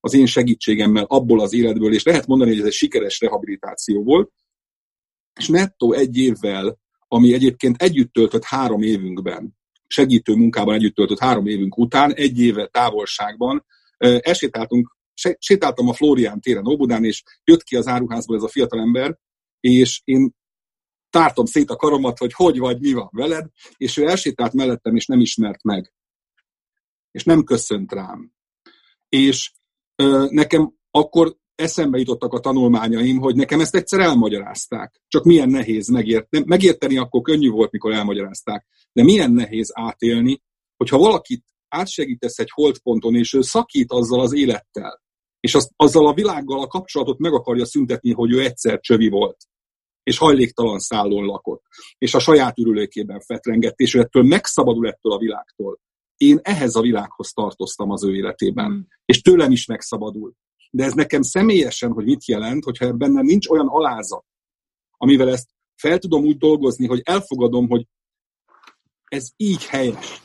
az én segítségemmel abból az életből, és lehet mondani, hogy ez egy sikeres rehabilitáció volt, és nettó egy évvel, ami egyébként együtt töltött három évünkben, segítő munkában együtt töltött három évünk után, egy éve távolságban, elsétáltunk, sétáltam a Florián téren Óbudán, és jött ki az áruházból ez a fiatalember, és én tártam szét a karomat, hogy hogy vagy, mi van veled, és ő elsétált mellettem, és nem ismert meg. És nem köszönt rám. És ö, nekem akkor eszembe jutottak a tanulmányaim, hogy nekem ezt egyszer elmagyarázták. Csak milyen nehéz megérteni. Megérteni akkor könnyű volt, mikor elmagyarázták. De milyen nehéz átélni, hogyha valakit átsegítesz egy holdponton, és ő szakít azzal az élettel, és az, azzal a világgal a kapcsolatot meg akarja szüntetni, hogy ő egyszer csövi volt és hajléktalan szállón lakott, és a saját ürülékében fetrengett, és ő ettől megszabadul ettől a világtól. Én ehhez a világhoz tartoztam az ő életében, mm. és tőlem is megszabadul. De ez nekem személyesen, hogy mit jelent, hogyha bennem nincs olyan alázat, amivel ezt fel tudom úgy dolgozni, hogy elfogadom, hogy ez így helyes,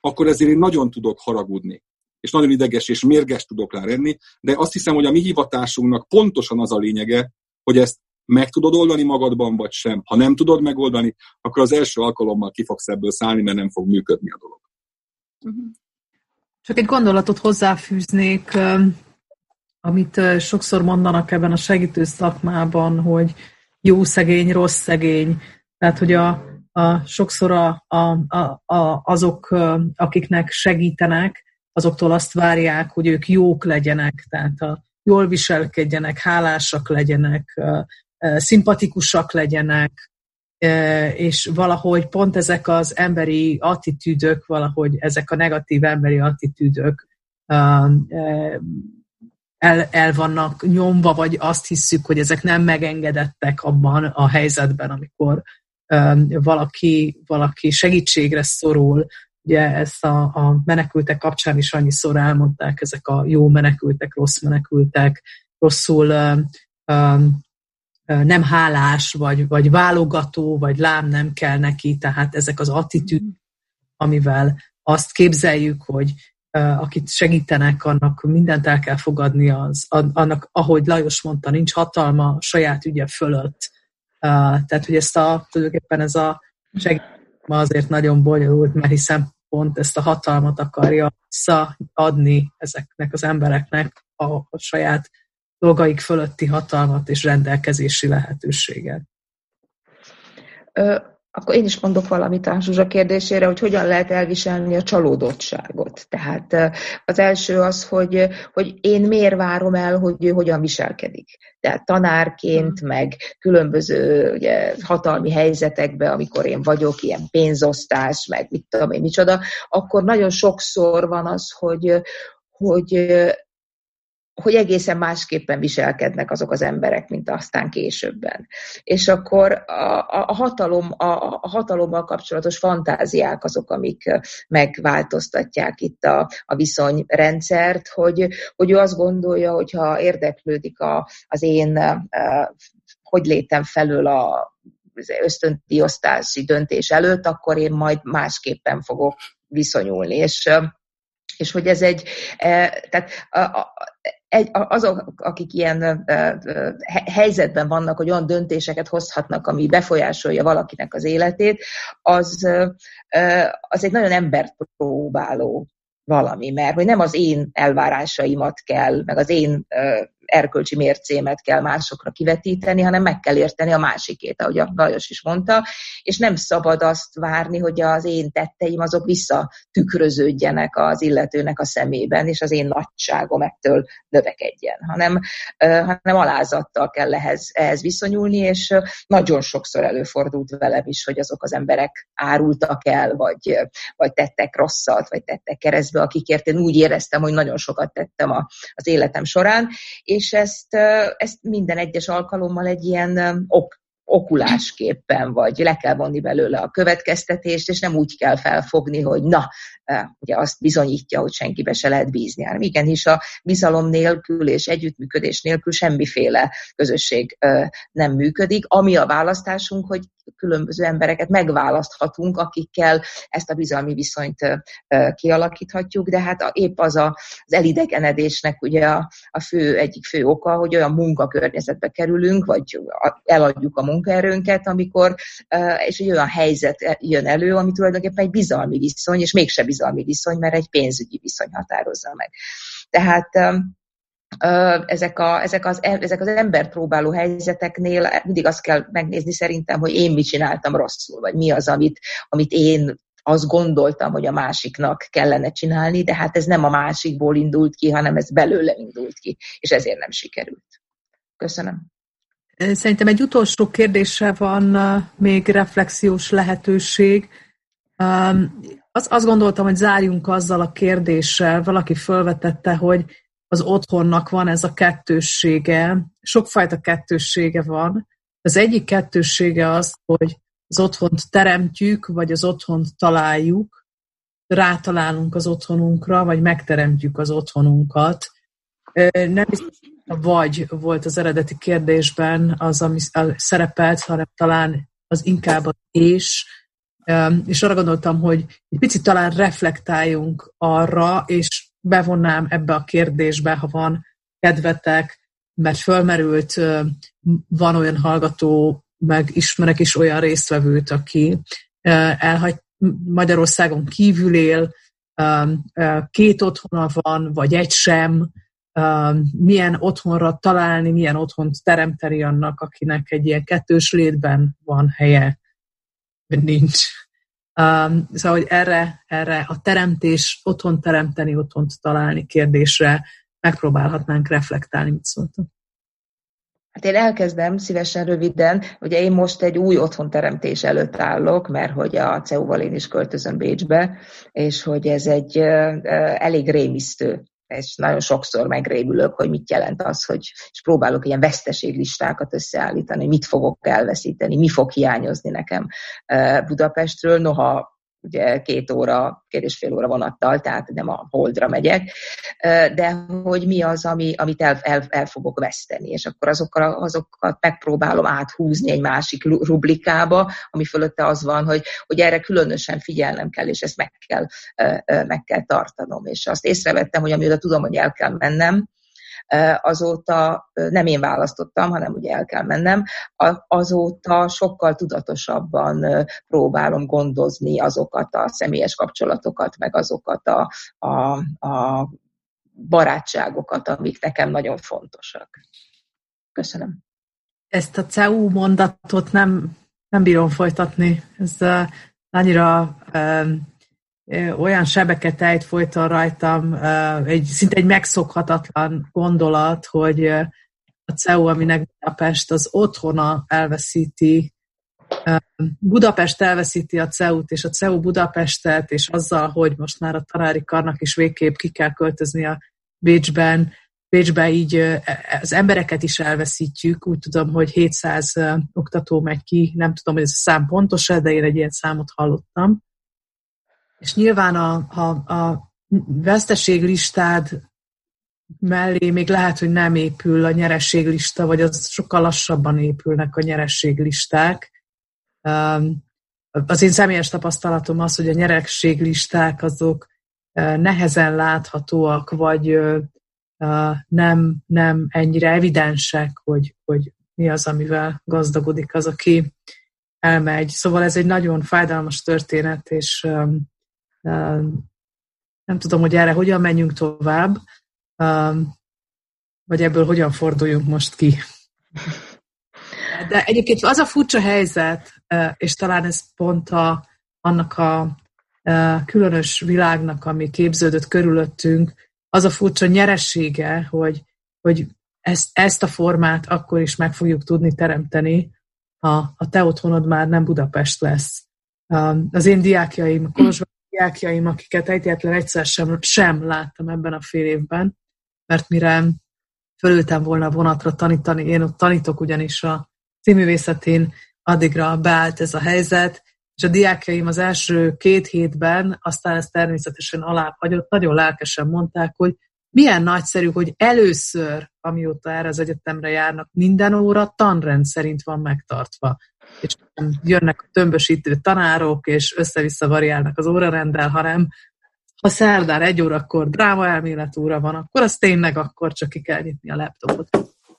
akkor ezért én nagyon tudok haragudni, és nagyon ideges és mérges tudok lenni, de azt hiszem, hogy a mi hivatásunknak pontosan az a lényege, hogy ezt meg tudod oldani magadban, vagy sem. Ha nem tudod megoldani, akkor az első alkalommal ki fogsz ebből szállni, mert nem fog működni a dolog. Mhm. Csak egy gondolatot hozzáfűznék, amit sokszor mondanak ebben a segítő szakmában, hogy jó szegény, rossz szegény. Tehát, hogy a, a, sokszor a, a, a, azok, akiknek segítenek, azoktól azt várják, hogy ők jók legyenek, tehát a, jól viselkedjenek, hálásak legyenek, szimpatikusak legyenek, és valahogy pont ezek az emberi attitűdök, valahogy ezek a negatív emberi attitűdök el, el vannak nyomva, vagy azt hiszük, hogy ezek nem megengedettek abban a helyzetben, amikor valaki, valaki segítségre szorul. Ugye ezt a, a menekültek kapcsán is annyiszor elmondták, ezek a jó menekültek, rossz menekültek, rosszul nem hálás, vagy, vagy válogató, vagy lám nem kell neki, tehát ezek az attitűd, amivel azt képzeljük, hogy akit segítenek, annak mindent el kell fogadni, az, annak, ahogy Lajos mondta, nincs hatalma a saját ügye fölött. Tehát, hogy ezt a, tulajdonképpen ez a segítség azért nagyon bonyolult, mert hiszen pont ezt a hatalmat akarja visszaadni ezeknek az embereknek a, a saját dolgaik fölötti hatalmat és rendelkezési lehetőséget. Ö, akkor én is mondok valamit a Zsuzsa kérdésére, hogy hogyan lehet elviselni a csalódottságot. Tehát az első az, hogy, hogy én miért várom el, hogy ő hogyan viselkedik. Tehát tanárként, hmm. meg különböző ugye, hatalmi helyzetekben, amikor én vagyok, ilyen pénzosztás, meg mit tudom én, micsoda, akkor nagyon sokszor van az, hogy, hogy hogy egészen másképpen viselkednek azok az emberek, mint aztán későbben. És akkor a, a, hatalom, a, a hatalommal kapcsolatos fantáziák azok, amik megváltoztatják itt a, a viszonyrendszert, hogy, hogy ő azt gondolja, hogy ha érdeklődik a, az én hogy létem felől a ösztönti osztási döntés előtt, akkor én majd másképpen fogok viszonyulni. És és hogy ez egy, tehát egy, azok, akik ilyen helyzetben vannak, hogy olyan döntéseket hozhatnak, ami befolyásolja valakinek az életét, az, az egy nagyon embert próbáló valami, mert hogy nem az én elvárásaimat kell, meg az én erkölcsi mércémet kell másokra kivetíteni, hanem meg kell érteni a másikét, ahogy a Lajos is mondta, és nem szabad azt várni, hogy az én tetteim azok visszatükröződjenek az illetőnek a szemében, és az én nagyságom ettől növekedjen, hanem, hanem alázattal kell ehhez, ehhez viszonyulni, és nagyon sokszor előfordult velem is, hogy azok az emberek árultak el, vagy, vagy tettek rosszat, vagy tettek keresztbe, akikért én úgy éreztem, hogy nagyon sokat tettem a, az életem során, és ezt, ezt minden egyes alkalommal egy ilyen ok, okulásképpen, vagy le kell vonni belőle a következtetést, és nem úgy kell felfogni, hogy na, ugye azt bizonyítja, hogy senkibe se lehet bízni, hanem igenis a bizalom nélkül és együttműködés nélkül semmiféle közösség nem működik. Ami a választásunk, hogy különböző embereket megválaszthatunk, akikkel ezt a bizalmi viszonyt kialakíthatjuk, de hát épp az a, az elidegenedésnek ugye a, a fő, egyik fő oka, hogy olyan munkakörnyezetbe kerülünk, vagy eladjuk a munkaerőnket, amikor, és egy olyan helyzet jön elő, ami tulajdonképpen egy bizalmi viszony, és mégse bizalmi viszony, mert egy pénzügyi viszony határozza meg. Tehát ezek, a, ezek, az, ezek az ember próbáló helyzeteknél mindig azt kell megnézni szerintem, hogy én mit csináltam rosszul, vagy mi az, amit, amit én azt gondoltam, hogy a másiknak kellene csinálni, de hát ez nem a másikból indult ki, hanem ez belőle indult ki, és ezért nem sikerült. Köszönöm. Szerintem egy utolsó kérdésre van még reflexiós lehetőség. Azt, azt gondoltam, hogy zárjunk azzal a kérdéssel, valaki felvetette, hogy az otthonnak van ez a kettőssége, sokfajta kettőssége van. Az egyik kettőssége az, hogy az otthont teremtjük, vagy az otthont találjuk, rátalálunk az otthonunkra, vagy megteremtjük az otthonunkat. Nem biztos, vagy volt az eredeti kérdésben az, ami szerepelt, hanem talán az inkább az és, és arra gondoltam, hogy egy picit talán reflektáljunk arra, és bevonnám ebbe a kérdésbe, ha van kedvetek, mert fölmerült, van olyan hallgató, meg ismerek is olyan résztvevőt, aki elhagy Magyarországon kívül él, két otthona van, vagy egy sem, milyen otthonra találni, milyen otthont teremteni annak, akinek egy ilyen kettős létben van helye, nincs. Um, szóval, hogy erre, erre a teremtés, otthon teremteni, otthont találni kérdésre megpróbálhatnánk reflektálni, mit szóltam. Hát én elkezdem szívesen röviden, ugye én most egy új otthonteremtés előtt állok, mert hogy a CEU-val én is költözöm Bécsbe, és hogy ez egy elég rémisztő és nagyon sokszor megrémülök, hogy mit jelent az, hogy és próbálok ilyen veszteséglistákat összeállítani, mit fogok elveszíteni, mi fog hiányozni nekem Budapestről, noha ugye két óra, két és fél óra vonattal, tehát nem a holdra megyek, de hogy mi az, ami, amit el, el, el fogok veszteni, és akkor azokkal, azokat megpróbálom áthúzni egy másik rublikába, ami fölötte az van, hogy, hogy erre különösen figyelnem kell, és ezt meg kell, meg kell tartanom. És azt észrevettem, hogy amióta tudom, hogy el kell mennem, azóta nem én választottam, hanem ugye el kell mennem, azóta sokkal tudatosabban próbálom gondozni azokat a személyes kapcsolatokat, meg azokat a, a, a barátságokat, amik nekem nagyon fontosak. Köszönöm. Ezt a CEU mondatot nem, nem bírom folytatni. Ez uh, annyira uh, olyan sebeket ejt folyton rajtam, egy, szinte egy megszokhatatlan gondolat, hogy a CEU, aminek Budapest az otthona elveszíti, Budapest elveszíti a CEU-t, és a CEU Budapestet, és azzal, hogy most már a tanári karnak is végképp ki kell költözni a Bécsben, Pécsbe így az embereket is elveszítjük. Úgy tudom, hogy 700 oktató megy ki, nem tudom, hogy ez a szám pontos de én egy ilyen számot hallottam. És nyilván a, a, a veszteséglistád mellé még lehet, hogy nem épül a nyerességlista, vagy az sokkal lassabban épülnek a nyerességlisták. Az én személyes tapasztalatom az, hogy a nyerességlisták azok nehezen láthatóak, vagy nem, nem ennyire evidensek, hogy, hogy mi az, amivel gazdagodik az, aki elmegy. Szóval ez egy nagyon fájdalmas történet, és nem tudom, hogy erre hogyan menjünk tovább, vagy ebből hogyan forduljunk most ki. De egyébként az a furcsa helyzet, és talán ez pont a, annak a különös világnak, ami képződött körülöttünk, az a furcsa nyeressége, hogy, hogy ezt, ezt a formát akkor is meg fogjuk tudni teremteni, ha a te otthonod már nem Budapest lesz. Az én diákjaim, Kolozsvár diákjaim, akiket egyetlen egyszer sem, sem láttam ebben a fél évben, mert mire fölültem volna vonatra tanítani, én ott tanítok ugyanis a színművészetén, addigra beállt ez a helyzet, és a diákjaim az első két hétben, aztán ezt természetesen alább hagyott, nagyon lelkesen mondták, hogy milyen nagyszerű, hogy először, amióta erre az egyetemre járnak, minden óra tanrend szerint van megtartva. És jönnek a tömbösítő tanárok, és össze-vissza variálnak az órarenddel, hanem ha szerdán egy órakor dráma elmélet óra van, akkor az tényleg akkor csak ki kell nyitni a laptopot.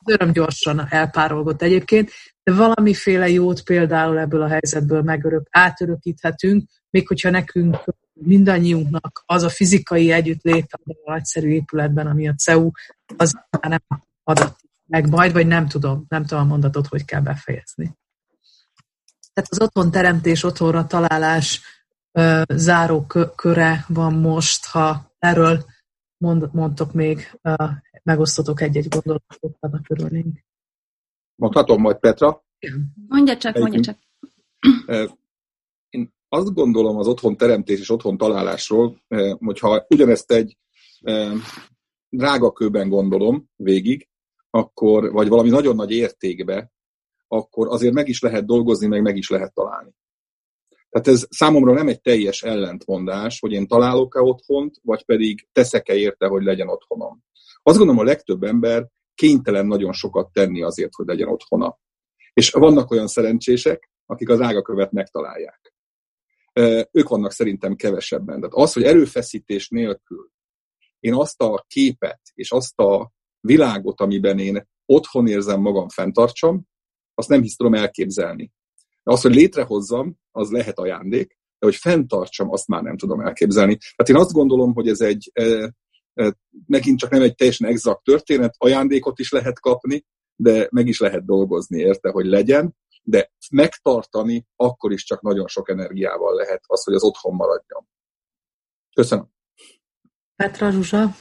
Öröm gyorsan elpárolgott egyébként, de valamiféle jót például ebből a helyzetből megörök, átörökíthetünk, még hogyha nekünk mindannyiunknak az a fizikai együttlét a nagyszerű épületben, ami a CEU, az már nem adat meg majd, vagy nem tudom, nem tudom a mondatot, hogy kell befejezni. Tehát az otthon teremtés, otthonra találás ö, záró köre van most, ha erről mond, mondtok még, ö, megosztotok egy-egy gondolatot, annak örülnénk. Mondhatom majd Petra? Mondja csak, mondja csak. Én azt gondolom az otthon teremtés és otthon találásról, hogyha ugyanezt egy drága kőben gondolom végig, akkor, vagy valami nagyon nagy értékbe, akkor azért meg is lehet dolgozni, meg meg is lehet találni. Tehát ez számomra nem egy teljes ellentmondás, hogy én találok-e otthont, vagy pedig teszek-e érte, hogy legyen otthonom. Azt gondolom, a legtöbb ember kénytelen nagyon sokat tenni azért, hogy legyen otthona. És vannak olyan szerencsések, akik az ágakövet megtalálják. Ők vannak szerintem kevesebben. Tehát az, hogy erőfeszítés nélkül én azt a képet és azt a világot, amiben én otthon érzem magam, fenntartsam, azt nem hisz tudom elképzelni. De az, hogy létrehozzam, az lehet ajándék, de hogy fenntartsam, azt már nem tudom elképzelni. Tehát én azt gondolom, hogy ez egy megint csak nem egy teljesen exakt történet, ajándékot is lehet kapni, de meg is lehet dolgozni érte, hogy legyen, de megtartani akkor is csak nagyon sok energiával lehet az, hogy az otthon maradjon. Köszönöm. Petra Zsuzsa,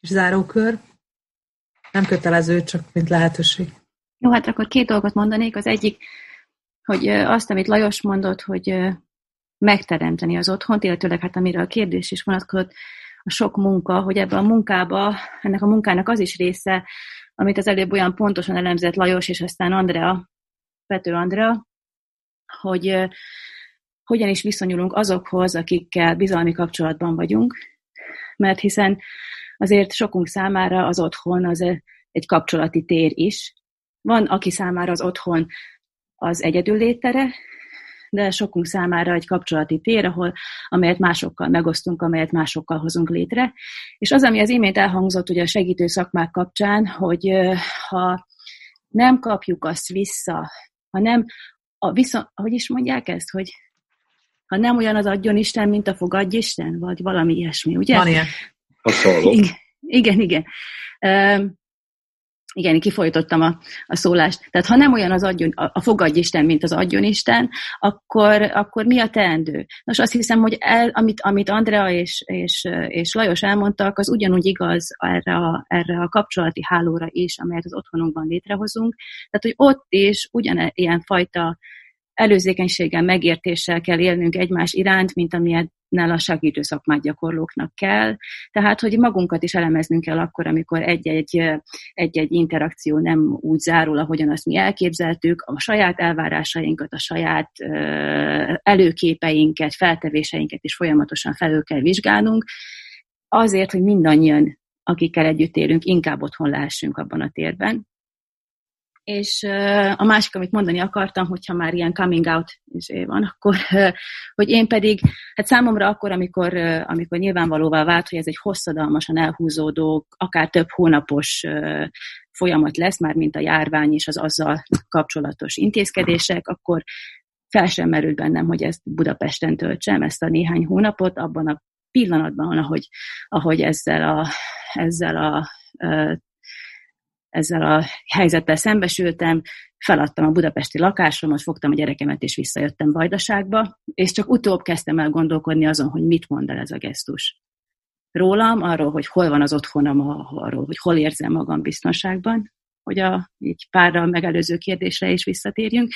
és zárókör. Nem kötelező, csak mint lehetőség. Jó, hát akkor két dolgot mondanék. Az egyik, hogy azt, amit Lajos mondott, hogy megteremteni az otthont, illetőleg hát amire a kérdés is vonatkozott, a sok munka, hogy ebben a munkába, ennek a munkának az is része, amit az előbb olyan pontosan elemzett Lajos, és aztán Andrea, Pető Andrea, hogy hogyan is viszonyulunk azokhoz, akikkel bizalmi kapcsolatban vagyunk, mert hiszen azért sokunk számára az otthon az egy kapcsolati tér is. Van, aki számára az otthon az egyedül létere, de sokunk számára egy kapcsolati tér, ahol, amelyet másokkal megosztunk, amelyet másokkal hozunk létre. És az, ami az imént elhangzott ugye a segítő szakmák kapcsán, hogy ha nem kapjuk azt vissza, ha nem, a viszont, hogy is mondják ezt, hogy ha nem olyan az adjon Isten, mint a fogadj Isten, vagy valami ilyesmi, ugye? Van ilyen. Igen, igen. igen igen, kifolytottam a, a szólást. Tehát ha nem olyan az adjon, a, a fogadj Isten, mint az adjon Isten, akkor, akkor mi a teendő? Nos, azt hiszem, hogy el, amit, amit Andrea és, és, és Lajos elmondtak, az ugyanúgy igaz erre a, erre a kapcsolati hálóra is, amelyet az otthonunkban létrehozunk. Tehát, hogy ott is ugyanilyen fajta előzékenységgel, megértéssel kell élnünk egymás iránt, mint amilyet a segítő szakmát gyakorlóknak kell. Tehát, hogy magunkat is elemeznünk kell akkor, amikor egy-egy, egy-egy interakció nem úgy zárul, ahogyan azt mi elképzeltük, a saját elvárásainkat, a saját előképeinket, feltevéseinket is folyamatosan felül kell vizsgálnunk, azért, hogy mindannyian, akikkel együtt élünk, inkább otthon lehessünk abban a térben, és a másik, amit mondani akartam, hogyha már ilyen coming out is van, akkor, hogy én pedig, hát számomra akkor, amikor, amikor nyilvánvalóvá vált, hogy ez egy hosszadalmasan elhúzódó, akár több hónapos folyamat lesz, már mint a járvány és az azzal kapcsolatos intézkedések, akkor fel sem merült bennem, hogy ezt Budapesten töltsem, ezt a néhány hónapot, abban a pillanatban, ahogy, ahogy ezzel a, ezzel a ezzel a helyzettel szembesültem, feladtam a budapesti lakásomat, fogtam a gyerekemet, és visszajöttem Vajdaságba, és csak utóbb kezdtem el gondolkodni azon, hogy mit mond el ez a gesztus. Rólam, arról, hogy hol van az otthonom, arról, hogy hol érzem magam biztonságban, hogy a így párra megelőző kérdésre is visszatérjünk.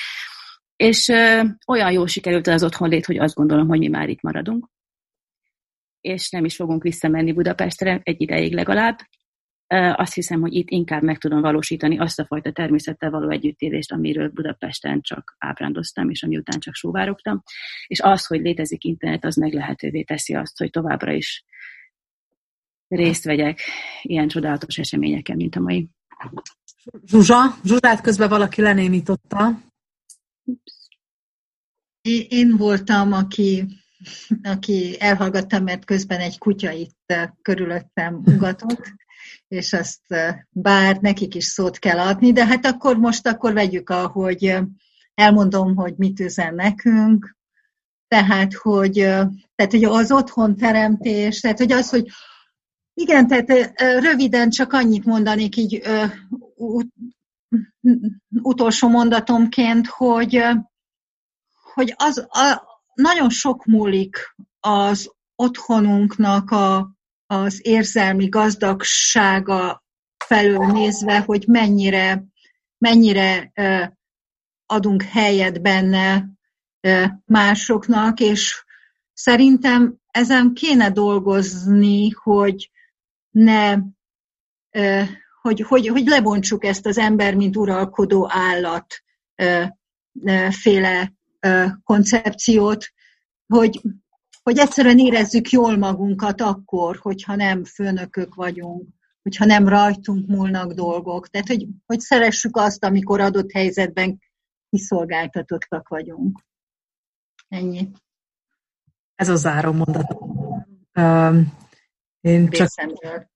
És ö, olyan jól sikerült az otthonlét, hogy azt gondolom, hogy mi már itt maradunk. És nem is fogunk visszamenni Budapestre egy ideig legalább, azt hiszem, hogy itt inkább meg tudom valósítani azt a fajta természettel való együttélést, amiről Budapesten csak ábrándoztam, és ami után csak sóvárogtam. És az, hogy létezik internet, az meg lehetővé teszi azt, hogy továbbra is részt vegyek ilyen csodálatos eseményeken, mint a mai. Zsuzsa, Zsuzsát közben valaki lenémította. Én voltam, aki, aki elhallgattam, mert közben egy kutya itt körülöttem ugatott és azt bár nekik is szót kell adni, de hát akkor most akkor vegyük, ahogy elmondom, hogy mit üzen nekünk, tehát, hogy, tehát, hogy az otthon teremtés, tehát, hogy az, hogy igen, tehát röviden csak annyit mondanék így utolsó mondatomként, hogy, hogy az a, nagyon sok múlik az otthonunknak a, az érzelmi gazdagsága felől nézve, hogy mennyire, mennyire adunk helyet benne másoknak, és szerintem ezen kéne dolgozni, hogy ne, hogy, hogy, hogy lebontsuk ezt az ember, mint uralkodó állat féle koncepciót, hogy hogy egyszerűen érezzük jól magunkat akkor, hogyha nem főnökök vagyunk, hogyha nem rajtunk múlnak dolgok. Tehát, hogy, hogy szeressük azt, amikor adott helyzetben kiszolgáltatottak vagyunk. Ennyi. Ez a záró mondat. Én csak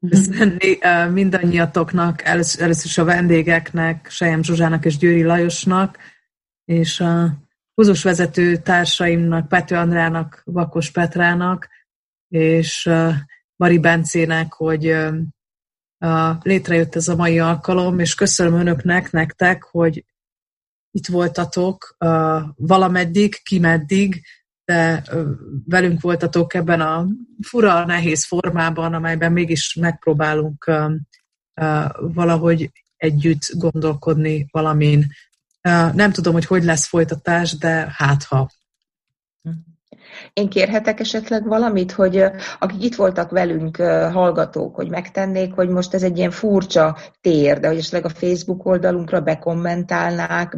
köszönni mindannyiatoknak, először, is a vendégeknek, Sejem Zsuzsának és Győri Lajosnak, és a húzós vezető társaimnak, Pető Andrának, Vakos Petrának, és Mari Bencének, hogy létrejött ez a mai alkalom, és köszönöm önöknek, nektek, hogy itt voltatok valameddig, kimeddig, de velünk voltatok ebben a fura, nehéz formában, amelyben mégis megpróbálunk valahogy együtt gondolkodni valamin. Nem tudom, hogy hogy lesz folytatás, de hát ha. Én kérhetek esetleg valamit, hogy akik itt voltak velünk, hallgatók, hogy megtennék, hogy most ez egy ilyen furcsa tér, de hogy esetleg a Facebook oldalunkra bekommentálnák,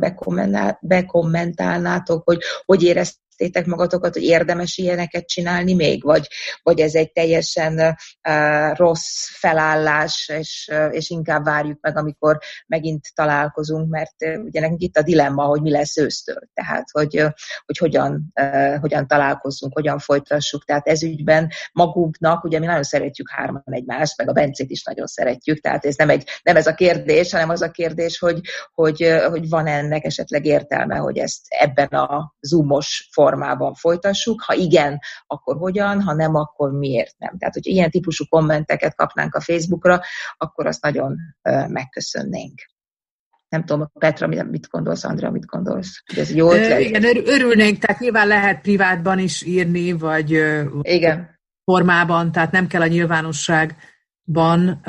bekommentálnátok, hogy hogy érezt éreztétek magatokat, hogy érdemes ilyeneket csinálni még, vagy, vagy ez egy teljesen uh, rossz felállás, és, uh, és inkább várjuk meg, amikor megint találkozunk, mert uh, ugye nekünk itt a dilemma, hogy mi lesz ősztől, tehát hogy, uh, hogy hogyan, uh, hogyan találkozzunk, hogyan folytassuk, tehát ez ügyben magunknak, ugye mi nagyon szeretjük hárman egymást, meg a Bencét is nagyon szeretjük, tehát ez nem, egy, nem ez a kérdés, hanem az a kérdés, hogy, hogy, hogy van ennek esetleg értelme, hogy ezt ebben a zoomos formában folytassuk, ha igen, akkor hogyan, ha nem, akkor miért nem. Tehát, hogy ilyen típusú kommenteket kapnánk a Facebookra, akkor azt nagyon megköszönnénk. Nem tudom, Petra, mit gondolsz, Andrea, mit gondolsz? Hogy ez jó ötlet? Igen, örülnénk, tehát nyilván lehet privátban is írni, vagy igen. formában, tehát nem kell a nyilvánosságban.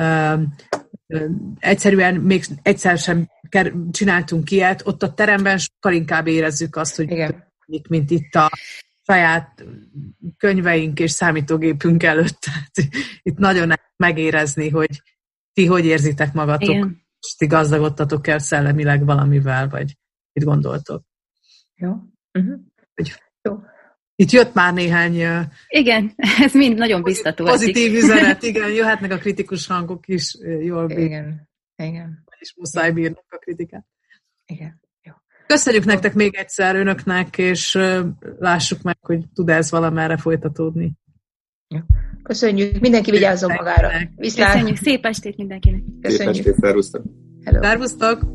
Egyszerűen még egyszer sem csináltunk ilyet, ott a teremben sokkal inkább érezzük azt, hogy Igen mint itt a saját könyveink és számítógépünk előtt. Tehát itt nagyon megérezni, hogy ti hogy érzitek magatok, Igen. és ti gazdagodtatok el szellemileg valamivel, vagy mit gondoltok. Jó. Uh-huh. Hogy Jó. Itt jött már néhány... Igen, ez mind nagyon biztató. Pozitív üzenet, igen, jöhetnek a kritikus hangok is jól bír. Igen, igen. És muszáj bírnak a kritikát. Igen. Köszönjük nektek még egyszer önöknek, és lássuk meg, hogy tud ez valamerre folytatódni. Köszönjük, mindenki vigyázzon magára. Viszlát. Köszönjük, szép estét mindenkinek. Köszönjük. Szép estét, szervusztok. Szervusztok.